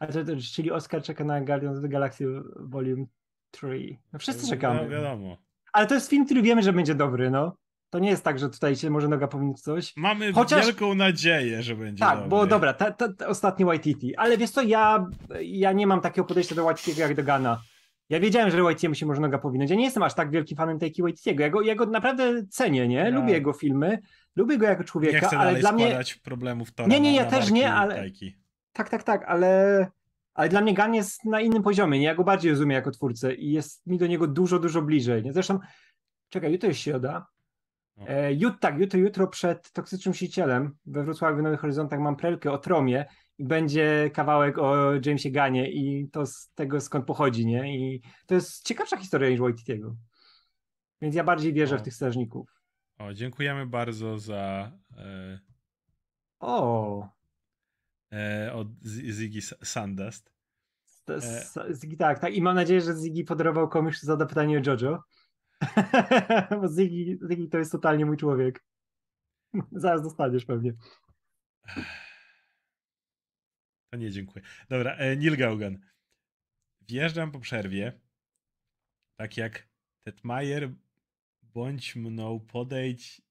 A to, to, czyli Oscar czeka na Guardians of the Galaxy Volume 3. No wszyscy no, czekamy. No, wiadomo. Ale to jest film, który wiemy, że będzie dobry, no. To nie jest tak, że tutaj się może noga powinnić coś. Mamy Chociaż... wielką nadzieję, że będzie Tak, dobry. bo dobra, ta, ta, ta ostatni Waititi. Ale wiesz co, ja, ja nie mam takiego podejścia do Waititiego jak do Gana. Ja wiedziałem, że Waititiemu się może noga powinąć. Ja nie jestem aż tak wielkim fanem Taiki Waititiego. Ja go, ja go naprawdę cenię, nie? Lubię jego filmy, lubię go jako człowieka, nie chcę ale dla mnie... problemów Tora Nie, nie, ja też nie, ale... Tak, tak, tak, ale... Ale dla mnie Gan jest na innym poziomie, nie? Ja go bardziej rozumiem jako twórcę i jest mi do niego dużo, dużo bliżej. Nie? Zresztą, czekaj, jutro jest środa. No. E, jut, tak, jutro, jutro przed Toksycznym Siecielem we Wrocławiu Nowych Horyzontach mam prelkę o Tromie i będzie kawałek o Jamesie Ganie i to z tego skąd pochodzi, nie? I to jest ciekawsza historia niż Waititiego. Więc ja bardziej wierzę o. w tych strażników. O, dziękujemy bardzo za. E... O. E, od Ziggy Sandust. E... Ziggy, tak, tak. I mam nadzieję, że Ziggy podarował komuś zada pytanie o Jojo. Bo Ziggy, Ziggy to jest totalnie mój człowiek. Zaraz dostaniesz pewnie. To nie, dziękuję. Dobra, e, Neil Gaugan. Wjeżdżam po przerwie, tak jak Tetmajer, bądź mną, podejdź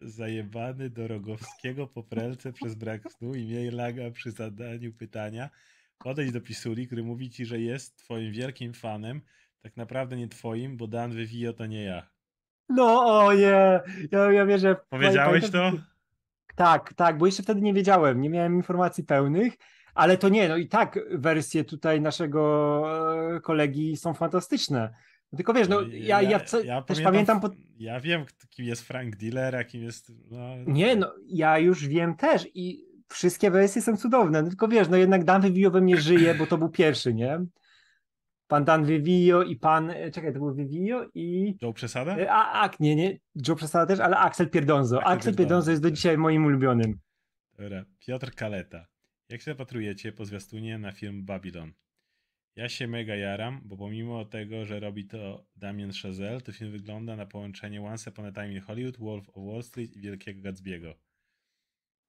zajebany do Rogowskiego po prelce przez brak snu i miej laga przy zadaniu pytania. Podejdź do Pisuli, który mówi ci, że jest twoim wielkim fanem, tak naprawdę nie twoim, bo Dan Vivio to nie ja. No o nie, ja, ja wierzę. Powiedziałeś to? Tak, tak, bo jeszcze wtedy nie wiedziałem, nie miałem informacji pełnych, ale to nie, no i tak wersje tutaj naszego e, kolegi są fantastyczne. Tylko wiesz, no ja, ja, ja, ja też pamiętam... Po... Ja wiem, kim jest Frank Diller, kim jest... No... Nie, no ja już wiem też i wszystkie wersje są cudowne, no, tylko wiesz, no jednak Dan we mnie żyje, bo to był pierwszy, nie? Pan Dan Vivio i pan, e, czekaj, to był Vivio i... Joe Przesada? E, a, a, nie, nie, Joe Przesada też, ale Axel Pierdonzo. Axel, Axel Pierdonzo jest do dzisiaj moim ulubionym. Dobra, Piotr Kaleta. Jak się zapatrujecie po zwiastunie na film Babylon? Ja się mega jaram, bo pomimo tego, że robi to Damien Chazelle, to film wygląda na połączenie Once Upon a Time in Hollywood, Wolf of Wall Street i Wielkiego Gatsby'ego.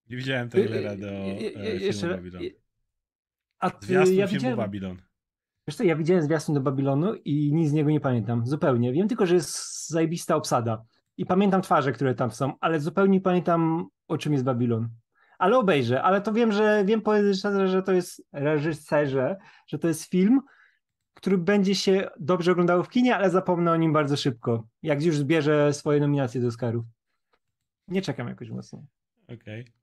Nie widziałem trailera do e, filmu Babylon. A ty, Zwiastun ja filmu widziałem... Babylon. Wiesz co, ja widziałem zwiastun do Babilonu i nic z niego nie pamiętam. Zupełnie. Wiem tylko, że jest zajebista obsada. I pamiętam twarze, które tam są, ale zupełnie nie pamiętam, o czym jest Babilon. Ale obejrzę. Ale to wiem, że wiem powiedzieć że to jest reżyserze, że to jest film, który będzie się dobrze oglądało w kinie, ale zapomnę o nim bardzo szybko. Jak już zbierze swoje nominacje do Oscarów. Nie czekam jakoś mocno. Okej. Okay.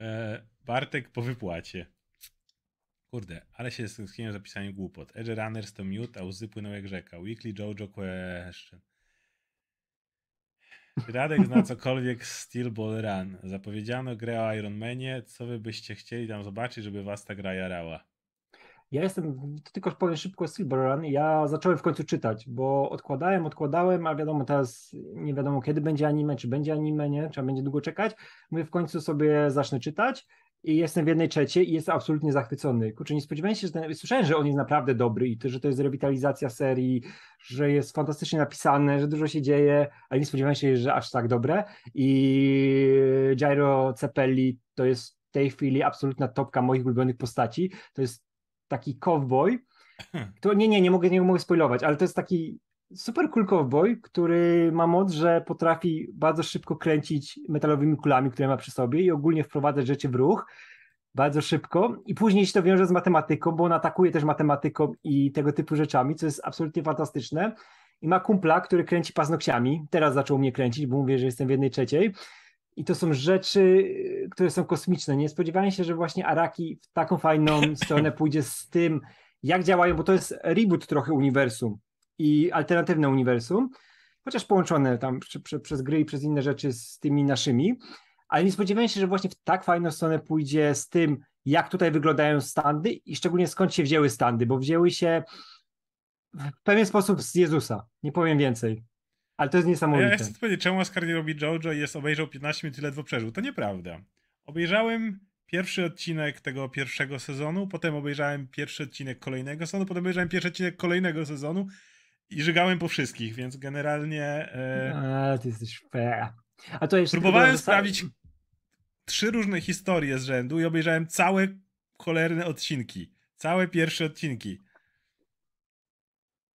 E, Bartek po wypłacie. Kurde, ale się skiniłem za pisanie głupot. Edge Runners to miód, a łzy płyną jak rzeka. Weekly Jojo question. Radek zna cokolwiek z Steel Ball Run? Zapowiedziano grę o Iron Manie. Co wy byście chcieli tam zobaczyć, żeby was ta gra jarała? Ja jestem, to tylko powiem szybko Silver Run, ja zacząłem w końcu czytać, bo odkładałem, odkładałem, a wiadomo teraz nie wiadomo kiedy będzie anime, czy będzie anime, nie, trzeba będzie długo czekać. Mówię w końcu sobie zacznę czytać i jestem w jednej trzeciej i jestem absolutnie zachwycony. Kurczę, nie spodziewałem się, że ten, słyszałem, że on jest naprawdę dobry i to, że to jest rewitalizacja serii, że jest fantastycznie napisane, że dużo się dzieje, ale nie spodziewałem się, że aż tak dobre i Jairo Cepelli to jest w tej chwili absolutna topka moich ulubionych postaci. To jest taki cowboy. To, nie, nie, nie mogę, nie mogę spoilować, ale to jest taki super cool cowboy, który ma moc, że potrafi bardzo szybko kręcić metalowymi kulami, które ma przy sobie i ogólnie wprowadzać rzeczy w ruch bardzo szybko i później się to wiąże z matematyką, bo on atakuje też matematyką i tego typu rzeczami, co jest absolutnie fantastyczne. I ma kumpla, który kręci paznokciami. Teraz zaczął mnie kręcić, bo mówię, że jestem w jednej trzeciej. I to są rzeczy, które są kosmiczne. Nie spodziewałem się, że właśnie Araki w taką fajną stronę pójdzie z tym, jak działają, bo to jest reboot trochę uniwersum i alternatywne uniwersum, chociaż połączone tam prze, prze, przez gry i przez inne rzeczy z tymi naszymi. Ale nie spodziewałem się, że właśnie w tak fajną stronę pójdzie z tym, jak tutaj wyglądają standy i szczególnie skąd się wzięły standy, bo wzięły się w pewien sposób z Jezusa. Nie powiem więcej. Ale to jest niesamowite. Ja chcę powiedzieć, czemu Oscar nie robi JoJo i jest obejrzał 15 minut ledwo przeżył. To nieprawda. Obejrzałem pierwszy odcinek tego pierwszego sezonu, potem obejrzałem pierwszy odcinek kolejnego sezonu, potem obejrzałem pierwszy odcinek kolejnego sezonu i żygałem po wszystkich, więc generalnie... E... A, ty jesteś fair. A to jeszcze Próbowałem sprawić trzy różne historie z rzędu i obejrzałem całe cholerne odcinki. Całe pierwsze odcinki.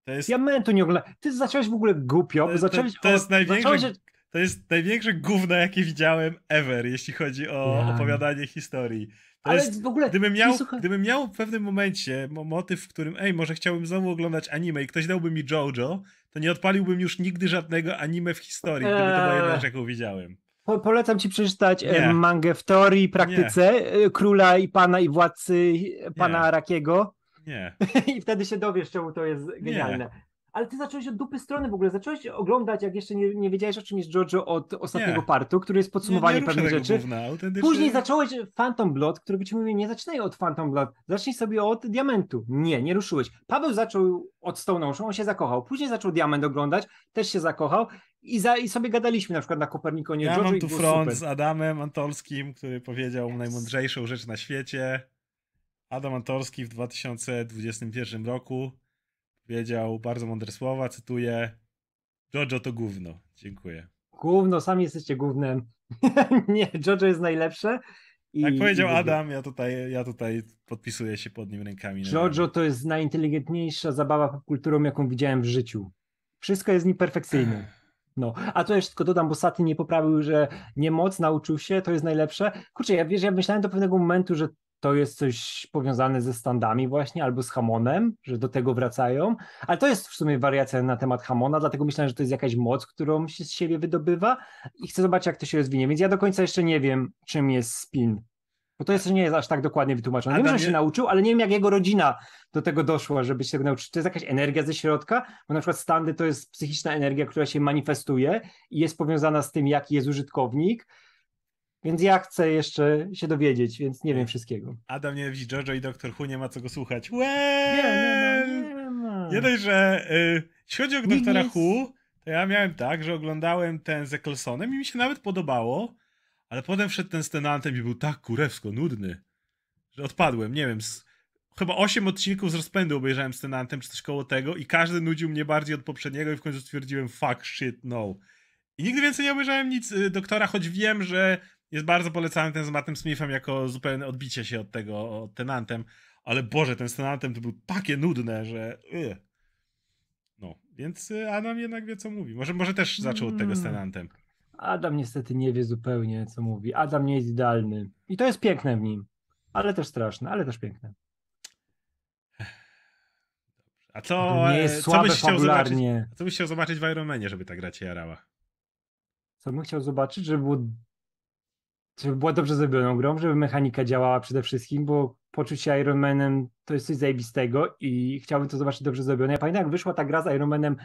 To jest... Ja to nie oglądałem. Ty zacząłeś w ogóle głupio, bo zacząłeś... To, to jest największe... Zacząłeś... To jest największe gówno, jakie widziałem ever, jeśli chodzi o ja. opowiadanie historii. To Ale jest, w ogóle. Gdybym miał, gdybym miał w pewnym momencie motyw, w którym, ej, może chciałbym znowu oglądać anime i ktoś dałby mi JoJo, to nie odpaliłbym już nigdy żadnego anime w historii, gdyby to była jedna rzecz, jaką widziałem. Po, polecam ci przeczytać nie. mangę w teorii i praktyce nie. E, króla i pana i władcy pana nie. Arakiego. Nie. I wtedy się dowiesz, czemu to jest genialne. Nie. Ale ty zacząłeś od dupy strony w ogóle. Zacząłeś oglądać, jak jeszcze nie, nie wiedziałeś, o czym jest JoJo od ostatniego nie. partu, który jest podsumowaniem pewnych rzeczy. Gówna, Później zacząłeś Phantom Blood, który by ci mówił, nie zaczynaj od Phantom Blood, zacznij sobie od Diamentu. Nie, nie ruszyłeś. Paweł zaczął od Stone Ocean, on się zakochał. Później zaczął Diament oglądać, też się zakochał. I, za, I sobie gadaliśmy na przykład na Kopernikonie. Ja mam tu front super. z Adamem Antolskim, który powiedział yes. najmądrzejszą rzecz na świecie. Adam Antolski w 2021 roku powiedział bardzo mądre słowa, cytuję Jojo to gówno. Dziękuję. Gówno, sami jesteście gównem. nie, Jojo jest najlepsze. I, tak powiedział i Adam, ja tutaj, ja tutaj podpisuję się pod nim rękami. Jojo to jest najinteligentniejsza zabawa popkulturą, jaką widziałem w życiu. Wszystko jest nieperfekcyjne. No, a to jeszcze tylko dodam, bo Saty nie poprawił, że nie moc nauczył się, to jest najlepsze. Kurczę, ja wiesz, ja myślałem do pewnego momentu, że to jest coś powiązane ze standami właśnie, albo z Hamonem, że do tego wracają, ale to jest w sumie wariacja na temat Hamona, dlatego myślałem, że to jest jakaś moc, którą się z siebie wydobywa i chcę zobaczyć, jak to się rozwinie, więc ja do końca jeszcze nie wiem, czym jest spin. Bo to jeszcze nie jest aż tak dokładnie wytłumaczone. Wiem, że się nauczył, ale nie wiem, jak jego rodzina do tego doszła, żeby się tego nauczyć. To jest jakaś energia ze środka, bo na przykład standy to jest psychiczna energia, która się manifestuje i jest powiązana z tym, jaki jest użytkownik więc ja chcę jeszcze się dowiedzieć, więc nie wiem wszystkiego. Adam nie widzi Jojo i Doktor Hu nie ma co go słuchać. Well! Nie, nie ma, nie ma. Nie dość, że y, jeśli chodzi o Doktora Hu, to ja miałem tak, że oglądałem ten z Ecclesonem i mi się nawet podobało, ale potem wszedł ten z Tenantem i był tak kurewsko nudny, że odpadłem. Nie wiem, z, chyba 8 odcinków z rozpędu obejrzałem z Tenantem, czy coś koło tego i każdy nudził mnie bardziej od poprzedniego i w końcu stwierdziłem fuck, shit, no. I nigdy więcej nie obejrzałem nic y, Doktora, choć wiem, że jest bardzo polecany ten z Mattem Smithem jako zupełne odbicie się od tego, od Tenantem, ale Boże, ten z Tenantem to był takie nudne, że... Yy. No, więc y, Adam jednak wie, co mówi. Może, może też zaczął od tego z mm. Tenantem. Adam niestety nie wie zupełnie, co mówi. Adam nie jest idealny. I to jest piękne w nim. Ale też straszne, ale też piękne. A co, nie jest co byś chciał zobaczyć? Co byś chciał zobaczyć w Ironmanie, żeby ta gra cię jarała? Co bym chciał zobaczyć, żeby było żeby była dobrze zrobioną grą, żeby mechanika działała przede wszystkim, bo poczucie Ironmanem to jest coś zajebistego i chciałbym to zobaczyć dobrze zrobione. Ja pamiętam, jak wyszła ta gra z Ironmanem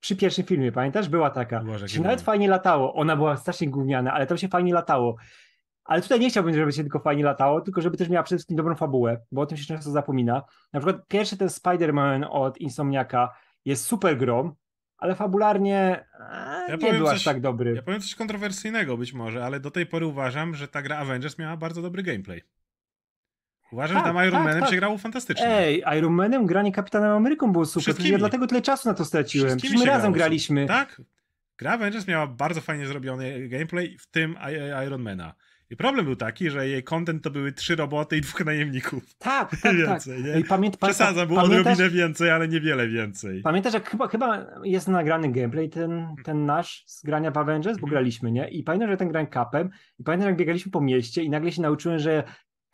przy pierwszym filmie, pamiętasz? Była taka. Boże, się nawet fajnie latało. Ona była strasznie gówniana, ale tam się fajnie latało. Ale tutaj nie chciałbym, żeby się tylko fajnie latało, tylko żeby też miała przede wszystkim dobrą fabułę, bo o tym się często zapomina. Na przykład pierwszy ten Spider-Man od Insomniaka jest super grą, ale fabularnie e, ja nie był aż tak dobry. Ja powiem coś kontrowersyjnego być może, ale do tej pory uważam, że ta gra Avengers miała bardzo dobry gameplay. Uważam, tak, że tam Iron tak, Manem tak. się grało fantastycznie. Ej, Iron Manem granie Kapitanem Ameryką było super. Wszystkimi. Ja dlatego tyle czasu na to straciłem. Przecież my razem graliśmy. Tak. Gra Avengers miała bardzo fajnie zrobiony gameplay, w tym Iron Mana. I problem był taki, że jej content to były trzy roboty i dwóch najemników. Tak, tak, tak. więcej, tak. Nie? I pamięt, Przesadzam, było pamiętasz, odrobinę więcej, ale niewiele więcej. Pamiętasz, jak chyba, chyba jest nagrany gameplay, ten, ten nasz z grania w Avengers, bo mhm. graliśmy, nie? I pamiętam, że ten grałem kapem i pamiętam, jak biegaliśmy po mieście i nagle się nauczyłem, że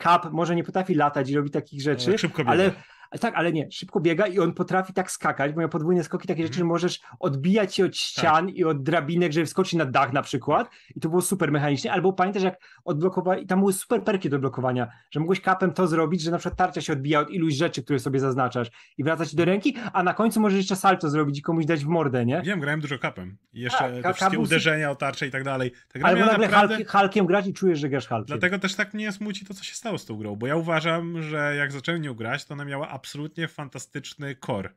Cap może nie potrafi latać i robi takich rzeczy, ale, tak, ale nie, szybko biega i on potrafi tak skakać, bo miał podwójne skoki, takie rzeczy, że mhm. możesz odbijać się od ścian tak. i od drabinek, żeby wskoczyć na dach na przykład i to było super mechanicznie, albo pamiętasz jak odblokowali, tam były super perki do blokowania, że mogłeś kapem to zrobić, że na przykład tarcza się odbija od iluś rzeczy, które sobie zaznaczasz i wracać do ręki, a na końcu możesz jeszcze salto zrobić i komuś dać w mordę, nie? Wiem, grałem dużo kapem i jeszcze tak, te wszystkie uderzenia o tarcze i tak dalej. Albo nagle naprawdę... Hulkiem grać i czujesz, że grasz Hulkiem. Dlatego też tak mnie smuci to, co się stało z tą grą, bo ja uważam, że jak zacząłem nią grać, to ona miała absolutnie fantastyczny core.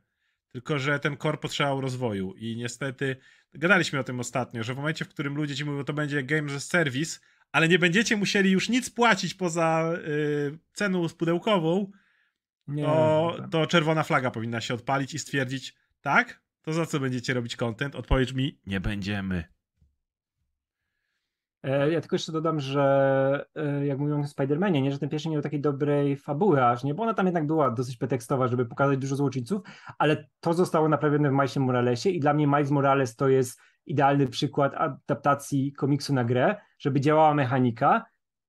Tylko, że ten core potrzebował rozwoju i niestety gadaliśmy o tym ostatnio, że w momencie, w którym ludzie ci mówią, to będzie game as service, ale nie będziecie musieli już nic płacić poza y, ceną pudełkową, nie, to, to czerwona flaga powinna się odpalić i stwierdzić, tak? To za co będziecie robić content? Odpowiedź mi, nie będziemy. E, ja tylko jeszcze dodam, że e, jak mówią o Spider-Manie, nie, że ten pierwszy nie miał takiej dobrej fabuły aż, nie, bo ona tam jednak była dosyć pretekstowa, żeby pokazać dużo złoczyńców, ale to zostało naprawione w Milesie Moralesie i dla mnie Miles Morales to jest idealny przykład adaptacji komiksu na grę, żeby działała mechanika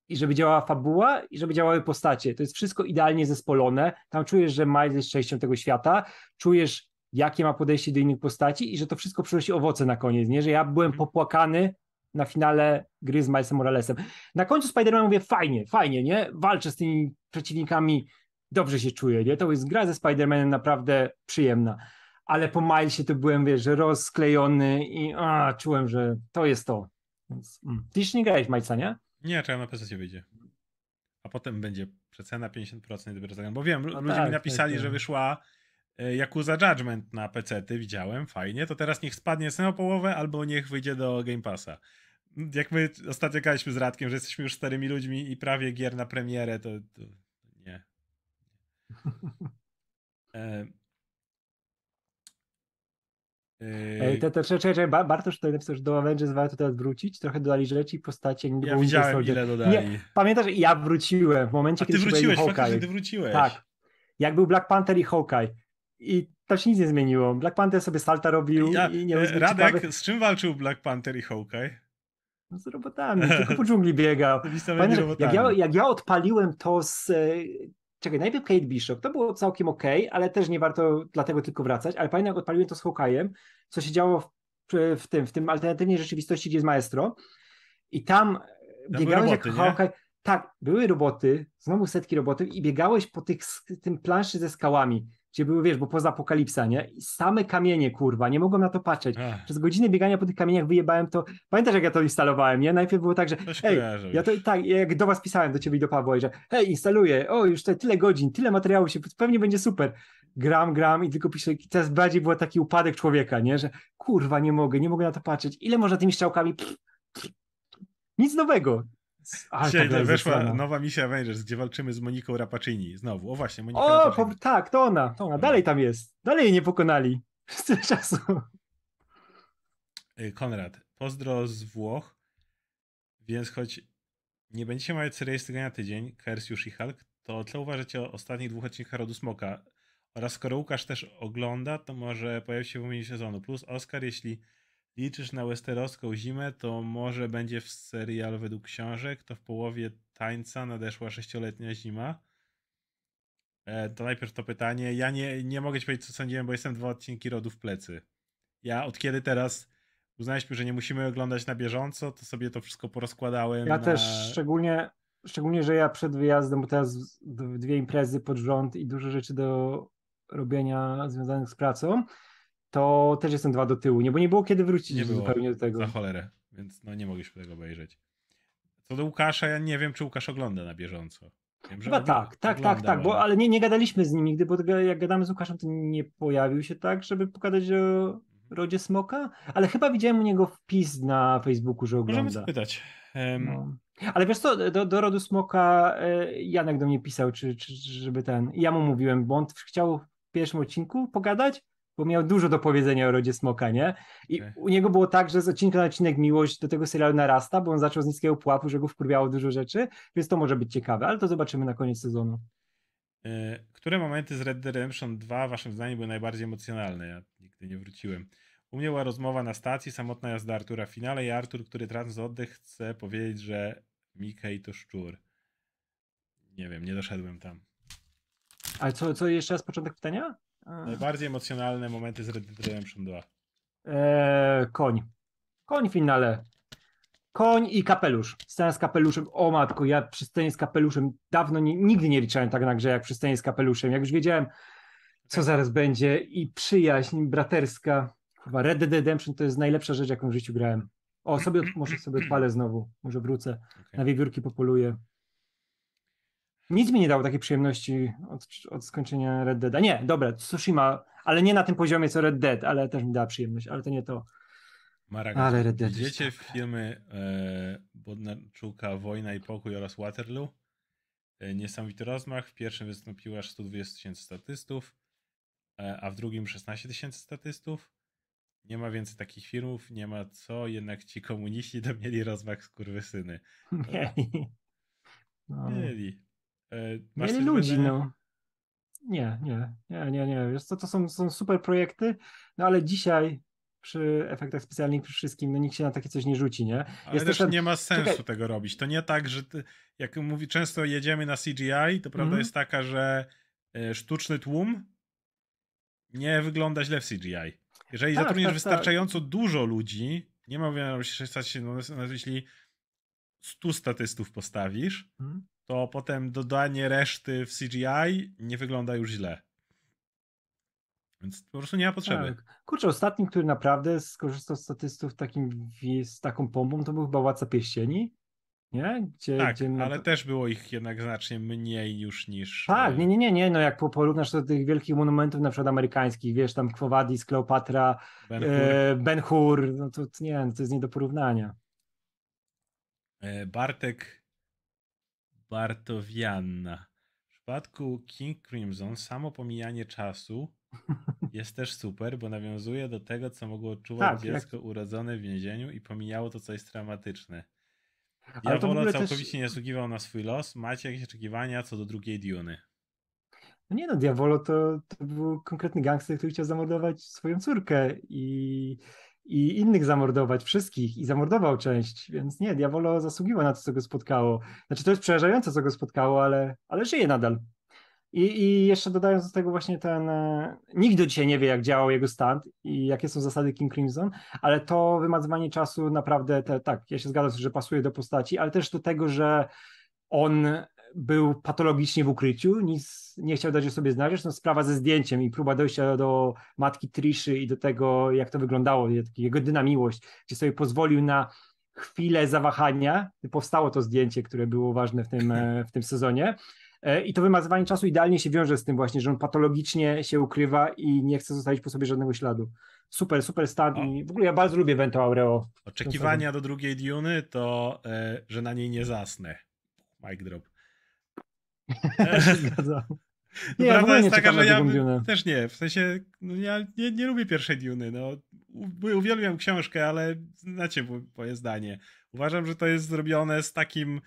i żeby działała fabuła i żeby działały postacie. To jest wszystko idealnie zespolone. Tam czujesz, że Miles jest częścią tego świata, czujesz jakie ma podejście do innych postaci i że to wszystko przynosi owoce na koniec, nie? Że ja byłem mhm. popłakany na finale gry z Milesem Moralesem. Na końcu Spider-Man mówię, fajnie, fajnie, nie? Walczę z tymi przeciwnikami, dobrze się czuję, nie? To jest gra ze Spider-Manem naprawdę przyjemna. Ale po Milesie to byłem, wiesz, rozklejony i a, czułem, że to jest to. Więc, mm. Ty jeszcze nie grałeś Milesa, nie? Nie, czekam na PC wyjdzie. A potem będzie przecena 50% dopiero zagram. Bo wiem, no ludzie tak, mi napisali, tak, tak. że wyszła e, Yakuza Judgment na PC, ty widziałem, fajnie, to teraz niech spadnie z połowę albo niech wyjdzie do Game Passa jak my ostatnio gadaliśmy z Radkiem, że jesteśmy już starymi ludźmi i prawie gier na premierę, to, to nie. E... Ej, to, to czekaj, czekaj, Bartosz tutaj napisał, że do Avengers warto teraz wrócić, trochę dodali rzeczy, postacie. Nie ja widziałem ile dodali. Nie, pamiętasz, ja wróciłem w momencie, A kiedy ty wróciłeś, faktycznie ty wróciłeś. Tak. Jak był Black Panther i Hawkeye. I tam się nic nie zmieniło. Black Panther sobie salta robił ja, i nie e, Radek, z czym walczył Black Panther i Hawkeye? No z robotami, tylko po dżungli biegał. Pamiętasz, jak, ja, jak ja odpaliłem to z... E, czekaj, najpierw Kate Bishop, to było całkiem ok, ale też nie warto dlatego tylko wracać, ale pamiętam jak odpaliłem to z Hawkeye'em, co się działo w, w, tym, w tym alternatywnej rzeczywistości, gdzie jest Maestro. I tam ja biegałeś roboty, jak Hawkeye... Tak, były roboty, znowu setki robotów i biegałeś po tych, tym planszy ze skałami gdzie były, wiesz, bo poza apokalipsa, nie? I same kamienie, kurwa, nie mogłem na to patrzeć. Ech. Przez godzinę biegania po tych kamieniach wyjebałem to. Pamiętasz, jak ja to instalowałem, nie? Najpierw było tak, że hej, ja to tak, jak do was pisałem, do ciebie i do Pawła, że hej, instaluję, o, już te, tyle godzin, tyle materiału się, pewnie będzie super. Gram, gram i tylko piszę, coraz bardziej był taki upadek człowieka, nie? Że kurwa, nie mogę, nie mogę na to patrzeć. Ile można tymi strzałkami? Pff, pff. Nic nowego. Dzisiaj weszła nowa misja Avengers, gdzie walczymy z Moniką Rapacini. Znowu. O właśnie, Monika O, po, tak, to ona, to ona. Dalej tam jest. Dalej jej nie pokonali. Przez tyle czasu. Y, Konrad, pozdro z Włoch. Więc choć nie będziecie mieć serii z na tydzień, Kers już i Hulk, to co uważacie o ostatnich dwóch odcinkach Rodu Smoka? Oraz skoro Łukasz też ogląda, to może pojawi się w umieniu sezonu. Plus Oscar, jeśli liczysz na westeroską zimę, to może będzie w serial według książek, to w połowie tańca nadeszła sześcioletnia zima. E, to najpierw to pytanie. Ja nie, nie mogę ci powiedzieć, co sądziłem, bo jestem dwa odcinki rodu w plecy. Ja od kiedy teraz uznaliśmy, że nie musimy oglądać na bieżąco, to sobie to wszystko porozkładałem. Ja na... też szczególnie, szczególnie, że ja przed wyjazdem, bo teraz dwie imprezy pod rząd i dużo rzeczy do robienia związanych z pracą, to też jestem dwa do tyłu, nie, bo nie było kiedy wrócić nie było, zupełnie do tego. Za cholerę, więc no nie mogliśmy tego obejrzeć. Co do Łukasza, ja nie wiem, czy Łukasz ogląda na bieżąco. Wiem, Chyba tak, tak, tak, tak, bo, ale nie, nie gadaliśmy z nim nigdy, bo jak gadamy z Łukaszem, to nie pojawił się tak, żeby pogadać o Rodzie Smoka, ale chyba widziałem u niego wpis na Facebooku, że ogląda. Możemy zapytać. Um... No. Ale wiesz co, do, do Rodu Smoka e, Janek do mnie pisał, czy, czy żeby ten, ja mu mówiłem, bo on chciał w pierwszym odcinku pogadać, bo miał dużo do powiedzenia o rodzie Smoka, nie? I okay. u niego było tak, że z odcinka na odcinek miłość do tego serialu narasta, bo on zaczął z niskiego pułapu, że go wkurwiało dużo rzeczy, więc to może być ciekawe, ale to zobaczymy na koniec sezonu. E, które momenty z Red Dead Redemption 2 waszym zdaniem były najbardziej emocjonalne? Ja nigdy nie wróciłem. U mnie była rozmowa na stacji, samotna jazda Artura w finale i Artur, który tracąc oddech chce powiedzieć, że Mickey to szczur. Nie wiem, nie doszedłem tam. Ale co, co jeszcze raz początek pytania? Najbardziej emocjonalne momenty z Red Dead Redemption 2. Eee, koń. Koń w finale. Koń i kapelusz. Scena z kapeluszem. O matko, ja przy scenie z kapeluszem dawno nie, nigdy nie liczyłem tak na grze jak przy scenie z kapeluszem. Jak już wiedziałem, co zaraz będzie i przyjaźń braterska. Chyba Red Dead Redemption to jest najlepsza rzecz, jaką w życiu grałem. O, sobie, może sobie odpalę znowu. Może wrócę. Okay. Na wiewiórki popoluję. Nic mi nie dało takiej przyjemności od, od skończenia Red Dead. Nie, dobra, Tsushima, ale nie na tym poziomie co Red Dead, ale też mi dała przyjemność, ale to nie to. Maraga, ale Red Dead widzicie filmy e, Bodnarczuka Wojna i Pokój oraz Waterloo? E, niesamowity rozmach. W pierwszym wystąpiło aż 120 tysięcy statystów, e, a w drugim 16 tysięcy statystów. Nie ma więcej takich filmów, nie ma co, jednak ci komuniści to mieli rozmach skurwysyny. Mieli. No. Mieli. E, Mieli ludzi, no. Nie, nie, nie, nie, nie. Wiesz co, to są, są super projekty, no ale dzisiaj przy efektach specjalnych, przy wszystkim, no nikt się na takie coś nie rzuci, nie? Ale Jest też ten... nie ma sensu Czekaj. tego robić. To nie tak, że ty, jak mówi, często jedziemy na CGI, to prawda mm jest taka, że e, sztuczny tłum nie wygląda źle w CGI. Jeżeli tak, zatrudnisz tak, tak. wystarczająco tak. dużo ludzi, nie ma się, no, jeśli 100 statystów postawisz, hmm to potem dodanie reszty w CGI nie wygląda już źle. Więc po prostu nie ma potrzeby. Tak. Kurczę, ostatni, który naprawdę skorzystał z statystów takim, z taką pompą, to był chyba Władca Pieścieni. Nie? Gdzie, tak, gdzie ale też było ich jednak znacznie mniej już niż... Tak, e, nie, nie, nie, nie, no jak porównasz do tych wielkich monumentów na przykład amerykańskich, wiesz, tam Quo Vadis, Kleopatra, Ben Hur, e, ben Hur no to nie, to jest nie do porównania. E, Bartek Bartowianna. W przypadku King Crimson samo pomijanie czasu jest też super, bo nawiązuje do tego, co mogło odczuwać tak, dziecko jak... urodzone w więzieniu i pomijało to coś traumatyczne. Diavolo całkowicie też... nie zasługiwał na swój los. Macie jakieś oczekiwania co do drugiej Duny? No nie no, Diavolo to, to był konkretny gangster, który chciał zamordować swoją córkę i i innych zamordować, wszystkich i zamordował część, więc nie, Diavolo zasługiwał na to, co go spotkało. Znaczy to jest przerażające, co go spotkało, ale, ale żyje nadal. I, I jeszcze dodając do tego właśnie ten, e, nikt do dzisiaj nie wie, jak działał jego stand i jakie są zasady King Crimson, ale to wymazywanie czasu naprawdę, te, tak, ja się zgadzam, że pasuje do postaci, ale też do tego, że on był patologicznie w ukryciu, nic nie chciał dać o sobie znać. Zresztą sprawa ze zdjęciem i próba dojścia do matki Triszy i do tego, jak to wyglądało, jego jedyna miłość, gdzie sobie pozwolił na chwilę zawahania. Powstało to zdjęcie, które było ważne w tym, e, w tym sezonie. E, I to wymazywanie czasu idealnie się wiąże z tym właśnie, że on patologicznie się ukrywa i nie chce zostawić po sobie żadnego śladu. Super, super stan i w ogóle ja bardzo lubię Vento Aureo. Oczekiwania do drugiej Duny to, e, że na niej nie zasnę. Mic drop. Zgadzam. No nie, prawda jest taka, że ja też nie, w sensie no ja nie, nie lubię pierwszej Duny, no uwielbiam książkę, ale znacie moje zdanie. Uważam, że to jest zrobione z takim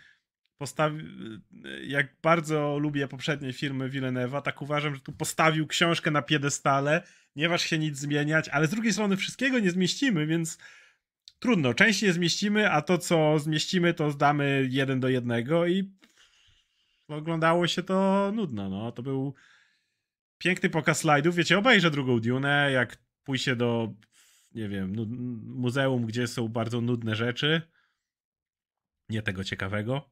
jak bardzo lubię poprzednie filmy Villeneuve'a, tak uważam, że tu postawił książkę na piedestale, nie waż się nic zmieniać, ale z drugiej strony wszystkiego nie zmieścimy, więc trudno, część nie zmieścimy, a to co zmieścimy to zdamy jeden do jednego i oglądało się to nudno, no. To był piękny pokaz slajdów. Wiecie, obejrzę drugą Dune, jak pójście do, nie wiem, muzeum, gdzie są bardzo nudne rzeczy. Nie tego ciekawego.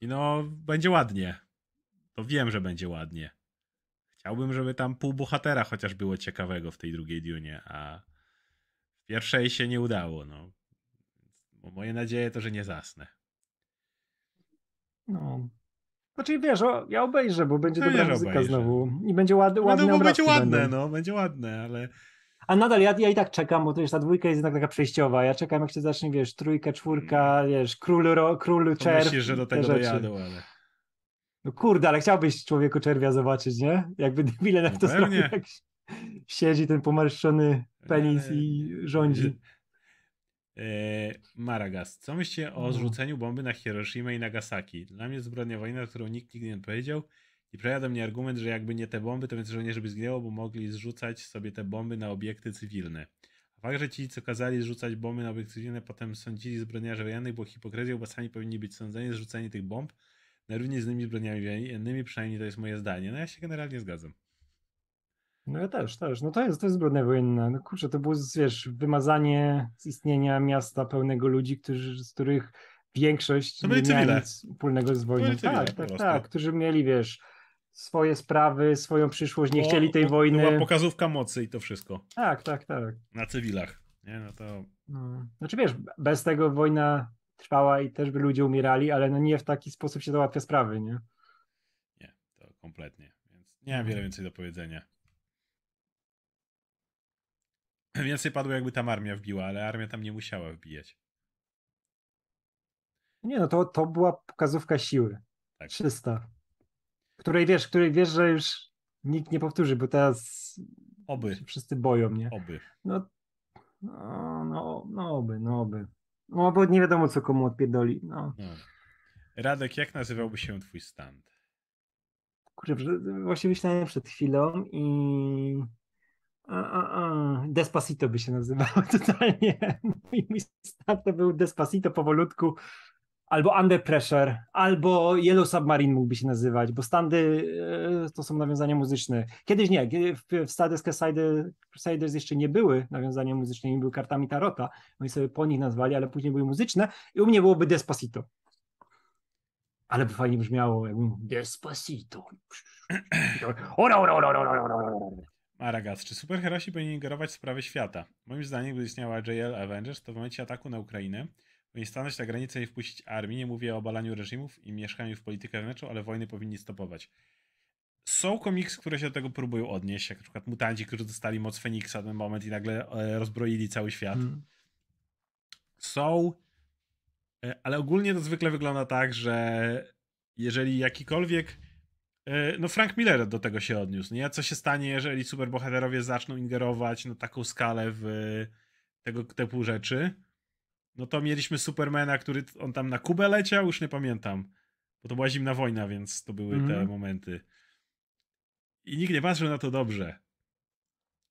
I no, będzie ładnie. To wiem, że będzie ładnie. Chciałbym, żeby tam pół bohatera chociaż było ciekawego w tej drugiej Dune, a w pierwszej się nie udało, no. Bo moje nadzieje to, że nie zasnę. No. Znaczy wiesz, o, ja obejrzę, bo będzie no, dobra muzyka obejrzę. znowu. I będzie ład, ładne no, będzie ładne, będą. no, będzie ładne, ale... A nadal ja, ja i tak czekam, bo to już ta dwójka jest jednak taka przejściowa. Ja czekam, jak się zacznie, wiesz, trójka, czwórka, mm. wiesz, król, ro, król czerw. Myślisz, że do tego dojadą, ale... No kurde, ale chciałbyś człowieku czerwia zobaczyć, nie? Jakby debile na no to zrobił, jak siedzi ten pomarszczony penis i rządzi. Eee, Maragas, co myślicie o no. zrzuceniu bomby na Hiroshima i Nagasaki? Dla mnie zbrodnia wojna, którą nikt nigdy nie odpowiedział i przejada mnie argument, że jakby nie te bomby, to więcej żołnierzy by zginęło, bo mogli zrzucać sobie te bomby na obiekty cywilne. A fakt, że ci, co kazali zrzucać bomby na obiekty cywilne, potem sądzili zbrodniarzy wojennych, bo hipokryzją, bo sami powinni być sądzeni za rzucenie tych bomb na równi z innymi zbrodniami wojennymi, przynajmniej to jest moje zdanie. No ja się generalnie zgadzam. No ja też, też. No to jest, to jest zbrodnia wojenna. No kurczę, to było, wiesz, wymazanie z istnienia miasta pełnego ludzi, którzy, z których większość to nie miała nic wspólnego z wojną. tak, tak, tak, którzy mieli, wiesz, swoje sprawy, swoją przyszłość, nie chcieli tej wojny. Była pokazówka mocy i to wszystko. Tak, tak, tak. Na cywilach. Nie, no to... No. Znaczy wiesz, bez tego wojna trwała i też by ludzie umierali, ale no nie w taki sposób się załatwia sprawy, nie? Nie, to kompletnie. Więc nie mam wiele więcej do powiedzenia. Więcej padło jakby tam armia wbiła, ale armia tam nie musiała wbijać. Nie no, to, to była pokazówka siły. Tak. 300. Której wiesz, której wiesz, że już nikt nie powtórzy, bo teraz oby. wszyscy boją, nie? Oby. No, no, no, no oby, no oby. No bo nie wiadomo, co komu odpierdoli. No. no. Radek, jak nazywałby się twój stand? Kurczę, właśnie myślałem przed chwilą i Despacito by się nazywało totalnie. Mój stand to był Despacito powolutku albo Under Pressure, albo Yellow Submarine mógłby się nazywać, bo standy e, to są nawiązania muzyczne. Kiedyś nie, w, w Stardust Crusaders jeszcze nie były nawiązania muzyczne, nie były kartami Tarota, oni sobie po nich nazwali, ale później były muzyczne i u mnie byłoby Despacito. Ale by fajnie brzmiało, jakbym Despacito. Ora, ora, ora, ora, ora, ora. Maragas, czy superherosi powinni ingerować w sprawy świata? Moim zdaniem, gdy istniała JL Avengers, to w momencie ataku na Ukrainę powinni stanąć na granicy i wpuścić armię. Nie mówię o obalaniu reżimów i mieszkaniu w politykę wewnętrzną, ale wojny powinni stopować. Są komiksy, które się do tego próbują odnieść, jak na przykład mutanci, którzy dostali moc Feniksa ten moment i nagle e, rozbroili cały świat. Hmm. Są, e, ale ogólnie to zwykle wygląda tak, że jeżeli jakikolwiek no Frank Miller do tego się odniósł, nie? Co się stanie, jeżeli superbohaterowie zaczną ingerować na taką skalę w tego typu rzeczy? no to mieliśmy Supermana, który on tam na Kubę leciał, już nie pamiętam. Bo to była zimna wojna, więc to były mm -hmm. te mhm. momenty. I nikt nie patrzył na to dobrze.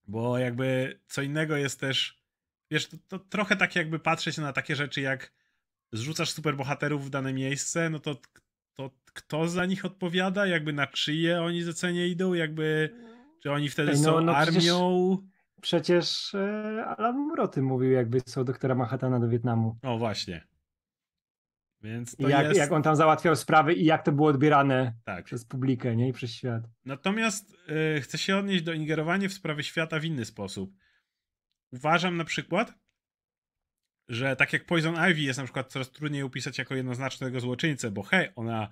Bo jakby co innego jest też. Wiesz, to, to trochę tak jakby patrzeć na takie rzeczy, jak zrzucasz superbohaterów w dane miejsce, no to, to kto za nich odpowiada? Jakby na czyje oni zlecenie idą? Jakby. Czy oni wtedy no, są no, armią? Przecież e, Alan Moore o tym mówił, jakby są doktora Manhattana do Wietnamu. O, właśnie. Więc to jak, jest... jak on tam załatwiał sprawy i jak to było odbierane tak. przez publikę nie? i przez świat. Natomiast yy, chcę się odnieść do ingerowania w sprawy świata w inny sposób. Uważam na przykład, że tak jak Poison Ivy jest na przykład coraz trudniej upisać jako jednoznacznego złoczyńcę, bo hej, ona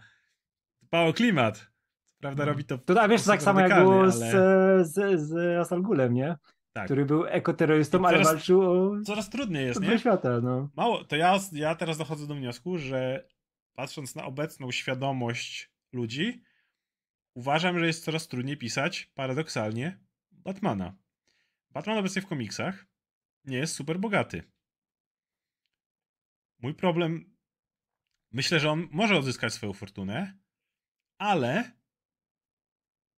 dba o klimat. Prawda, no. robi to. To a wiesz, tak samo jak było ale... z, z, z Asalgulem, nie? tak. który był ekoterrorystą, ale walczył o... Coraz trudniej jest, nie? świata, no. Mało, to ja, ja teraz dochodzę do wniosku, że patrząc na obecną świadomość ludzi, uważam, że jest coraz trudniej pisać, paradoksalnie, Batmana. Batman obecnie w komiksach nie jest super bogaty. Mój problem, myślę, że on może odzyskać swoją fortunę, ale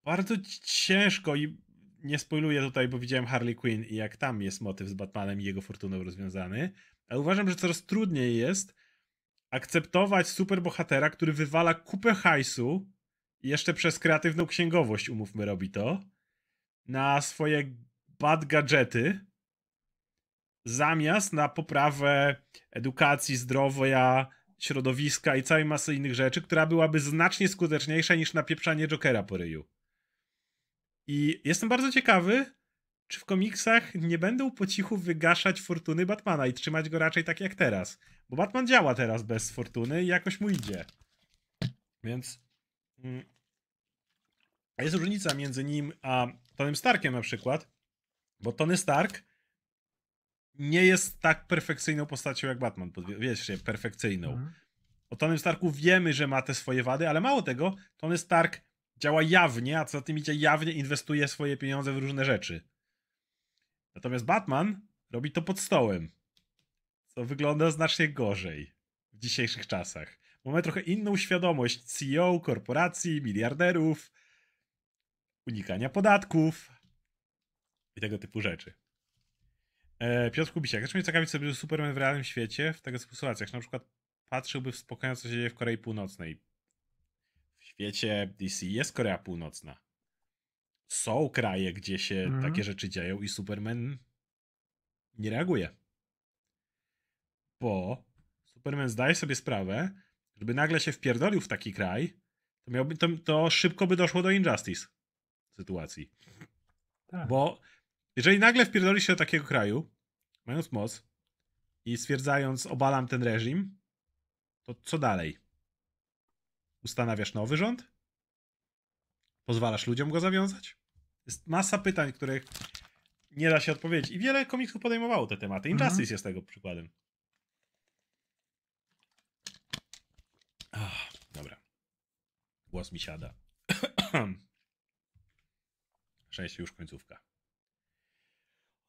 bardzo ciężko i nie spoiluję tutaj, bo widziałem Harley Quinn i jak tam jest motyw z Batmanem i jego fortuną rozwiązany, ale uważam, że coraz trudniej jest akceptować superbohatera, który wywala kupę hajsu i jeszcze przez kreatywną księgowość, umówmy, robi to, na swoje bad gadżety, zamiast na poprawę edukacji, zdrowia, środowiska i całej masy innych rzeczy, która byłaby znacznie skuteczniejsza niż napieprzanie Jokera po ryju. I jestem bardzo ciekawy, czy w komiksach nie będą po cichu wygaszać fortuny Batmana i trzymać go raczej tak jak teraz. Bo Batman działa teraz bez fortuny i jakoś mu idzie. Więc mm, jest różnica między nim a Tonym Starkiem na przykład, bo Tony Stark nie jest tak perfekcyjną postacią jak Batman. Wiesz, perfekcyjną. Mhm. O Tonym Starku wiemy, że ma te swoje wady, ale mało tego, Tony Stark działa jawnie, a co za tym idzie, jawnie inwestuje swoje pieniądze w różne rzeczy. Natomiast Batman robi to pod stołem, co wygląda znacznie gorzej w dzisiejszych czasach. Mamy trochę inną świadomość CEO, korporacji, miliarderów, unikania podatków i tego typu rzeczy. E, Piotr Kubisiak, też mnie ciekawi, co by Superman w realnym świecie w tego typu sytuacjach. Na przykład patrzyłby w spokojnie, co się dzieje w Korei Północnej. W świecie DC jest Korea Północna. Są kraje, gdzie się mm. takie rzeczy dzieją i Superman nie reaguje. Bo Superman zdaje sobie sprawę, żeby nagle się wpierdolił w taki kraj, to, miałby, to, to szybko by doszło do injustice sytuacji. Tak. Bo jeżeli nagle wpierdoli się do takiego kraju, mając moc i stwierdzając obalam ten reżim, to co dalej? Ustanawiasz nowy rząd? Pozwalasz ludziom go zawiązać? Jest masa pytań, których nie da się odpowiedzieć. I wiele komiksów podejmowało te tematy. Injustice mhm. jest tego przykładem. Ach, dobra. Głos mi siada. Szczęście już końcówka.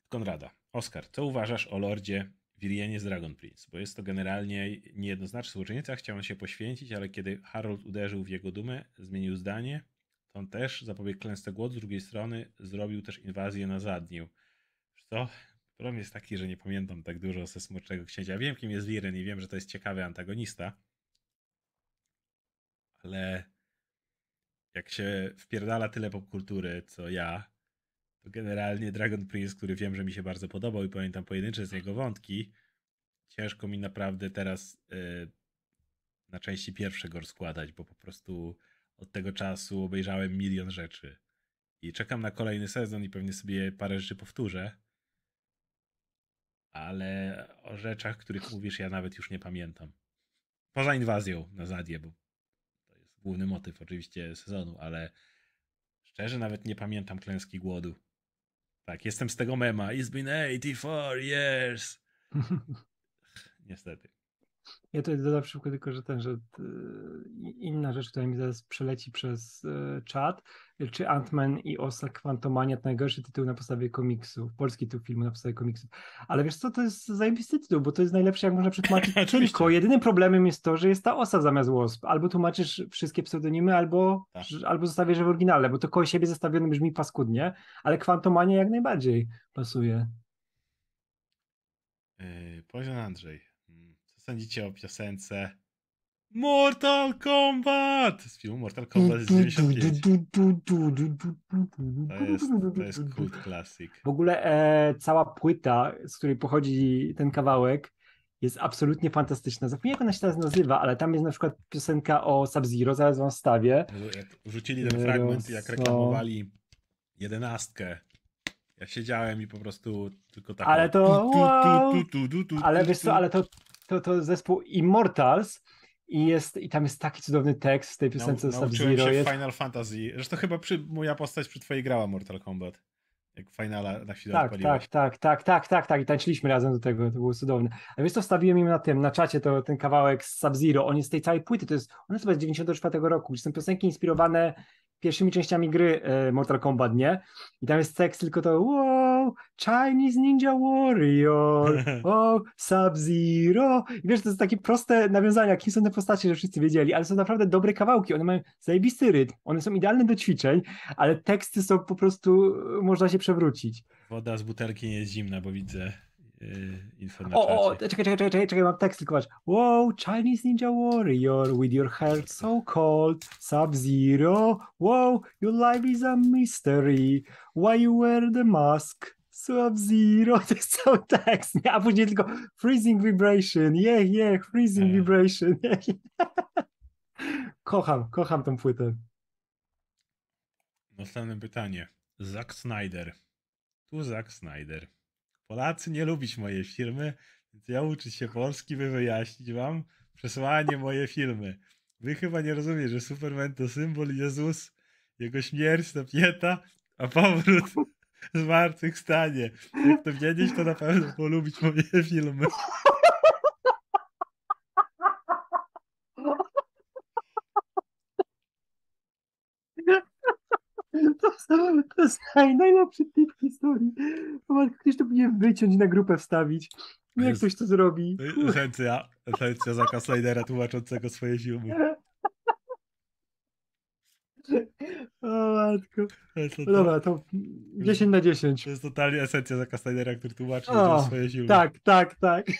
Konrada. Oskar, co uważasz o Lordzie Wirienie z Dragon Prince? Bo jest to generalnie niejednoznaczny złoczyńca, chciał on się poświęcić, ale kiedy Harold uderzył w jego dumę, zmienił zdanie, to on też zapobiegł klęsce głodu, z drugiej strony zrobił też inwazję na Zadniu. Co? Problem jest taki, że nie pamiętam tak dużo ze Smoczego Księcia. Wiem, kim jest Wiren i wiem, że to jest ciekawy antagonista, ale jak się wpierdala tyle popkultury, co ja, to generalnie Dragon Prince, który wiem, że mi się bardzo podobał i pamiętam pojedyncze z jego wątki, ciężko mi naprawdę teraz yy, na części pierwsze go rozkładać, bo po prostu od tego czasu obejrzałem milion rzeczy. I czekam na kolejny sezon i pewnie sobie parę rzeczy powtórzę. Ale o rzeczach, których mówisz, ja nawet już nie pamiętam. Poza inwazją na Zadię, bo to jest główny motyw oczywiście sezonu, ale szczerze nawet nie pamiętam klęski głodu. Tak, jestem z tego mema. It's been 84 years. Niestety. Ja tutaj dodam szybko tylko, że ten, że e, inna rzecz, która mi zaraz przeleci przez e, czat, czy Ant-Man i Osa Quantumania to najgorszy tytuł na podstawie komiksu, polski tytuł filmu na podstawie komiksu. Ale wiesz co, to jest zajebisty tytuł, bo to jest najlepsze, jak można przetłumaczyć tylko. Jedynym problemem jest to, że jest ta Osa zamiast Wasp. Albo tłumaczysz wszystkie pseudonimy, albo, tak. albo zostawiasz w oryginale, bo to koło siebie zestawione brzmi paskudnie, ale Quantumania jak najbardziej pasuje. Yy, Andrzej sądzicie o piosence Mortal Kombat z filmu Mortal Kombat z 95. To jest, to jest kult classic. W ogóle e, cała płyta, z której pochodzi ten kawałek, jest absolutnie fantastyczna. Zapomniałem, jak ona się teraz nazywa, ale tam jest na przykład piosenka o Sub-Zero, zaraz wam stawię. Jak wrzucili ten fragment, jak reklamowali jedenastkę ja siedziałem i po prostu tylko tak. Ale to. Wow. Ale wiesz co, ale to to, to zespół Immortals i, jest, i tam jest taki cudowny tekst w tej piosence Nau, Nauczyłem się jest... Final Fantasy. Zresztą chyba przy, moja postać przy twojej grała Mortal Kombat. Jak finala na chwilę tak, tak, tak, tak, tak, tak, tak. I tańczyliśmy razem do tego, to było cudowne. A wiesz co, wstawiłem im na tym, na czacie to, ten kawałek z Sub-Zero. On jest z tej całej płyty, to jest, on jest chyba z 94 roku, gdzie są piosenki inspirowane pierwszymi częściami gry e, Mortal Kombat, nie? I tam jest tekst tylko to wow, Chinese Ninja Warrior, oh, Sub-Zero. I wiesz, to jest takie proste nawiązania, kim są te postacie, że wszyscy wiedzieli, ale są naprawdę dobre kawałki, one mają zajebisty rytm, one są idealne do ćwiczeń, ale teksty są po prostu, można się przewrócić. Woda z butelki nie jest zimna, bo widzę yy, O, o, czekaj, czekaj, czekaj, czekaj, mam tekst, tylko patrz. Wow, Chinese Ninja Warrior with your heart so cold, Sub-Zero. Wow, your life is a mystery. Why you wear the mask? Sub-Zero, to jest cały tekst, a później tylko freezing vibration, yeah, yeah, freezing yeah. vibration. Yeah, yeah. kocham, kocham tą płytę. Następne pytanie. Zack Snyder. Tu Zack Snyder. Polacy nie lubić mojej firmy, więc ja uczyć się polski, by wyjaśnić wam przesłanie moje filmy. Wy chyba nie rozumiecie, że Superman to symbol Jezus, jego śmierć to pieta, a powrót zmartwychwstanie. Jak to wiedzieć, to na pewno polubić moje filmy. To jest najlepszy typ historii. Ktoś to powinien wyciąć na grupę wstawić. Nie jak ktoś to zrobi. Esencja, esencja Zaka Slidera tłumaczącego swoje filmy. O matko. To, Dobra, to 10 na 10. To jest totalnie esencja Zaka Slidera, który tłumaczy o, swoje filmy. Tak, tak, tak.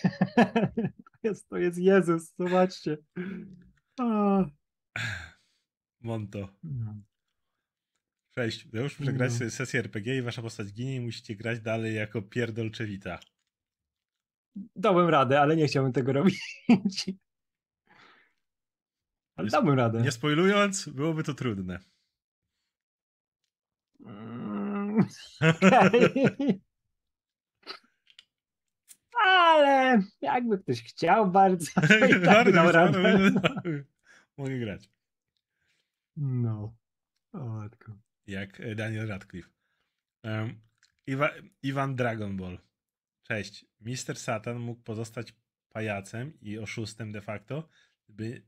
To jest, to jest Jezus, zobaczcie. O. Monto. No. Cześć, już przegrać no. sesję RPG i wasza postać ginie i musicie grać dalej jako pierdolczewita. Dałem radę, ale nie chciałbym tego robić. Ale dałbym radę. Nie spoilując, byłoby to trudne. Mm, ale jakby ktoś chciał bardzo, to i tak dał radę. Mogę grać. No. O matko jak e, Daniel Radcliffe. Um, Iwa, Iwan Dragon Ball. Cześć. Mister Satan mógł pozostać pajacem i oszustem de facto. Gdyby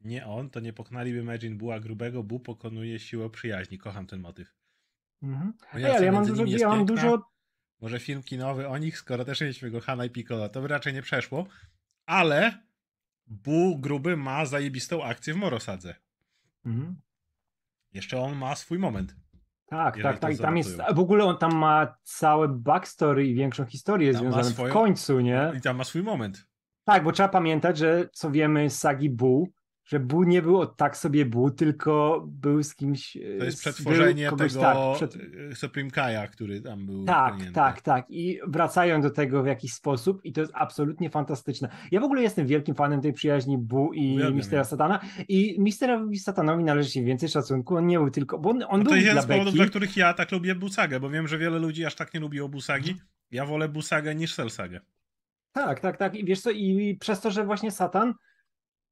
nie on, to nie pokonaliby Imagine Buła grubego. Bu pokonuje siłę przyjaźni. Kocham ten motyw. Mhm. Ej, ale ja mam dużo, ja mam dużo... Może film kinowy o nich, skoro też mieliśmy go Hanna i Piccolo, to by raczej nie przeszło. Ale Bu gruby ma zajebistą akcję w Morosadze. Mhm. Jeszcze on ma swój moment. Tak, tak, tak. Tam jest, w ogóle on tam ma całe backstory i większą historię tam związaną swoją, w końcu, nie? I tam ma swój moment. Tak, bo trzeba pamiętać, że co wiemy z sagi Bu, że Bu nie był od tak sobie Bu, tylko był z kimś. To jest przetworzenie tego tak, przed... Supreme Kaja, który tam był. Tak, tak, tak. I wracają do tego w jakiś sposób, i to jest absolutnie fantastyczne. Ja w ogóle jestem wielkim fanem tej przyjaźni Bu i Uwielbiam Mistera Satana. I Misterowi Satanowi należy się więcej szacunku. On nie był tylko. Bo on, on no to jest jeden z powodów, dla których ja tak lubię Busagę, bo wiem, że wiele ludzi aż tak nie lubiło Busagi. Ja wolę Busagę niż Selsagę. Tak, tak, tak. I wiesz co, i przez to, że właśnie Satan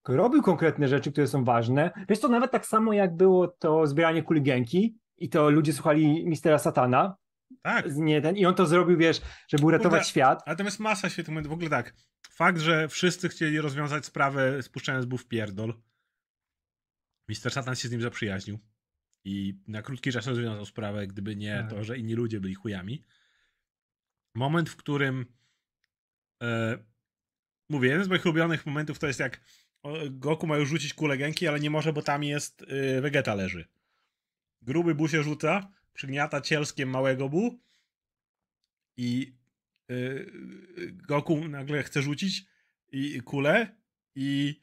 robił konkretne rzeczy, które są ważne. Wiesz to nawet tak samo jak było to zbieranie kuligenki i to ludzie słuchali Mistera Satana. Tak. Nie, ten, I on to zrobił, wiesz, żeby uratować Kurde, świat. Ale tam jest masa świetnych. W ogóle tak, fakt, że wszyscy chcieli rozwiązać sprawę spuszczając buf pierdol. Mister Satan się z nim zaprzyjaźnił. I na krótki czas rozwiązał sprawę, gdyby nie tak. to, że inni ludzie byli chujami. Moment, w którym e, mówię, jeden z moich ulubionych momentów to jest jak Goku ma już rzucić kulę genki, ale nie może, bo tam jest yy, Vegeta leży. Gruby Bu się rzuca, przygniata cielskiem małego Bu i yy, Goku nagle chce rzucić i kulę i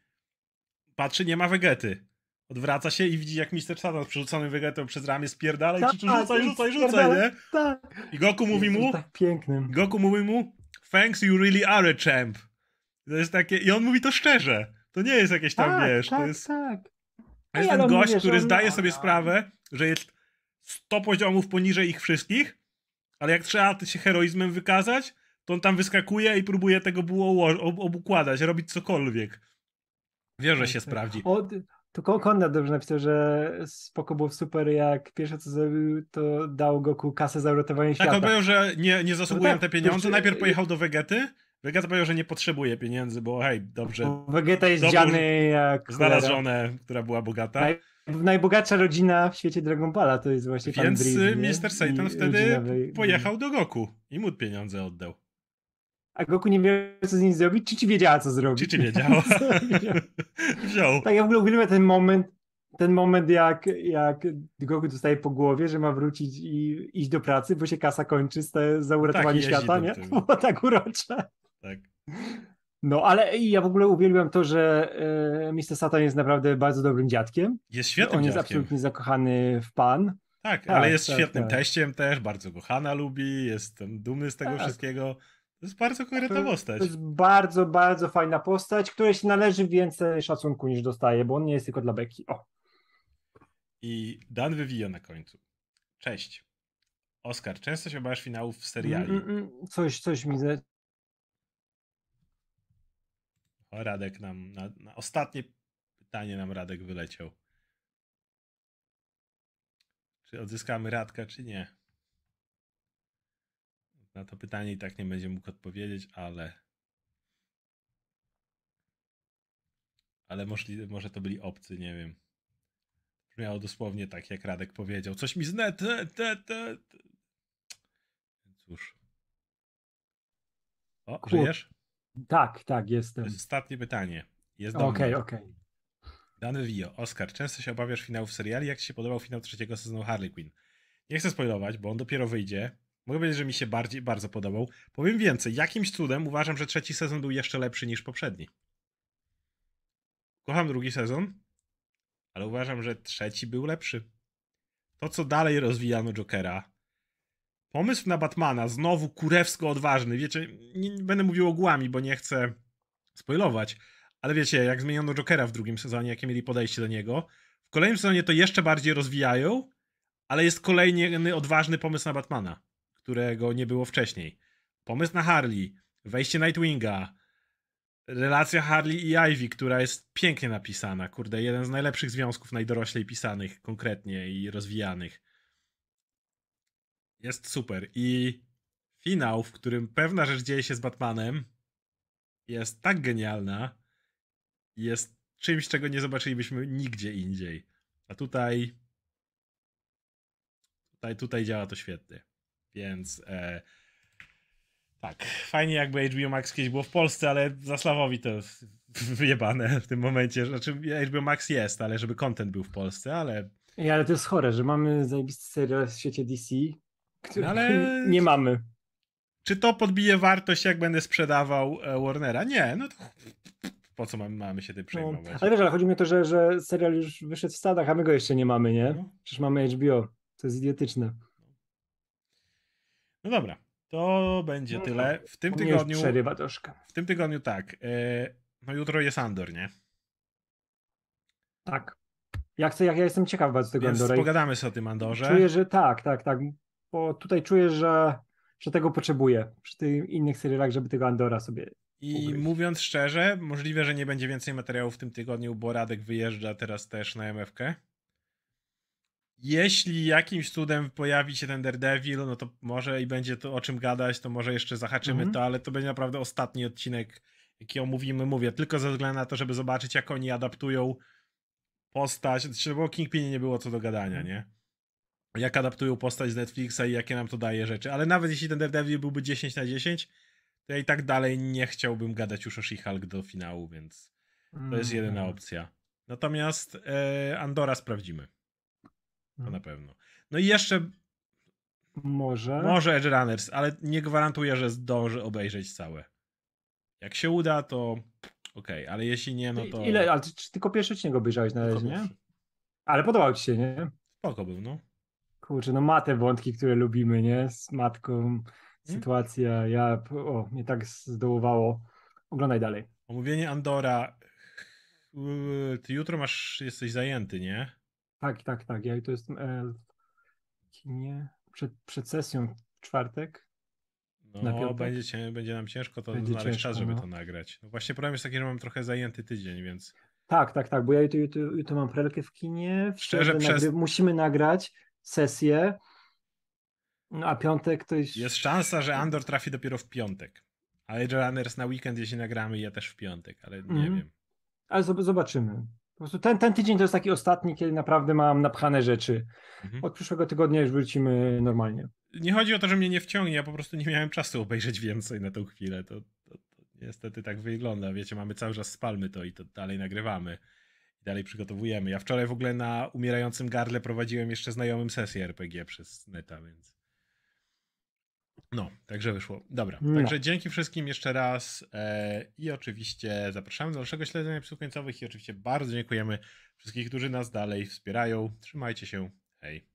patrzy, nie ma Vegety. Odwraca się i widzi, jak Mister Satan przerzucony Vegetą przez ramię spierdala i tak, krzyczy rzucaj, rzucaj, rzucaj, nie? Tak. I Goku mówi mu... tak pięknym. Goku mówi mu thanks, you really are a champ. To jest takie... I on mówi to szczerze. To nie jest jakieś tam, tak, wiesz, tak, to jest... Tak. To jest ten gość, który zdaje sobie sprawę, że jest 100 poziomów poniżej ich wszystkich, ale jak trzeba się heroizmem wykazać, to on tam wyskakuje i próbuje tego było obukładać, robić cokolwiek. Wie, że się sprawdzi. O, to Konrad dobrze napisał, że spoko było super, jak pierwsze co zrobił, to dał Goku kasę za uratowanie tak, świata. Tak, on powiedział, że nie, nie zasługują no tak, te pieniądze. Najpierw pojechał do Wegety, Vegeta powiedział, że nie potrzebuje pieniędzy, bo hej, dobrze. Vegeta jest dziany jak. Znalazł żonę, która była bogata. Naj, najbogatsza rodzina w świecie Dragon Balla to jest właśnie Więc Breeze, Mr. Satan wtedy pojechał do Goku i mu pieniądze oddał. A Goku nie wiedział, co z nim zrobić, czy ci wiedziała, co zrobić? Czy ci wiedziała? Wziął. Tak, ja w ogóle uwielbiam ten moment, ten moment, jak, jak Goku dostaje po głowie, że ma wrócić i iść do pracy, bo się kasa kończy za uratowanie tak, świata, nie? To było tak urocze. Tak. No, ale ja w ogóle uwielbiam to, że e, Mr. Satan jest naprawdę bardzo dobrym dziadkiem. Jest świetnym On dziadkiem. jest absolutnie zakochany w pan. Tak, tak ale jest tak, świetnym tak. teściem też, bardzo go Hanna lubi, jest dumny z tego tak. wszystkiego. To jest bardzo konkretna postać. To jest bardzo, bardzo fajna postać, której się należy więcej szacunku niż dostaje, bo on nie jest tylko dla Beki. O. I Dan wywija na końcu. Cześć. Oskar, często się obawiasz finałów w seriali. Mm, mm, mm. coś, coś mi, Radek nam na, na ostatnie pytanie nam Radek wyleciał. Czy odzyskamy Radka, czy nie? Na to pytanie i tak nie będzie mógł odpowiedzieć, ale. Ale możliwe, może to byli obcy, nie wiem. Brzmiało dosłownie tak, jak Radek powiedział. Coś mi zne. Te, te, te. Cóż. O, Kur... żyjesz? Tak, tak, jestem. To jest ostatnie pytanie. Jest Okej, okej. Okay, okay. Dany Vio. Oskar, często się obawiasz finałów seriali. Jak ci się podobał finał trzeciego sezonu Harley Quinn? Nie chcę spoilować, bo on dopiero wyjdzie. Mogę powiedzieć, że mi się bardziej, bardzo podobał. Powiem więcej. Jakimś cudem uważam, że trzeci sezon był jeszcze lepszy niż poprzedni. Kocham drugi sezon, ale uważam, że trzeci był lepszy. To, co dalej rozwijano Jokera, pomysł na Batmana, znowu kurewsko odważny, wiecie, nie, nie będę mówił ogłami, bo nie chcę spoilować, ale wiecie, jak zmieniono Jokera w drugim sezonie, jakie mieli podejście do niego, w kolejnym sezonie to jeszcze bardziej rozwijają, ale jest kolejny odważny pomysł na Batmana, którego nie było wcześniej. Pomysł na Harley, wejście Nightwinga, relacja Harley i Ivy, która jest pięknie napisana. Kurde, jeden z najlepszych związków najdoroślej pisanych konkretnie i rozwijanych. Jest super. I finał, w którym pewna rzecz dzieje się z Batmanem, jest tak genialna. Jest czymś, czego nie zobaczylibyśmy nigdzie indziej. A tutaj. Tutaj, tutaj działa to świetnie. Więc. E, tak, fajnie jakby HBO Max kiedyś było w Polsce, ale Zaslawowi to wyjebane w tym momencie. Znaczy HBO Max jest, ale żeby content był w Polsce, ale... I, ale to jest chore, że mamy zajebisty serial w świecie DC, który ale... nie mamy. Czy to podbije wartość, jak będę sprzedawał e, Warnera? Nie, no to po co mamy, mamy się tym no, przejmować? No, ale wiesz, ale chodzi mi o to, że, że serial już wyszedł w Stanach, a my go jeszcze nie mamy, nie? No. Przecież mamy HBO. To jest idiotyczne. No dobra. To będzie no tyle. W tym tygodniu. Przerywa troszkę. W tym tygodniu tak. E, no jutro jest Andor, nie? Tak. Ja chcę, jak ja jestem ciekaw bardzo tego Więc Andora. pogadamy sobie o tym Andorze. Czuję, że tak, tak, tak. Bo tutaj czuję, że, że tego potrzebuję przy tych innych serialach, żeby tego Andora sobie i ugryźć. mówiąc szczerze, możliwe, że nie będzie więcej materiałów w tym tygodniu, bo Radek wyjeżdża teraz też na MFK. Jeśli jakimś cudem pojawi się ten Daredevil, no to może i będzie to o czym gadać, to może jeszcze zahaczymy mm -hmm. to, ale to będzie naprawdę ostatni odcinek, jaki omówimy, mówię, tylko ze względu na to, żeby zobaczyć, jak oni adaptują postać, znaczy, bo Kingpinie nie było co do gadania, nie? Jak adaptują postać z Netflixa i jakie nam to daje rzeczy, ale nawet jeśli ten Daredevil byłby 10 na 10, to ja i tak dalej nie chciałbym gadać już o She-Hulk do finału, więc to jest jedyna mhm. opcja. Natomiast e, Andora sprawdzimy. To na pewno. No i jeszcze. Może. Może Edge Runners, ale nie gwarantuję, że zdąży obejrzeć całe. Jak się uda, to okej, okay, ale jeśli nie, no to. Ile? Ale czy tylko pierwszy odcinek obejrzałeś na razie, nie? Ale podobał ci się, nie? Spoko był, no. Kurczę, no ma te wątki, które lubimy, nie? Z matką, hmm? sytuacja, ja, o, mnie tak zdołowało. Oglądaj dalej. Omówienie Andora. Ty jutro masz, jesteś zajęty, nie? Tak, tak, tak. Ja to jestem e, kinie przed, przed sesją w czwartek. No, będzie, będzie nam ciężko to będzie znaleźć ciężko, czas, żeby no. to nagrać. No właśnie problem jest taki, że mam trochę zajęty tydzień, więc. Tak, tak, tak, bo ja jutro, jutro, jutro mam prelkę w kinie. Szczerze, przez... nagry... musimy nagrać sesję. No a piątek to jest. Jest szansa, że Andor trafi dopiero w piątek. A Age Runners na weekend, jeśli nagramy, ja też w piątek, ale nie mm. wiem. Ale zobaczymy. Po prostu ten, ten tydzień to jest taki ostatni, kiedy naprawdę mam napchane rzeczy. Mhm. Od przyszłego tygodnia już wrócimy normalnie. Nie chodzi o to, że mnie nie wciągnie, ja po prostu nie miałem czasu obejrzeć więcej na tą chwilę. To, to, to niestety tak wygląda. Wiecie, mamy cały czas spalmy to i to dalej nagrywamy. Dalej przygotowujemy. Ja wczoraj w ogóle na umierającym gardle prowadziłem jeszcze znajomym sesję RPG przez neta, więc. No, także wyszło. Dobra, no. także dzięki wszystkim jeszcze raz e, i oczywiście zapraszamy do dalszego śledzenia episodów końcowych i oczywiście bardzo dziękujemy wszystkich, którzy nas dalej wspierają. Trzymajcie się. Hej.